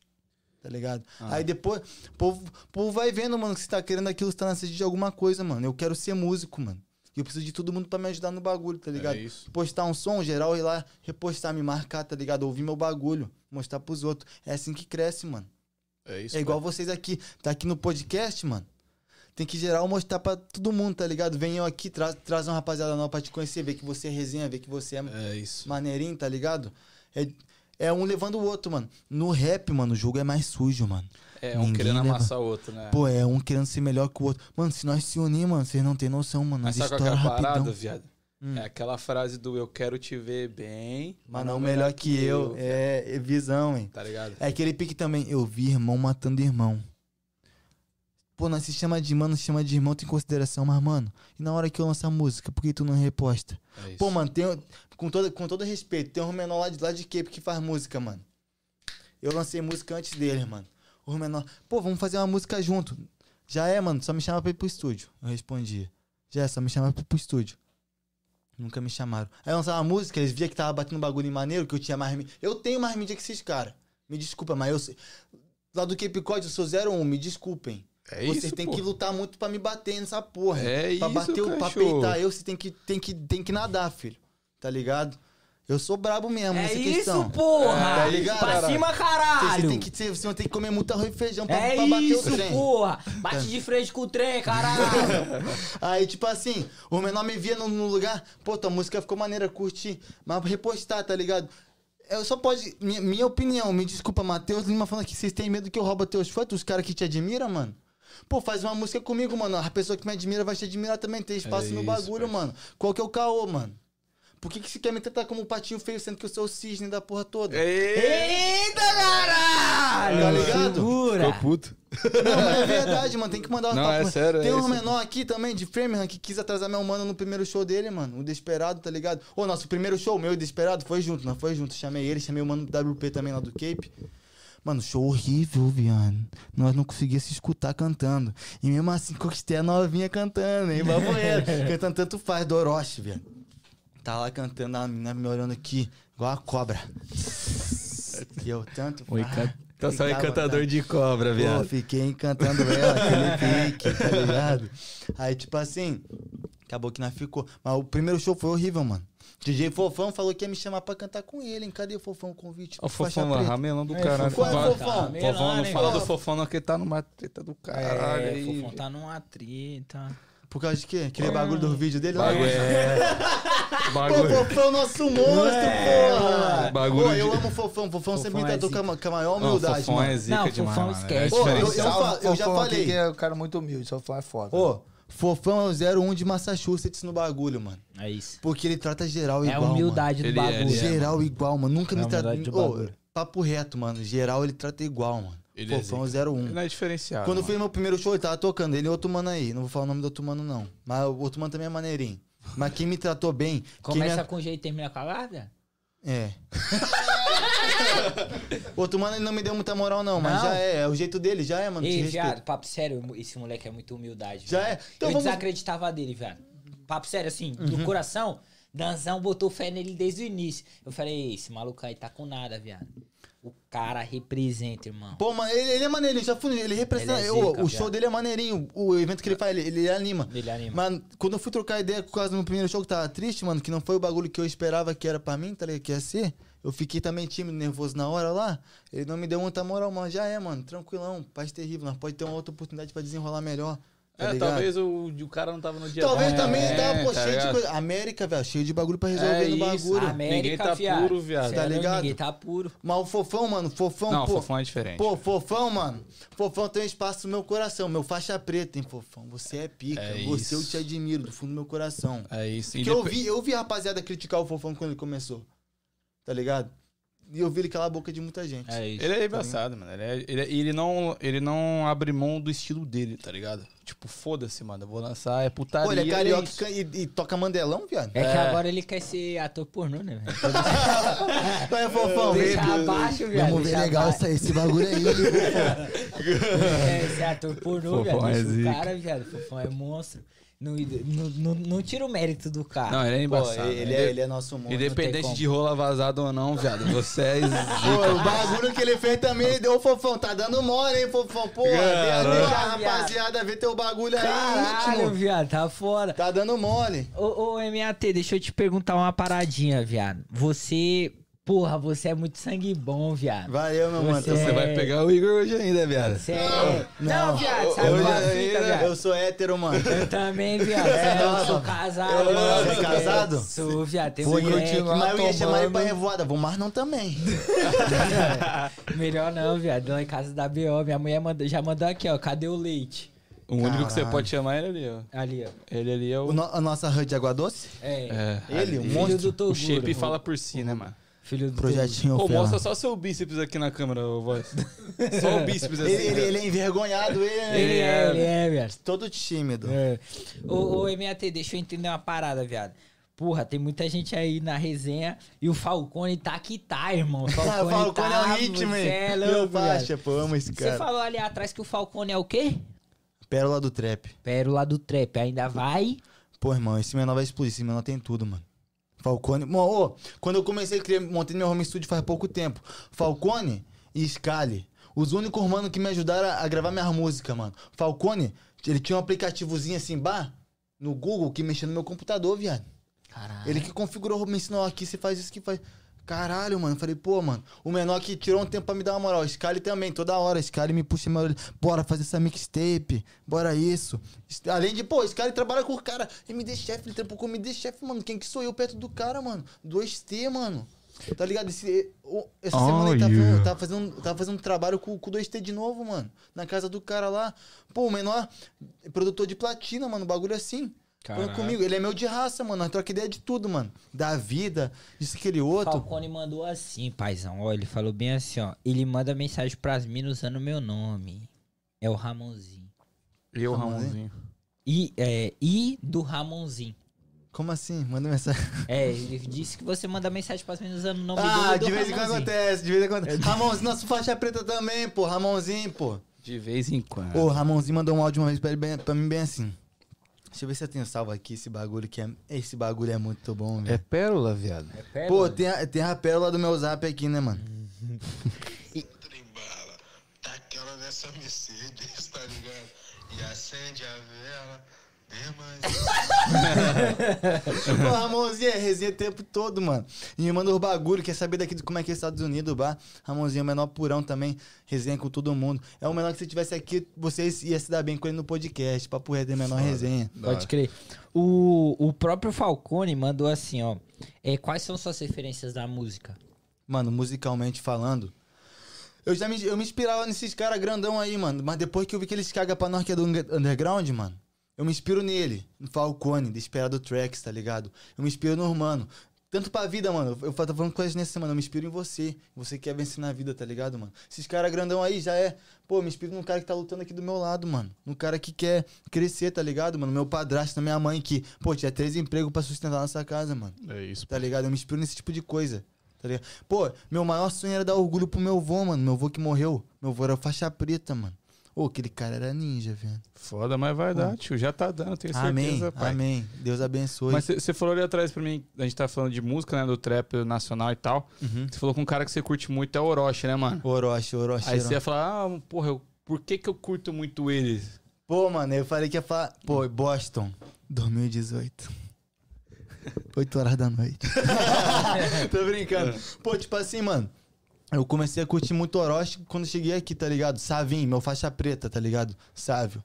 Tá ligado? Ah. Aí depois, o povo, povo vai vendo, mano, que você tá querendo aquilo, você tá na sede de alguma coisa, mano. Eu quero ser músico, mano. E eu preciso de todo mundo pra me ajudar no bagulho, tá ligado? É isso. Postar um som, geral, ir lá, repostar, me marcar, tá ligado? Ouvir meu bagulho, mostrar pros outros. É assim que cresce, mano. É isso. É igual vocês aqui, tá aqui no podcast, mano. Tem que geral mostrar pra todo mundo, tá ligado? Eu aqui, traz, traz uma rapaziada nova pra te conhecer, ver que você é resenha, ver que você é É isso. maneirinho, tá ligado? É, é um levando o outro, mano. No rap, mano, o jogo é mais sujo, mano. É um Ninguém querendo leva- amassar o outro, né? Pô, é um querendo ser melhor que o outro. Mano, se nós se unir, mano, vocês não tem noção, mano. Mas sabe qual que é a parada, viado? Hum. É aquela frase do eu quero te ver bem, Mas não melhor que eu. É, é visão, hein. Tá ligado? É aquele pique também. Eu vi irmão matando irmão. Pô, nós se chama de mano, se chama de irmão, tem consideração, mas, mano, e na hora que eu lançar música, por que tu não reposta? É. Pô, mano, tem, com, todo, com todo respeito, tem um menor lá de, lá de Cape que faz música, mano. Eu lancei música antes dele, mano. O menor, pô, vamos fazer uma música junto. Já é, mano, só me chama pra ir pro estúdio. Eu respondi. Já é, só me chama pra ir pro estúdio. Nunca me chamaram. Aí eu lançava uma música, eles via que tava batendo bagulho em maneiro, que eu tinha mais. mi- Eu tenho mais mídia que esses caras. Me desculpa, mas eu. Lá do Cape Cod eu sou 01, me desculpem. É Vocês isso, têm pô. que lutar muito pra me bater nessa porra. É pra isso, bater, o- pra peitar eu, você tem que, tem, que, tem que nadar, filho. Tá ligado? Eu sou brabo mesmo É nessa isso, questão. porra! Tá ligado, pra caralho? cima, Você caralho! tem que, ter- você tem que comer muito arroz e feijão pra, É pra bater isso, o trem. porra! Bate de frente com o trem, caralho! Aí, tipo assim, o menor me via no, no lugar, pô, tua música ficou maneira, curti, mas repostar, tá ligado? Eu só pode. Minha, minha opinião, me desculpa, Matheus Lima falando que vocês têm medo que eu rouba teus fãs, os caras que te admiram, mano. Pô, faz uma música comigo, mano. A pessoa que me admira vai te admirar também. Tem espaço É no isso, bagulho, parceiro. mano. Qual que é o caô, mano? Por que, que você quer me tratar como um patinho feio, sendo que eu sou o cisne da porra toda? Eita, caralho! Tá ligado? Segura! Ficou puto. Não, mas é verdade, mano. Tem que mandar uma Não, é sério, Tem é um isso. menor aqui também, de Framingham, que quis atrasar meu mano no primeiro show dele, mano. O Desperado, tá ligado? Ô, nosso primeiro show, meu e Desperado, foi junto, não foi junto. Chamei ele, chamei o mano do WP também lá do Cape. Mano, show horrível, viado. Nós não conseguíamos se escutar cantando. E mesmo assim, conquistei a novinha cantando, hein? Baboeira. cantando tanto faz, Doroche, velho. Tá lá cantando, a menina me olhando aqui, igual a cobra. E eu tanto faz. Tá só encantador tá? de cobra, Pô, viado. fiquei encantando ela, aquele pique, tá ligado? Aí, tipo assim, acabou que nós ficou. Mas o primeiro show foi horrível, mano. DJ Fofão falou que ia me chamar pra cantar com ele, hein? Cadê o Fofão o convite? Ó, o Fofão lá, ramelão do É, caralho. Qual é, Vai- Fofão? Tá Fofão, não fala do pô? Fofão, não, que ele tá numa treta do caralho. É, aí, o Fofão tá numa treta. Por causa de quê? Aquele bagulho do vídeo dele? Bagulho lá? é. Pô, Bagulho. Fofão, nosso monstro, É, porra! Bagulho Pô, eu amo o Fofão. Fofão sempre me Fofão é tratou com a- com a maior Não, humildade, Fofão mano. é zica Não, demais, Fofão esquece. Pô, eu- eu fa- eu já Fofão falei. que é um cara muito humilde, só é foda. Ô, Fofão é o 01 de Massachusetts no bagulho, mano. É isso. Porque ele trata geral É igual, a humildade do Ele é, bagulho. é. Geral igual, mano. Nunca É me trata. bagulho. papo reto, mano. Geral ele trata igual, mano. Ele é Fofão zica. 01. Ele não é diferenciado. Quando eu mano. fiz meu primeiro show, ele tava tocando. Ele e outro mano aí. Não vou falar o nome do outro mano, não. Mas o outro mano também é maneirinho. Mas quem me tratou bem. Começa me... com jeito e termina com a larga? É. o outro mano ele não me deu muita moral, não. Mas Não? já é. É o jeito dele, já é, mano. Ei, viado, papo sério, esse moleque é muito humildade. Já viado. é? Então eu vamos- desacreditava dele, viado. Papo sério, assim, do coração, Danzão botou fé nele desde o início. Eu falei, esse maluco aí tá com nada, viado. O cara representa, irmão. Pô, mas ele, ele é maneirinho, já fui. Ele representa. Ele é zica, o viado. show dele é maneirinho. O evento que ele faz, ele, ele anima. Ele anima. Mas quando eu fui trocar ideia por causa do meu primeiro show que tava triste, mano, que não foi o bagulho que eu esperava que era pra mim, tá ligado? Que ia ser. Eu fiquei também tímido, nervoso na hora lá. Ele não me deu muita moral, mas já é, mano. Tranquilão, paz terrível. Nós pode ter uma outra oportunidade pra desenrolar melhor. Tá É, ligado? talvez o, o cara não tava no dia Talvez dele. também É, tava, pô, tá cheio de coisa. América, velho, cheio de bagulho pra resolver É no isso. bagulho. América, Ninguém tá viado. puro, viado. Tá ligado? Ninguém tá puro. Mas o fofão, mano, fofão, Não, o pô. Fofão é diferente. Pô, fofão, mano. Fofão tem um espaço no meu coração. Meu faixa preta, hein, fofão. Você é pica. É Você eu isso. te admiro do fundo do meu coração. É isso. Porque eu Indep- vi, eu vi a rapaziada criticar o fofão quando ele começou. Tá ligado? E eu vi ele calar a boca de muita gente. É isso. Ele é embaçado, mano. Ele, é- ele, é- ele, não, ele não abre mão do estilo dele, tá ligado? Tipo, foda-se, mano. Eu vou lançar, é putaria. Pô, ele é e carioca e, e- e toca mandelão, viado? É, que É. agora ele quer ser ator pornô, né, velho? É fofão, Deixa abaixo, viado. Vamos ver legal abaixo. esse, esse bagulho aí. É, esse ator pornô, Fofão viado. é o cara, viado. Fofão é monstro. Não, não, não, não tira o mérito do cara. Não, ele é Pô, embaçado. ele, é, ele é nosso monstro. Independente de rola vazada ou não, viado. Você é Pô, zica. o bagulho que ele fez também, deu, fofão. Tá dando mole, hein, fofão? Pô, deixa a rapaziada ver teu bagulho aí Caralho, íntimo. viado, tá foda. Tá dando mole. Ô, ô, MAT, deixa eu te perguntar uma paradinha, viado. Você, porra, você é muito sangue bom, viado. Valeu, meu mano. Você é- vai pegar o Igor hoje ainda, viado. Você é... Não, viado, sabe Eu, é fita, viado? eu sou hétero, mano. Eu também, viado. eu sou casado. mano. Você é casado? Sou, viado. Tem eu moleque. mas eu ia chamar ele pra revoada. Vou mais não também. Melhor não, viado. Lá em casa da BO, minha mulher mandou- já mandou aqui, ó. Cadê o leite? O único que você pode chamar é ele ali, ó. Ali, ó. Ele ali é o. O no- a nossa HUD de água doce? É. É, Ele, ali. monstro. Filho do Toguro. O shape fala por si, né, mano? Filho do Projetinho Pô, Fela. mostra só seu bíceps aqui na câmera, ô voz. Só o bíceps assim. Ele, ele, ele é envergonhado, ele, Ele Ele é, é- ele é, viado. todo tímido. É. Ô, ô, MAT, deixa eu entender uma parada, viado. Porra, tem muita gente aí na resenha e o Falcone tá que tá, irmão. O Falcone, o Falcone tá, é um ritmo, você é louco, Meu faixa, pô, amo esse Você cara. falou ali atrás que o Falcone é o quê? Pérola do trap. Pérola do trap. Ainda vai? Pô, irmão, esse menor vai explodir. Esse menor tem tudo, mano. Falcone. Ô, quando eu comecei a criar, montei meu home studio faz pouco tempo. Falcone e Scali. Os únicos mano que me ajudaram a gravar minhas músicas, mano. Falcone, ele tinha um aplicativozinho assim, bar, no Google, que mexia no meu computador, viado. Caralho. Ele que configurou, me ensinou aqui, você faz isso que faz. Caralho, mano. Falei, pô, mano. O menor que tirou um tempo pra me dar uma moral. O Scali também, toda hora. O Scali me puxa meu. Bora fazer essa mixtape. Bora isso. Além de, pô, o Scali trabalha com o cara. MD chefe, ele trampou com MD chefe, mano. Quem que sou eu perto do cara, mano? 2T, mano. Tá ligado? Esse, essa Oh, semana ele yeah. fazendo, tava, fazendo, tava fazendo um trabalho com, com o 2T de novo, mano. Na casa do cara lá. Pô, o menor produtor de platina, mano. Bagulho assim. Caraca. comigo. Ele é meu de raça, mano. Nós troca ideia de tudo, mano. Da vida, disso, aquele outro. Falcone mandou assim, paizão. Ó, ele falou bem assim, ó. Ele manda mensagem pras minas usando meu nome. É o Ramonzinho. Eu, Ramonzinho. Ramonzinho. E, é, e do Ramonzinho. Como assim? Manda mensagem. É, ele disse que você manda mensagem pras minas usando o nome Ah, dele do de vez em quando Ramonzinho. acontece, de vez em quando acontece. Ramonzinho, nosso faixa preta também, pô. Ramonzinho, pô. De vez em quando. Ô, Ramonzinho mandou um áudio uma vez pra, ele bem- pra mim bem assim. Deixa eu ver se eu tenho salvo aqui esse bagulho que é. Esse bagulho é muito bom, É velho. pérola, viado. É pérola? Pô, tem a, tem a pérola do meu zap aqui, né, mano? Trem bala. Tá aquela dessa Mercedes, tá ligado? E acende a vela. Mais. Pô, Ramonzinho é resenha o tempo todo, mano. E me manda os bagulho, quer saber daqui de como é que é os Estados Unidos, bah. Ramonzinho é o menor purão também, resenha com todo mundo. É o menor que se tivesse aqui, vocês iam se dar bem com ele no podcast. Papo reto é menor resenha. Pode crer. O, o próprio Falcone mandou assim, ó. É, quais são suas referências da música? Mano, musicalmente falando. Eu já me, eu me inspirava nesses caras grandão aí, mano. Mas depois que eu vi que eles cagam pra nós que é do under- underground, mano. Eu me inspiro nele, no Falcone, Desperado Tracks, tá ligado? Eu me inspiro no Mano. Tanto pra vida, mano. Eu tava falando eles nessa semana, eu me inspiro em você. Você quer vencer na vida, tá ligado, mano? Esses caras grandão aí já é. Pô, eu me inspiro num cara que tá lutando aqui do meu lado, mano. Num cara que quer crescer, tá ligado, mano? Meu padrasto, minha mãe que, pô, tinha três empregos pra sustentar nossa casa, mano É isso. tá ligado? Eu me inspiro nesse tipo de coisa, tá ligado? Pô, meu maior sonho era dar orgulho pro meu avô, mano. Meu avô que morreu. Meu avô era faixa preta, mano. Ô, aquele cara era ninja, velho. Foda, mas vai dar, tio. Já tá dando, tenho certeza, Amém, pai. amém. Deus abençoe. Mas você falou ali atrás pra mim, a gente tá falando de música, né? Do trap nacional e tal. Uhum. Você falou com um cara que você curte muito é o Orochi, né, mano? Orochi, Orochi. Aí você ia falar, ah, porra, eu- por que que eu curto muito eles? Pô, mano, eu falei que ia falar... Pô, Boston, 2018. 8 horas da noite. Tô brincando. Pô, tipo assim, mano. Eu comecei a curtir muito Orochi quando cheguei aqui, tá ligado? Savin, meu faixa preta, tá ligado? Sávio.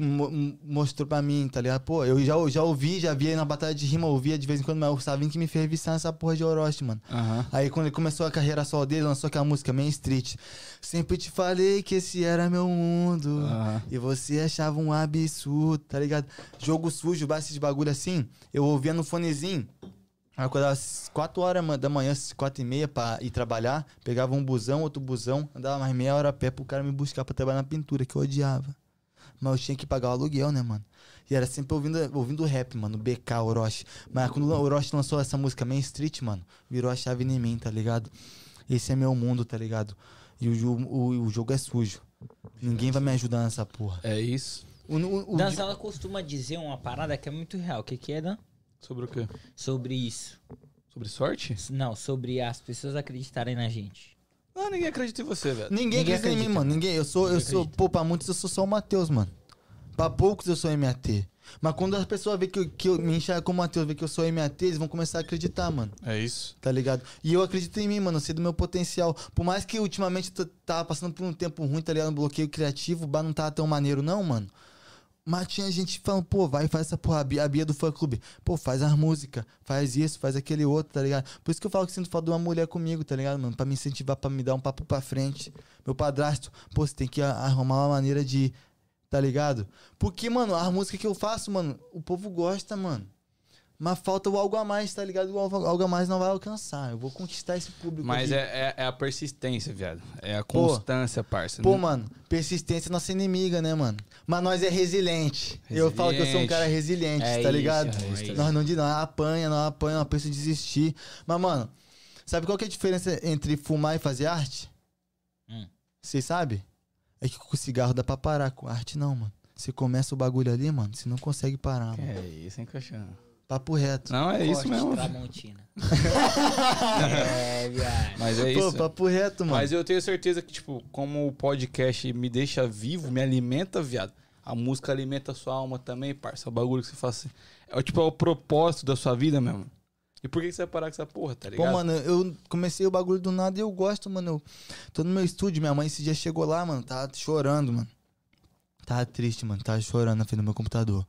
Mo- mo- mostrou pra mim, tá ligado? Pô, eu já, já ouvi, já vi aí na batalha de rima, ouvia de vez em quando, mas o Savin que me fez viciar nessa porra de Orochi, mano. Aham. Aí quando ele começou a carreira solo dele, lançou aquela música Main Street. Sempre te falei que esse era meu mundo. Aham. E você achava um absurdo, tá ligado? Jogo sujo, basta de bagulho assim. Eu ouvia no fonezinho. Aí eu acordava às 4 horas da manhã, às 4 e meia pra ir trabalhar. Pegava um busão, outro busão. Andava mais meia hora a pé pro cara me buscar pra trabalhar na pintura, que eu odiava. Mas eu tinha que pagar o aluguel, né, mano? E era sempre ouvindo, ouvindo rap, mano. BK, Orochi. Mas quando o Orochi lançou essa música Main Street, mano, virou a chave em mim, tá ligado? Esse é meu mundo, tá ligado? E o, o, o jogo é sujo. Ninguém vai me ajudar nessa porra. É isso. O, o, o- costuma dizer uma parada que é muito real. O que que é, Dan? Sobre o quê? Sobre isso. Sobre sorte? Não, sobre as pessoas acreditarem na gente. Ah, ninguém acredita em você, velho. Ninguém, Ninguém acredita em mim, mano. Ninguém. Eu sou, eu Ninguém sou, acredita. pô, pra muitos eu sou só o Matheus, mano. Pra poucos eu sou MAT. Mas quando as pessoas veem que eu, que eu me enxergam como Matheus, vê que eu sou MAT, eles vão começar a acreditar, mano. É isso. Tá ligado? E eu acredito em mim, mano. Eu sei do meu potencial. Por mais que ultimamente eu tava passando por um tempo ruim, tá ligado? Um bloqueio criativo, o bar não tava tão maneiro, não, mano. Mas tinha gente falando, pô, vai, faz essa porra, a Bia, a Bia do fã clube. Pô, faz as músicas, faz isso, faz aquele outro, tá ligado? Por isso que eu falo que sinto falta de uma mulher comigo, tá ligado, mano? Pra me incentivar, pra me dar um papo pra frente. Meu padrasto, pô, você tem que arrumar uma maneira de. Tá ligado? Porque, mano, a música que eu faço, mano, o povo gosta, mano. Mas falta o algo a mais, tá ligado? O algo a mais não vai alcançar. Eu vou conquistar esse público. Mas é, é, é a persistência, viado. É a Pô. constância, parça. Pô, Não- mano, persistência é nossa inimiga, né, mano? Mas nós é resiliente. Eu falo que eu sou um cara resiliente, É tá isso, ligado? é isso. Nós não, de- não apanha, não apanha, não pensa desistir. Mas, mano, sabe qual que é a diferença entre fumar e fazer arte? Hum. Vocês sabem? É que com cigarro dá pra parar, com arte não, mano. Você começa o bagulho ali, mano, você não consegue parar, Que mano. é isso, hein, Caixão? Papo reto. Não, é isso mesmo. Tramontina. é, viado. Mas é Pô, isso. papo reto, mano. Mas eu tenho certeza que, tipo, como o podcast me deixa vivo, me alimenta, viado, a música alimenta a sua alma também, parça. É o bagulho que você faz assim. É o tipo, é o propósito da sua vida mesmo. E por que que você vai parar com essa porra, tá ligado? Pô, mano, eu comecei o bagulho do nada e eu gosto, mano. Eu tô no meu estúdio, minha mãe esse dia chegou lá, mano, tava chorando, mano. Tava triste, mano, tava chorando na frente do meu computador.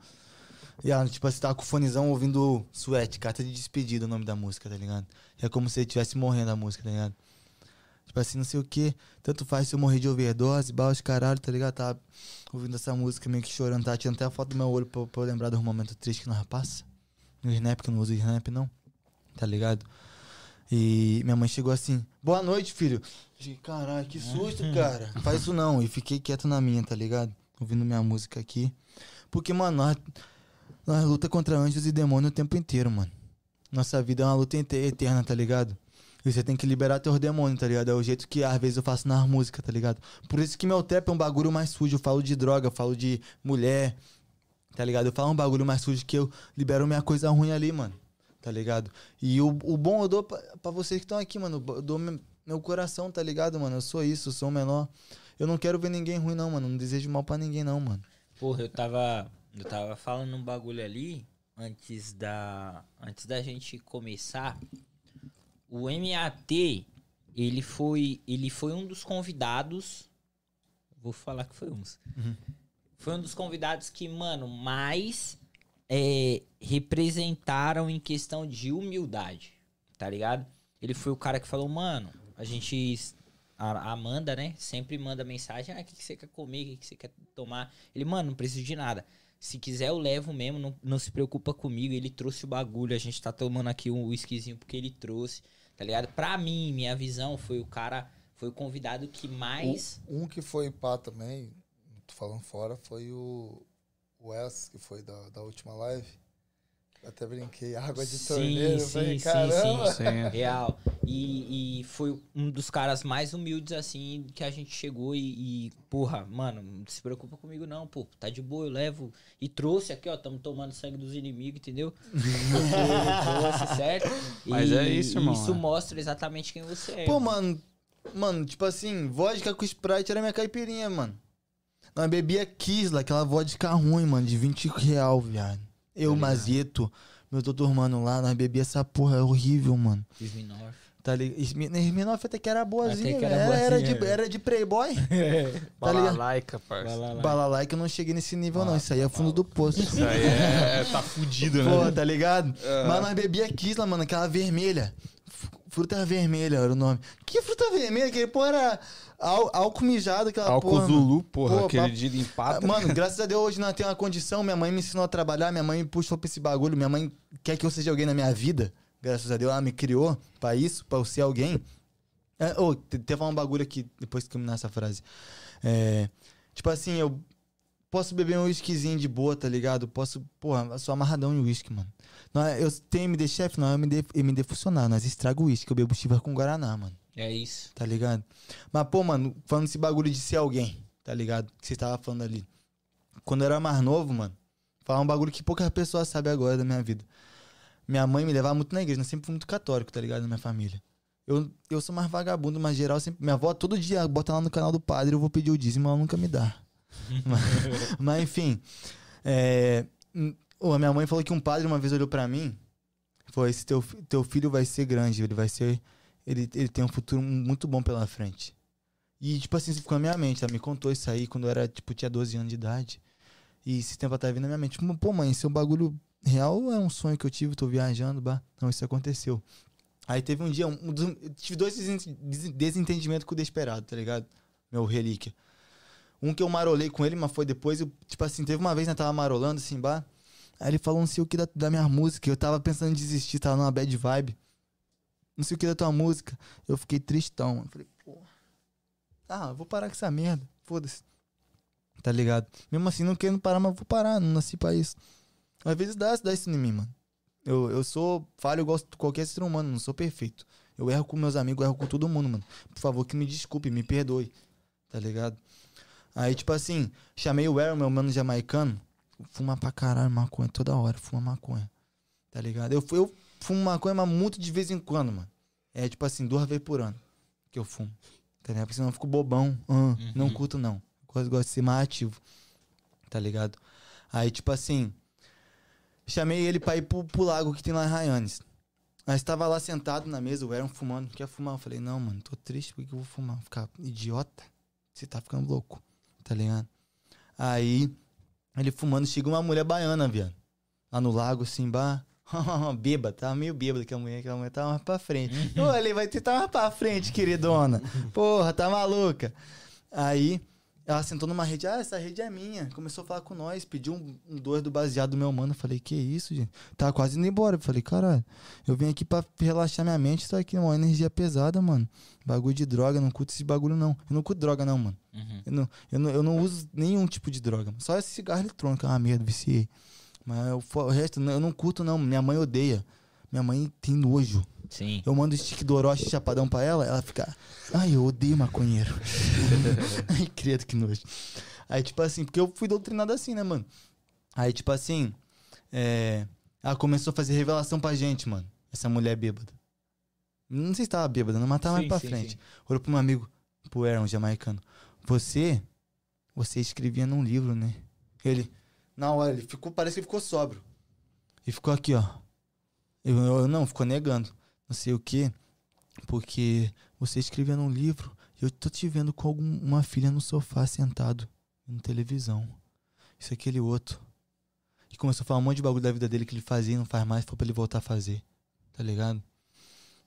E ela, tipo assim, tava com o fonezão ouvindo Suete, carta de despedida, o nome da música, tá ligado? É como se ele estivesse morrendo a música, tá ligado? Tipo assim, não sei o que, tanto faz se eu morrer de overdose, baixo caralho, tá ligado? Tava ouvindo essa música meio que chorando, tava tirando até a foto do meu olho pra, pra eu lembrar dos momentos tristes que nós passa. No Snap, que eu não uso Snap, não tá ligado? E minha mãe chegou assim, boa noite, filho. Fiquei, caralho, que susto, cara. Faz isso não. E fiquei quieto na minha, tá ligado? Ouvindo minha música aqui. Porque, mano, nós, nós luta contra anjos e demônios o tempo inteiro, mano. Nossa vida é uma luta ete- eterna, tá ligado? E você tem que liberar teus demônios, tá ligado? É o jeito que às vezes eu faço nas músicas, tá ligado? Por isso que meu trap é um bagulho mais sujo. Eu falo de droga, eu falo de mulher, tá ligado? Eu falo um bagulho mais sujo que eu libero minha coisa ruim ali, mano tá ligado? E o, o bom eu dou pra, pra vocês que estão aqui, mano. Eu dou meu, meu coração, tá ligado, mano? Eu sou isso, eu sou o menor. Eu não quero ver ninguém ruim, não, mano. Não desejo mal pra ninguém, não, mano. Porra, eu tava. Eu tava falando um bagulho ali antes da. Antes da gente começar. O MAT, ele foi. Ele foi um dos convidados. Vou falar que foi uns. Foi um dos convidados que, mano, mais é, representaram em questão de humildade. Tá ligado? Ele foi o cara que falou, mano, a gente. A a Amanda, né? Sempre manda mensagem: ah, o que, que você quer comer? O que, que você quer tomar? Ele, mano, não preciso de nada. Se quiser, eu levo mesmo, não, não se preocupa comigo. Ele trouxe o bagulho, a gente tá tomando aqui um whiskyzinho porque ele trouxe, tá ligado? Pra mim, minha visão, foi o cara, foi o convidado que mais. Um que foi pá também, tô falando fora, foi o o Wes, que foi da, da última live. Eu até brinquei, água de Sim, torneiro. eu sim, falei, sim, caramba. sim. Real. E, e foi um dos caras mais humildes, assim, que a gente chegou e, e, porra, mano, não se preocupa comigo não, pô. Tá de boa, eu levo. E trouxe aqui, ó, tamo tomando sangue dos inimigos, entendeu? Trouxe, certo? Mas E é isso, irmão, Isso é. mostra exatamente quem você é. Pô, mano. Mano, tipo assim, vodka com Sprite era minha caipirinha, mano. Nós bebia Kisla, aquela vodka ruim, mano, de 20 real, viado. Eu, Mazito, meu doutor mano lá, nós bebia essa porra, é horrível, mano. Smirnoff. Tá ligado? Smirnoff até que era boazinha, Até que era velho. era, era, boazinha, de, velho. era de playboy. tá ligado? Balalaica, parça. Vai lá, lá. Balalai que eu não cheguei nesse nível, não. Isso aí é fundo do poço. Isso aí é, tá fudido, né? Pô, tá ligado? Mas nós bebia Kisla, mano, aquela vermelha. Fruta vermelha era o nome. Que fruta vermelha? Aquele porra era ál- álcool mijado, aquela Álcool porra. mano. Zulu, porra, Pô, aquele de limpar. Mano, graças a Deus hoje nós temos uma condição. Minha mãe me ensinou a trabalhar, minha mãe me puxou pra esse bagulho. Minha mãe quer que eu seja alguém na minha vida. Graças a Deus, ela me criou pra isso, pra eu ser alguém. É, ô, te- teve um bagulho aqui, depois que terminar essa frase. É, tipo assim, eu posso beber um whiskyzinho de boa, tá ligado? Posso, porra, sou amarradão em whisky, mano. Nós, eu tenho MD chefe, não é MD, MD funcionário. Nós estraga o whisky, eu bebo chiva com Guaraná, mano É isso. tá ligado? Mas, pô, mano, falando esse bagulho de ser alguém, tá ligado? Que você tava falando ali. Quando eu era mais novo, mano, falar um bagulho que poucas pessoas sabem agora da minha vida. Minha mãe me levava muito na igreja, eu sempre fui muito católico, tá ligado? Na minha família. Eu, eu sou mais vagabundo, mas geral sempre. Minha avó todo dia bota lá no canal do padre, eu vou pedir o dízimo, ela nunca me dá. Mas, mas, enfim. É, hum, a minha mãe falou que um padre uma vez olhou pra mim. Falou: Esse teu, teu filho vai ser grande, ele vai ser ele, ele tem um futuro muito bom pela frente. E, tipo assim, ficou na minha mente. Ela me contou isso aí quando eu era, tipo, tinha 12 anos de idade. E esse tempo atrás vindo na minha mente. Tipo, pô, mãe, esse é um bagulho real é um sonho que eu tive, tô viajando, bah. Não, isso aconteceu. Aí teve um dia, um, um tive dois desen- des- desentendimentos com o Desperado, tá ligado? Meu relíquia. Um que eu marolei com ele, mas foi depois, eu, tipo assim, teve uma vez, né, tava marolando, assim, bah. Aí ele falou não sei o que da, da minha música. Eu tava pensando em desistir, tava numa bad vibe não sei o que da tua música. Eu fiquei tristão. mano. Falei, porra. Ah, vou parar com essa merda. Foda-se. Tá ligado? Mesmo assim, não querendo parar, mas vou parar. Não nasci pra isso. Às vezes dá, dá isso em mim, mano. Eu, eu sou falho igual qualquer ser humano, não sou perfeito. Eu erro com meus amigos, erro com todo mundo, mano. Por favor, que me desculpe, me perdoe. Tá ligado? Aí, tipo assim, chamei o Aaron, meu mano jamaicano. Fuma pra caralho maconha toda hora, fuma maconha. Tá ligado? Eu, eu fumo maconha, mas muito de vez em quando, mano. É tipo assim, duas vezes por ano que eu fumo. Tá ligado? Porque senão eu fico bobão. Ah, Não curto, não. Gosto, gosto de ser mais ativo. tá ligado? Aí, tipo assim, chamei ele pra ir pro, pro lago que tem lá em Ryanes. Nós tava lá sentado na mesa, o Aaron fumando. Quer fumar? Eu falei, não, mano, tô triste, por que eu vou fumar? Ficar idiota? Você tá ficando louco, tá ligado? Aí, ele fumando, chega uma mulher baiana, viado. Lá no lago, assim, bah. bêbada, tava meio bêbada que a mulher, que a mulher tava mais pra frente. Eu olhei, vai tentar mais pra frente, queridona. Porra, tá maluca. Aí, ela sentou numa rede, ah, essa rede é minha. Começou a falar com nós, pediu um, um dois do baseado do meu mano. Eu falei, que isso, gente? Tava quase indo embora. Eu falei, caralho, eu vim aqui pra relaxar minha mente, aqui é uma energia pesada, mano. Bagulho de droga, não curto esse bagulho, não. Eu não curto droga, não, mano. Uhum. Eu não, eu não, eu não uso nenhum tipo de droga. Só esse cigarro eletrônico, ah, merda, viciei. Mas eu- o resto, eu não curto, não. Minha mãe odeia. Minha mãe tem nojo. Sim. Eu mando stick do Orochi chapadão pra ela, ela fica. Ai, eu odeio maconheiro. Ai, credo que nojo. Aí, tipo assim, porque eu fui doutrinado assim, né, mano? Aí, tipo assim, é, ela começou a fazer revelação pra gente, mano. Essa mulher bêbada. Não sei se tava bêbada, não, mas tava mais pra sim, frente. sim. Olhou pro meu amigo, pro Aaron, jamaicano. Você, você escrevia num livro, né? Ele, na hora, ele ficou, parece que ele ficou sóbrio. E ficou aqui, ó. Eu, eu- não, ficou negando. Não sei o quê. Porque você escrevia num livro e eu tô te vendo com algum, uma filha no sofá sentado, na televisão. Isso, aquele outro. E começou a falar um monte de bagulho da vida dele que ele fazia e não faz mais, foi pra ele voltar a fazer. Tá ligado?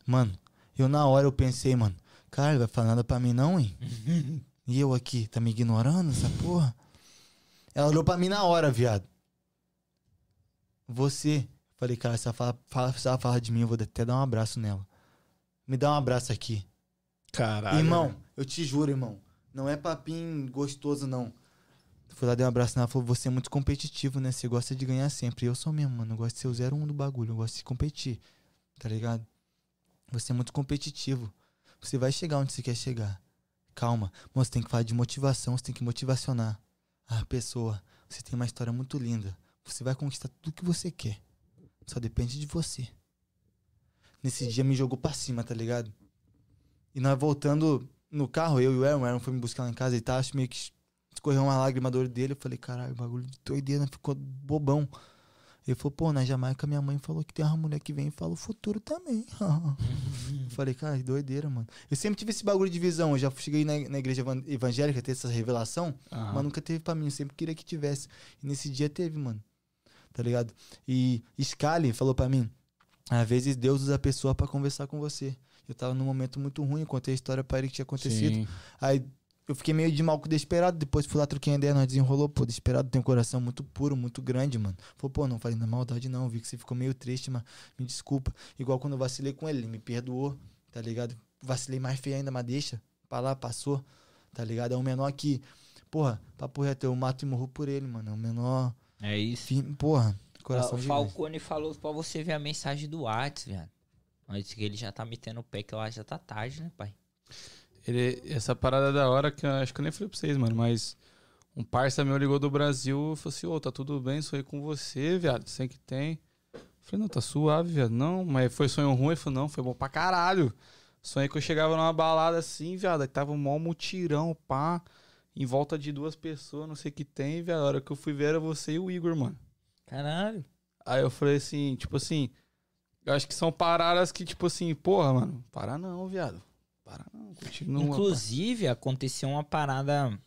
Mano, eu na hora eu pensei, mano, cara, vai falar nada pra mim não, hein? e eu aqui, tá me ignorando essa porra? Ela olhou pra mim na hora, viado. Você. Falei, cara, se ela fala, fala, se ela falar de mim, eu vou até dar um abraço nela. Me dá um abraço aqui. Caralho. Irmão, eu te juro, irmão. Não é papinho gostoso, não. Fui lá, dei um abraço nela, falou, você é muito competitivo, né? Você gosta de ganhar sempre. Eu sou mesmo, mano. Eu gosto de ser o 01 do bagulho. Eu gosto de competir. Tá ligado? Você é muito competitivo. Você vai chegar onde você quer chegar. Calma. Mano, você tem que falar de motivação, você tem que motivacionar a pessoa. Você tem uma história muito linda. Você vai conquistar tudo que você quer. Só depende de você. Nesse dia me jogou pra cima, tá ligado? E nós voltando no carro, eu e o Aaron, o Aaron foi me buscar lá em casa e acho meio que escorreu uma lágrima do olho dele. Eu falei, caralho, bagulho de doideira, ficou bobão. Ele falou, pô, na Jamaica minha mãe falou que tem uma mulher que vem e fala o futuro também. eu falei, cara, que doideira, mano. Eu sempre tive esse bagulho de visão. Eu já cheguei na, na igreja evan- evangélica, ter essa revelação, Aham. mas nunca teve pra mim. Eu sempre queria que tivesse. E nesse dia teve, mano. Tá ligado? E Scali falou pra mim: às vezes Deus usa a pessoa pra conversar com você. Eu tava num momento muito ruim, contei a história pra ele que tinha acontecido. Sim. Aí eu fiquei meio de mal com o desesperado. Depois fui lá, troquei a ideia, nós desenrolou. Pô, desesperado tem um coração muito puro, muito grande, mano. Falou, pô, não falei na maldade, não. Vi que você ficou meio triste, mas me desculpa. Igual quando eu vacilei com ele, ele me perdoou, tá ligado? Vacilei mais feio ainda, mas deixa. Pra lá, passou, tá ligado? É um menor que, porra, papo reto, eu mato e morro por ele, mano. É um menor, É isso. firme, porra, coração o gigante. Falcone falou pra você ver a mensagem do Whats, velho. Antes que ele já tá metendo o pé, que lá já tá tarde, né, pai? Ele, essa parada é da hora que eu acho que eu nem falei pra vocês, mano, mas um parça meu ligou do Brasil e falou assim, ô, tá tudo bem, sonhei com você, viado, sei que tem. Eu falei, não, tá suave, viado. Não, mas foi sonho ruim? Ele falou, não, foi bom pra caralho. Sonhei que eu chegava numa balada assim, viado, que tava um mó mutirão, pá, em volta de duas pessoas, não sei o que tem, viado. A hora que eu fui ver era você e o Igor, mano. Caralho. Aí eu falei assim, tipo assim, eu acho que são paradas que, tipo assim, porra, mano, para não, viado. Para não, continua. Inclusive, aconteceu uma parada.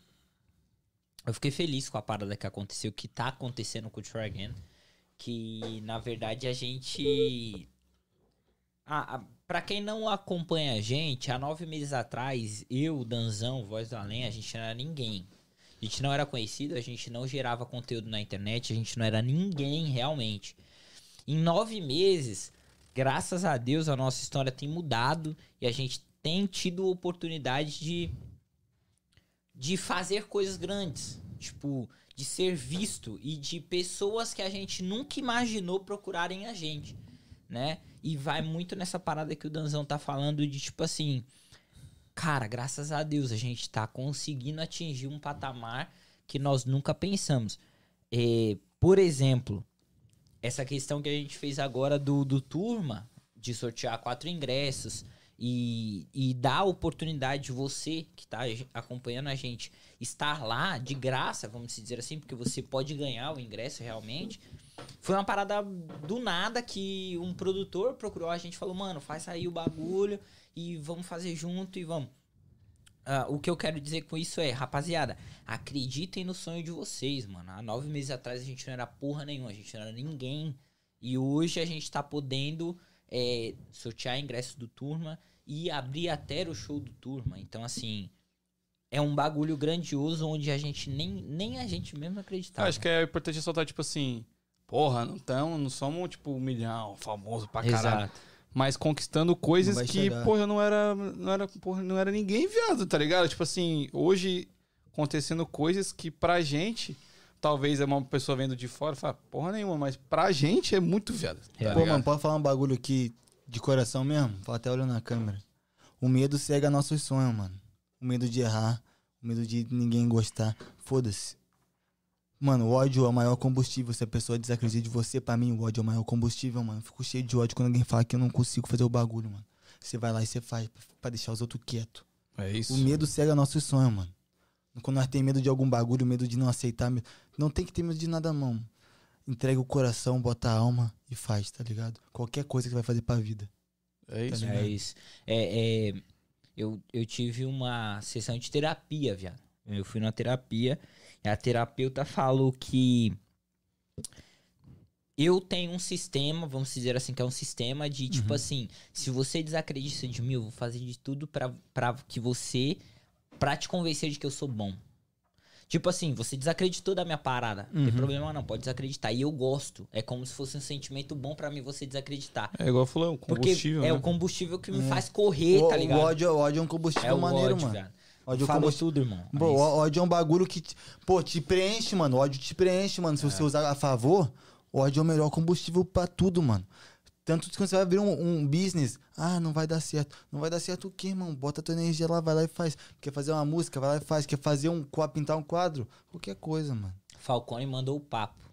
Eu fiquei feliz com a parada que aconteceu, que tá acontecendo com o Try Again. Que na verdade a gente. Ah, ah, pra quem não acompanha a gente, há nove meses atrás, eu, Danzão, Voz do Além, a gente não era ninguém. A gente não era conhecido, a gente não gerava conteúdo na internet, a gente não era ninguém realmente. Em nove meses, graças a Deus, a nossa história tem mudado e a gente tem tido oportunidade de, de fazer coisas grandes. Tipo, de ser visto e de pessoas que a gente nunca imaginou procurarem a gente, né? E vai muito nessa parada que o Danzão tá falando de tipo assim, cara, graças a Deus a gente tá conseguindo atingir um patamar que nós nunca pensamos. É, por exemplo, essa questão que a gente fez agora do, do turma, de sortear quatro ingressos, e, e dar a oportunidade de você que tá acompanhando a gente estar lá de graça, vamos dizer assim, porque você pode ganhar o ingresso realmente. Foi uma parada do nada que um produtor procurou a gente falou, mano, faz aí o bagulho e vamos fazer junto e vamos. Uh, o que eu quero dizer com isso é, rapaziada, acreditem no sonho de vocês, mano. Há nove meses atrás a gente não era porra nenhuma, a gente não era ninguém. E hoje a gente tá podendo é, sortear ingressos do Turma e abrir até o show do Turma. Então, assim, é um bagulho grandioso onde a gente nem, nem a gente mesmo acreditava. Acho que é importante soltar, tipo assim, porra, não tão, não somos, tipo, um milhão, famoso pra caralho. Exato. Mas conquistando coisas que, chegar. porra, não era, não era, porra, não era ninguém viado, tá ligado? Tipo assim, hoje acontecendo coisas que pra gente, talvez é uma pessoa vendo de fora, fala, porra nenhuma, mas pra gente é muito viado. Tá Pô, mano, pode falar um bagulho aqui de coração mesmo? Fala até olhando na câmera. O medo cega nossos sonhos, mano. O medo de errar, o medo de ninguém gostar. Foda-se. Mano, o ódio é o maior combustível. Se a pessoa desacredita de você, pra mim, o ódio é o maior combustível, mano. Fico cheio de ódio quando alguém fala que eu não consigo fazer o bagulho, mano. Você vai lá e você faz pra deixar os outros quietos. É isso. O medo cega nossos sonhos, mano. Quando nós tem medo de algum bagulho, medo de não aceitar, não tem que ter medo de nada, mano. Entrega o coração, bota a alma e faz, tá ligado? Qualquer coisa que vai fazer pra vida. É isso, tá É isso. É, é, eu, eu tive uma sessão de terapia, viado. Eu fui na terapia a terapeuta falou que eu tenho um sistema, vamos dizer assim, que é um sistema de tipo uhum. assim, se você desacredita de mim, eu vou fazer de tudo pra, pra que você. pra te convencer de que eu sou bom. Tipo assim, você desacreditou da minha parada. Não uhum. tem problema não, pode desacreditar. E eu gosto. É como se fosse um sentimento bom para mim você desacreditar. É igual eu falei, o combustível. Porque né? é o combustível que me é. faz correr, o, tá ligado? O ódio, o ódio é um combustível é maneiro, ódio, mano. Velho. Ódio é Fala tudo, irmão. Pô, é ódio é um bagulho que, pô, te preenche, mano. ódio te preenche, mano. Se é. você usar a favor, ódio é o melhor combustível para tudo, mano. Tanto que quando você vai abrir um, um, business, ah, não vai dar certo. Não vai dar certo o quê, irmão? Bota tua energia lá, vai lá e faz. Quer fazer uma música, vai lá e faz. Quer fazer um pintar um quadro? Qualquer coisa, mano. Falcone mandou o papo.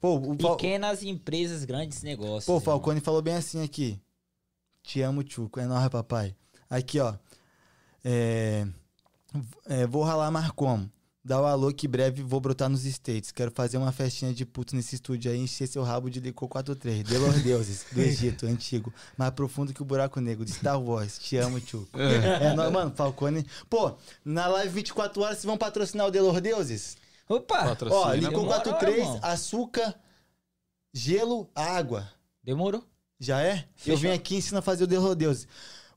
Pô, o Pequenas Fal... empresas, grandes negócios. Pô, o Falcone falou bem assim aqui. Te amo, Tchuco. É nóis, papai. Aqui, ó. É... É, vou ralar mais como? Dá o alô que breve vou brotar nos States. Quero fazer uma festinha de puto nesse estúdio aí, encher seu rabo de licor 43. Delos deuses, do Egito, antigo. Mais profundo que o buraco negro, de Star Wars. Te amo, tio. É, é não, mano, Falcone. Pô, na live 24 horas, vocês vão patrocinar o Delos deuses? Opa! Patrocina. Ó, licor 43, açúcar, gelo, água. Demorou. Já é? Fechou. Eu vim aqui e ensino a fazer o Delos deuses.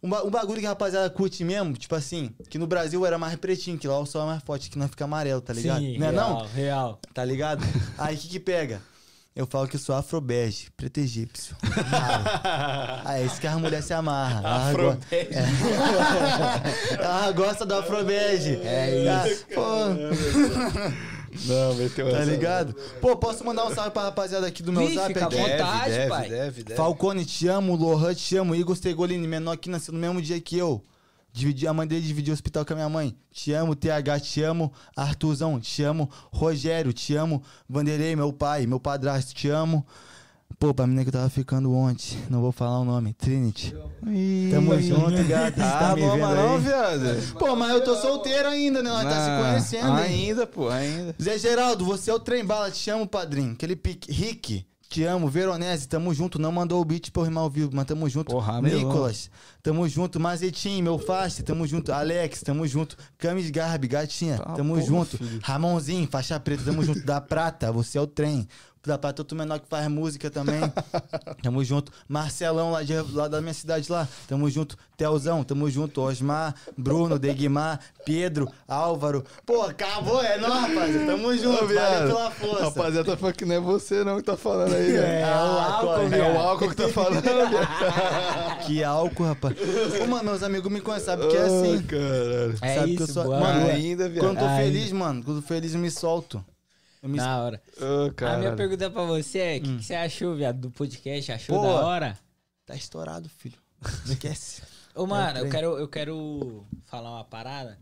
Um, um bagulho que a rapaziada curte mesmo, tipo assim, que no Brasil era mais pretinho, que lá o sol é mais forte, que não fica amarelo, tá ligado? Sim, não é real, não? real. Tá ligado? Aí o que que pega? Eu falo que eu sou afrobege, preto egípcio. ah, é isso que a mulher se amarra. Afrobege. É. Ela gosta do afrobege. É isso. Pô. Não, meteu Tá ligado? Pô, posso mandar um salve pra rapaziada aqui do meu Vixe, zap? Fica à vontade, deve, pai. Deve, deve, Falcone, te amo. Lohan, te amo. Igor Stegolini, menor que nasceu no mesmo dia que eu. Dividi, a mãe dele dividiu o hospital com a minha mãe. Te amo, TH, te amo. Arthurzão, te amo. Rogério, te amo. Vanderlei, meu pai, meu padrasto, te amo. Pô, pra menina que eu tava ficando ontem, não vou falar o nome, Trinity. Tamo junto, gata. Ah, tá me vendo não, viado. Pô, mas eu tô solteiro ainda, né? Nós tá se conhecendo. Ainda, pô, ainda. Zé Geraldo, você é o trem bala, te chamo, padrinho. Aquele pique. Rick, te amo. Veronese, tamo junto. Não mandou o beat pra eu rimar ao vivo, mas tamo junto. Porra, Nicolas, tamo junto. Mazetinho, meu face, tamo junto. Alex, tamo junto. Camis Garbi, gatinha, tá, tamo porra, junto. Filho. Ramonzinho, faixa preta, tamo junto. Da Prata, você é o trem da Patuto Menor que faz música também. tamo junto. Marcelão lá, de, lá da minha cidade lá. Tamo junto. Telzão, tamo junto. Osmar, Bruno, Degmar, Pedro, Álvaro. Pô, acabou, é nóis, rapaziada. Tamo junto. Ô, Valeu pela força. Rapaziada, tá falando que não é você não que tá falando aí, velho. É, é, o álcool, é o álcool que tá falando. que álcool, rapaz. Ô, mano, meus amigos me conhecem, sabe que é assim. caralho. É Sabe isso, que eu sou. Mano, ainda, viado. Quando eu tô feliz, mano, quando eu tô feliz eu me solto. Me... Na hora. Oh, a minha pergunta pra você é: o hum. que, que, você achou, viado, do podcast? Achou Pô, da hora? Tá estourado, filho. Esquece. Ô, mano, eu quero, eu quero falar uma parada.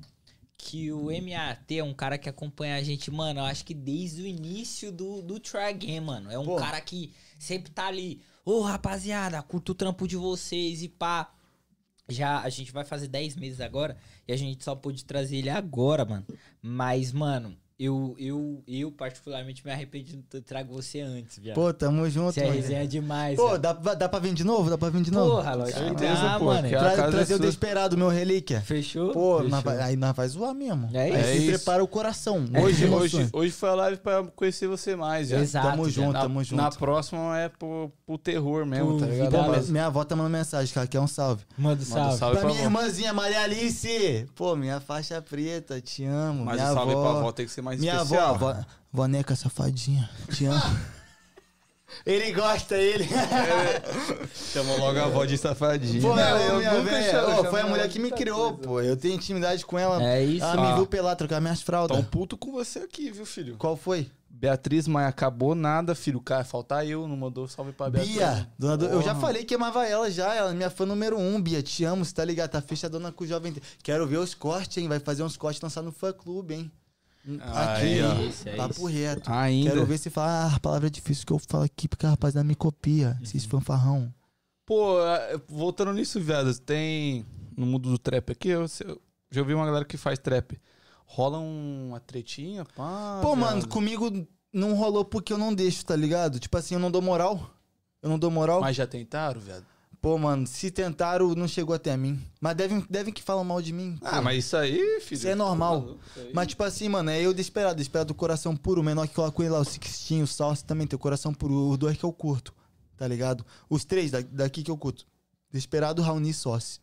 Que o MAT é um cara que acompanha a gente, mano, eu acho que desde o início do, do Try Game, mano. É um Pô. cara que sempre tá ali. Ô, rapaziada, curto o trampo de vocês e pá. Já a gente vai fazer 10 meses agora e a gente só pôde trazer ele agora, mano. Mas, mano, eu, eu, eu particularmente me arrependi de eu trago você antes, viado. Pô, tamo junto, Você é mano. resenha demais, Pô, dá, pra- dá pra vir de novo? Dá pra vir de novo? Porra, lógico. que Certeza, dá, pô, mano. que Tra- casa trazer é o desesperado, meu relíquia. Fechou? Pô, Fechou. nós vai- aí nós vai zoar mesmo. É Aí isso. É se isso. prepara o coração. Hoje, Emoções. hoje, hoje foi a live pra conhecer você mais, já. Exato. Tamo junto, Na, tamo junto. na próxima é pro, pro terror mesmo, Pro tá ligado? Pô, minha avó tá mandando mensagem, cara, quer um salve. Manda Manda salve. salve pra pra minha irmãzinha Maria Alice. Pô, minha faixa preta, te amo. Mas o salve avó, pra avó tem que ser mais Minha especial. avó, avó, voneca safadinha, te amo. ele gosta, ele. Chamou logo a avó de safadinha. Pô, eu, minha nunca foi a mulher que me criou, coisa. pô. Eu tenho intimidade com ela. É isso. Ela me Ah. viu pelar, trocar minhas fraldas. Tão puto com você aqui, viu, filho? Qual foi? Beatriz, mas acabou nada, filho. Cara, faltar eu, não mandou salve pra Beatriz. Bia, dona do- eu já falei que amava ela já, ela é minha fã número um, Bia, te amo, você tá ligado? Tá fechadona com o jovem. Quero ver os cortes, hein? Vai fazer uns cortes lançar no fã clube, hein? Aí, Aqui, ó. é papo isso. reto. Ainda. Quero ver se fala, ah, a palavra é difícil que eu falo aqui, porque a rapaziada me copia. Esses fanfarrão. Pô, é, voltando nisso, viado, tem. No mundo do trap aqui, eu, eu já ouvi uma galera que faz trap. Rola uma tretinha, pá. Pô, viado. mano, comigo não rolou porque eu não deixo, tá ligado? Tipo assim, eu não dou moral. Eu não dou moral. Mas já tentaram, viado? Pô, mano, se tentaram, não chegou até mim. Mas devem, devem que falam mal de mim. Ah, pô. mas isso aí, filho. Isso é normal. maluco, isso. Mas, tipo assim, mano, é eu desesperado, desesperado do coração puro. O menor que coloca ele lá, o Sixtinho, o Salsa também tem o coração puro. Os dois que eu curto, tá ligado? Os três da- daqui que eu curto. Desesperado, Raoni e Sócio.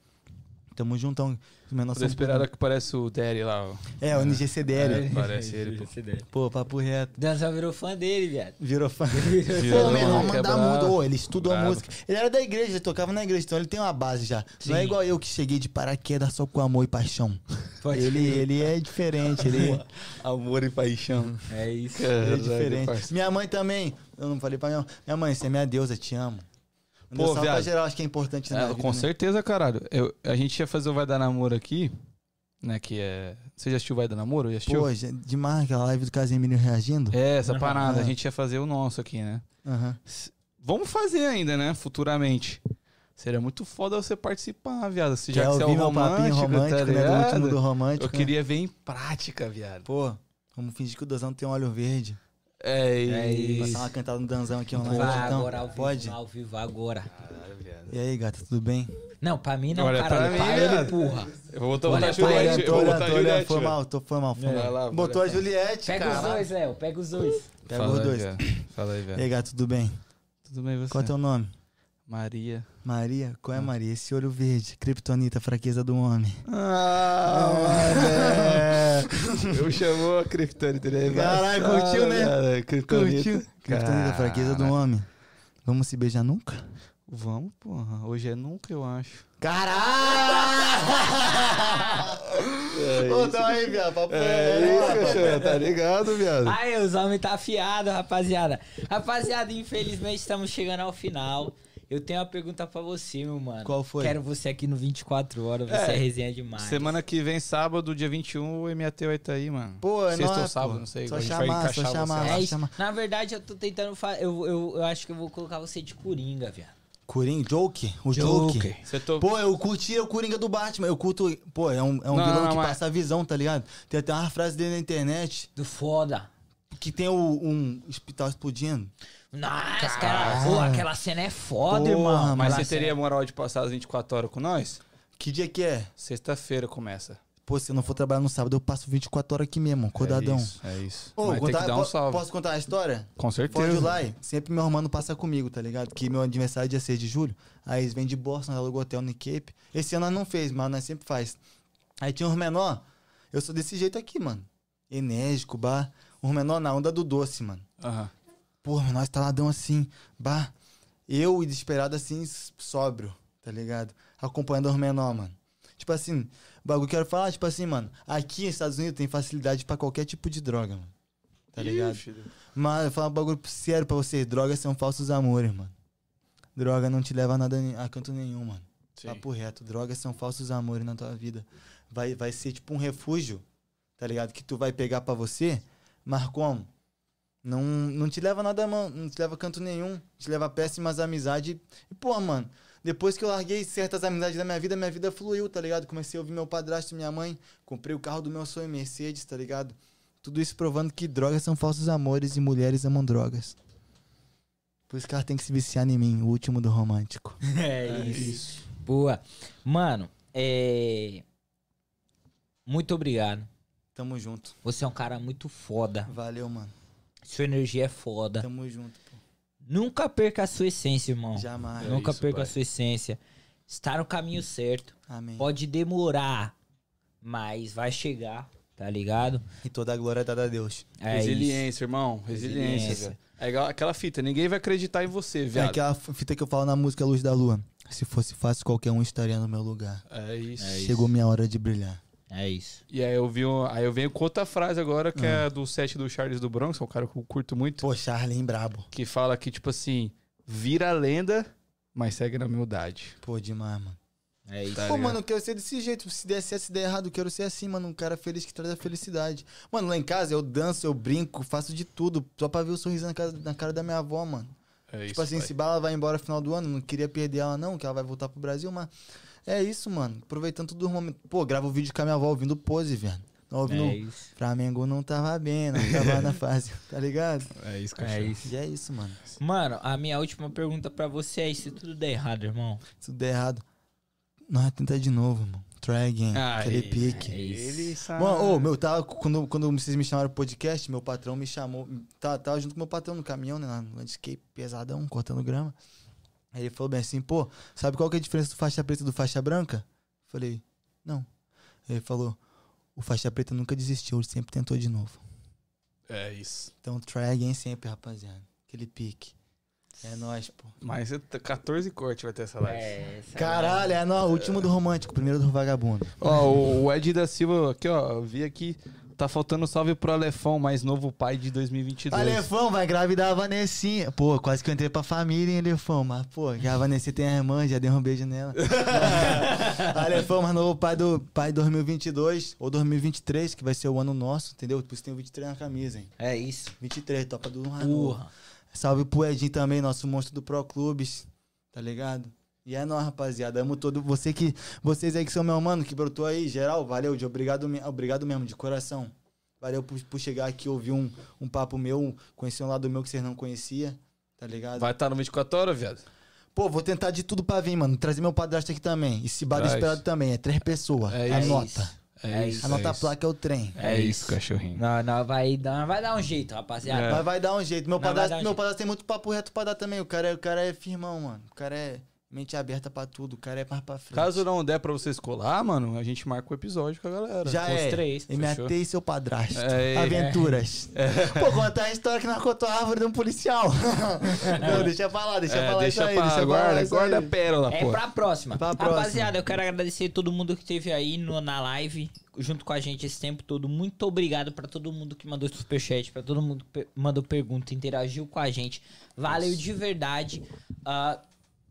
Tamo juntão. Os menores são Desesperado que parece o Daddy lá. ó. É, o NGCDL. É, parece ele, pô. Pô, papo reto. Danzão virou fã dele, viado. Virou fã. Virou, Pô, meu irmão, que é manda brabo. muito. Ô, ele estudou Brabo. música. Ele era da igreja, ele tocava na igreja, então ele tem uma base já. Não é Sim. igual eu que cheguei de paraquedas só com amor e paixão. Pode Ele, ele é diferente, ele, Amor e paixão. É isso. ele é diferente. Minha mãe também. Eu não falei pra minha mãe. Minha mãe, você é minha deusa, te amo. Pô, pra viado. geral, acho que é importante na É, com né? certeza, caralho. Eu- a gente ia fazer o Vai Dar Namoro aqui, né? Que é. Você já assistiu o Vai Dar Namoro? Já assistiu? Pô, já- demais aquela live do Casemiro reagindo. É, essa Aham. parada. A gente ia fazer o nosso aqui, né? S- Vamos fazer ainda, né? Futuramente. Seria muito foda você participar, viado. Se já que você é o romântico, romântico, tá né? Do último do romântico. Eu né? queria ver em prática, viado. Pô, vamos fingir que o Danzão tem um olho verde. É É isso. isso. Passar uma cantada no Danzão aqui online. Vai então, agora ao vivo, pode? ao vivo agora. Caralho, viado. E aí, gata, tudo bem? Não, pra mim não, Olha, caralho. pra mim, ele, porra. Eu vou botar, Olha, botar a Juliette. olhando, Eu tô vou botar a Juliette. foi velho. mal, tô, foi mal, foi mal. lá, Botou a Juliette, Pega cara. os dois, Léo. Pega os dois. Pega Fala os aí, dois. viado. Fala aí, E aí, velho. gato, tudo bem? Tudo bem você? Qual é teu nome? Maria. Maria? Qual é Maria? Esse olho verde, kryptonita, fraqueza do homem. Ah, Eu chamou a Kryptonita. ele é Caralho, curtiu, né? cara. Kryptonita. Curtiu? Kryptonita, fraqueza do homem. Vamos se beijar nunca? Vamos, porra. Hoje é nunca, eu acho. Caralho! Ô, tá aí, viado. Papo É isso, cachorro. Tá ligado, viado? Aí, os homens tá afiado, rapaziada. Rapaziada, infelizmente estamos chegando ao final. Eu tenho uma pergunta pra você, meu mano. Qual foi? Quero você aqui no 24 horas, você é, É, resenha demais. Semana que vem, sábado, dia 21, o MAT vai estar aí, mano. Pô, é Sexta ou sábado, pô. não sei. Só chamar, só encaixar chamar. É isso. chama- Na verdade, eu tô tentando fazer. Eu, eu, eu acho que eu vou colocar você de Coringa, viado. Coringa, Joke? O. Joke. Você tô... Pô, eu curti o Coringa do Batman. Eu curto. Pô, é um, é um Não, vilão não, que mas- passa a visão, tá ligado? Tem até uma frase dele na internet Do foda. que tem o- um hospital explodindo. Nossa, cara. Pô, aquela cena é foda, Porra, irmão. Mas você cena- teria moral de passar as 24 horas com nós? Que dia que é? Sexta-feira começa. Pô, se eu não for trabalhar no sábado, eu passo 24 horas aqui mesmo, codadão. É isso, é isso. Ô, Mas tem contar- que dar um salve. Posso contar a história? Com certeza. July, sempre meu irmão passa comigo, tá ligado? Que meu aniversário é dia 6 de julho. Aí eles vêm de Boston, nós alugou hotel no Cape. Esse ano nós não fez, mas nós sempre faz. Aí tinha uns menor. Eu sou desse jeito aqui, mano. Enérgico, bah. Uns menor na onda do doce, mano. Aham. Porra, nós taladão assim, bah. Eu e desesperado assim, sóbrio, tá ligado? Acompanhando os menor, mano. Tipo assim, o bagulho que eu quero falar, tipo assim, mano. Aqui nos Estados Unidos tem facilidade pra qualquer tipo de droga, mano. Tá ligado? Filho. Mas eu falo um bagulho sério pra vocês. Drogas são falsos amores, mano. Droga não te leva a nada a canto nenhum, mano. Sim. Papo reto. Drogas são falsos amores na tua vida. Vai, vai ser tipo um refúgio, tá ligado? Que tu vai pegar pra você, mas como? Não, não te leva nada, mão, não te leva canto nenhum. Te leva péssimas amizades. E, pô, mano, Depois que eu larguei certas amizades da minha vida, minha vida fluiu, tá ligado? Comecei a ouvir meu padrasto e minha mãe. Comprei o carro do meu sonho, Mercedes, tá ligado? Tudo isso provando que drogas são falsos amores e mulheres amam drogas. Por isso que ela tem que se viciar em mim, o último do romântico. É isso. Boa. Mano, é. Muito obrigado. Tamo junto. Você é um cara muito foda. Valeu, mano. Sua energia é foda. Tamo junto, pô. Nunca perca a sua essência, irmão. Jamais. É Nunca isso, perca pai. a sua essência. Está no caminho certo. Amém. Pode demorar, mas vai chegar, tá ligado? E toda a glória é dada a Deus. É Resiliência, irmão. Resiliência, Resiliência. velho. É igual aquela fita, ninguém vai acreditar em você, É viado. aquela fita que eu falo na música Luz da Lua. Se fosse fácil, qualquer um estaria no meu lugar. É isso. Chegou minha hora de brilhar. É isso. E aí eu vi um- aí eu venho com outra frase agora, que é do set do Charles do Bronx, é um cara que eu curto muito, Pô, Charlene brabo. que fala que, tipo assim, vira lenda, mas segue na humildade. Pô, demais, mano. É isso. Tá Pô, mano, eu quero ser desse jeito. Se der certo, se der errado, eu quero ser assim, mano. Um cara feliz que traz a felicidade. Mano, lá em casa eu danço, eu brinco, faço de tudo. Só pra ver o sorriso na cara, na cara da minha avó, mano. É isso. tipo assim, pai. se Bala vai embora no final do ano, não queria perder ela, não, que ela vai voltar pro Brasil, mas. É isso, mano. Aproveitando todo o momento. Pô, gravo vídeo com a minha avó ouvindo pose, velho. Não ouvindo. É isso. Flamengo não tava bem, não tava na fase, tá ligado? É isso, É cachorro. isso. E é isso, mano. Mano, a minha última pergunta pra você é: se tudo der errado, irmão? Se tudo der errado, nós tentar de novo, mano. Try again. Ah, aquele isso, pique. é isso. Ele sabe. Mano, ô, meu, tava, quando, quando vocês me chamaram pro podcast, meu patrão me chamou. Tava, tava junto com meu patrão no caminhão, né? No landscape pesadão, cortando grama. Aí ele falou bem assim, pô, sabe qual que é a diferença do faixa preta e do faixa branca? Falei, não. Ele falou, o faixa preta nunca desistiu, ele sempre tentou de novo. É isso. Então try again sempre, rapaziada. Aquele pique. É nóis, pô. Mas é t- 14 corte vai ter essa live. É, essa Caralho, é nóis. O último do romântico, primeiro do vagabundo. Ó, o, o Ed da Silva, aqui, ó, eu vi aqui, tá faltando salve pro Alefão, mais novo pai de 2022. Alefão, vai engravidar a Vanessinha. Pô, quase que eu entrei pra família, hein, Alefão. Mas, pô, que a Vanessinha tem a irmã, já dei um beijo nela. Alefão, mais novo pai do pai 2022 ou 2023, que vai ser o ano nosso, entendeu? Por isso tem o 23 na camisa, hein. É isso. 23, topa do. Porra. Salve pro Edinho também, nosso monstro do Pro Clubes, tá ligado? E é nóis, rapaziada. Amo todo. Você que. Vocês aí que são meu mano, que brotou aí, geral, valeu, de obrigado, obrigado mesmo, de coração. Valeu por, por chegar aqui, ouvir um, um papo meu, conhecer um lado meu que vocês não conheciam, tá ligado? Vai estar no 24 horas, viado? Pô, vou tentar de tudo pra vir, mano. Trazer meu padrasto aqui também. E se Traz. esperado também. É três pessoas. É Anota. isso. É, É isso. Anota é a isso. placa, é o trem. É, É isso, isso. cachorrinho. Não, não, vai dar, vai dar um jeito, rapaziada. É. Mas vai dar um jeito. Meu Não, padrasto, um meu jeito. padrasto tem muito papo reto pra dar também. O cara, é- o cara é firmão, mano. O cara é mente aberta pra tudo. O cara é mais pra frente. Caso não der pra vocês colar, mano, a gente marca o episódio com a galera. Já os é. três, e seu padrasto. É, é. Aventuras. Pô, contar a história que nós cortou a árvore de um policial. não, deixa pra lá, deixa É, pra lá deixa isso aí. pra deixa pra lá guarda, isso guarda a aí. pérola, É pô. pra próxima. Pra próxima. Rapaziada, eu quero agradecer todo mundo que esteve aí no, na live, junto com a gente esse tempo todo. Muito obrigado pra todo mundo que mandou superchat, pra todo mundo que mandou pergunta, interagiu com a gente. Valeu de verdade. Ah,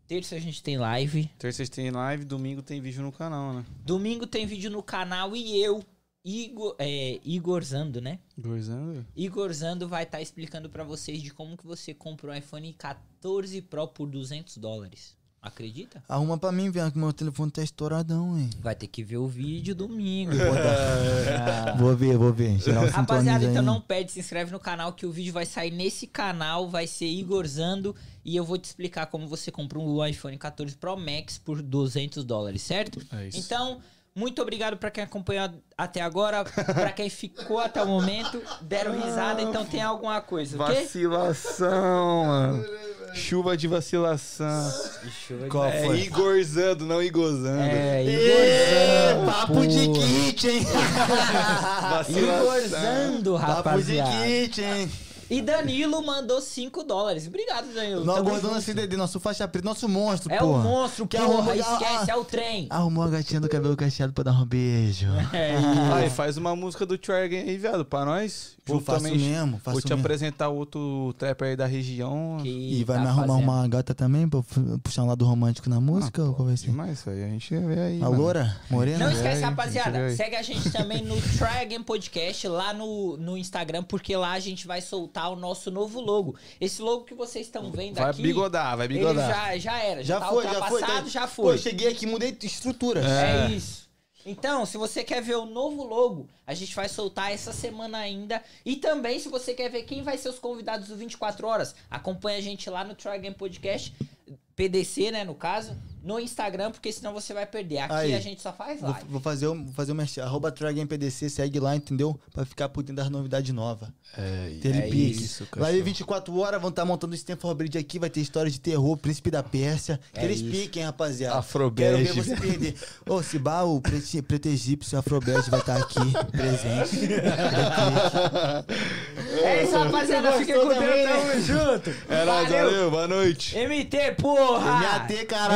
terça a gente tem live. Terça tem live, domingo tem vídeo no canal, né? Domingo tem vídeo no canal e eu, Igor, é, Igor Zando, né? Gozando. Igor Zando vai estar explicando pra vocês de como que você compra um iPhone 14 Pro por 200 dólares. Acredita? Arruma pra mim, velho, que meu telefone tá estouradão, hein. Vai ter que ver o vídeo domingo. Ah. Vou ver, vou ver. Geral Rapaziada, então aí. não perde, se inscreve no canal que o vídeo vai sair nesse canal, vai ser Igor Zando e eu vou te explicar como você compra um iPhone 14 Pro Max por 200 dólares, certo? É isso. Então, muito obrigado pra quem acompanhou até agora, pra quem ficou até o momento, deram risada, então tem alguma coisa, ok? Vacilação, mano. Chuva de vacilação. Qual É foi? Igorzando, não Igozando. É, Ê, Igor Zando. papo de pô. kit, hein? Igor Zando, papo de rapaziada. kit, hein? E Danilo mandou 5 dólares. Obrigado, Danilo. Gordando junto. CDD, nosso faixa preta, nosso monstro, É porra. o monstro, Que porra. arrumou- Esquece, ah, é o trem. Arrumou a gatinha do cabelo cacheado pra dar um beijo. É Aí, faz uma música do Again aí, viado, pra nós. Pô, faço também- mesmo, faço Vou te mesmo. apresentar outro trapper aí da região. Que E vai tá me arrumar fazendo. uma gata também pra puxar um lado romântico na música? ou qual vai ser? Demais isso aí, a gente vê aí. A loura? Morena? Não É, esquece, rapaziada. Aí. Segue a gente também no Try Again Podcast lá no, no Instagram, porque lá a gente vai soltar o nosso novo logo. Esse logo que vocês estão vendo Vai aqui. bigodar, vai Ele bigodar. já, já era, já, Já tá foi, já foi. ultrapassado, tá- já Pô, foi. eu cheguei aqui, mudei de estrutura. É isso. Então, se você quer ver o novo logo, a gente vai soltar essa semana ainda. E também, se você quer ver quem vai ser os convidados do 24 Horas, acompanha a gente lá no Try Game Podcast, PDC, né, no caso, no Instagram, porque senão você vai perder. Aqui Aí. a gente só faz Vou, live. vou fazer o vou fazer merchan. Arroba TryGamePDC, segue lá, entendeu? Pra ficar por dentro das novidades novas. É Telepique. isso, Live cachorro. 24 horas, vão estar montando o Stanford Bridge aqui, vai ter história de terror, Príncipe da Pérsia. É Aqueles isso. piquem, rapaziada. Afrobege. Quero ver você perder. Ô, se bah, o preto, preto egípcio, Afrobege vai estar aqui, presente. É isso, rapaziada. Fiquem com Deus. Tamo junto. É nóis, valeu, boa noite. MT, porra! MAT, caralho.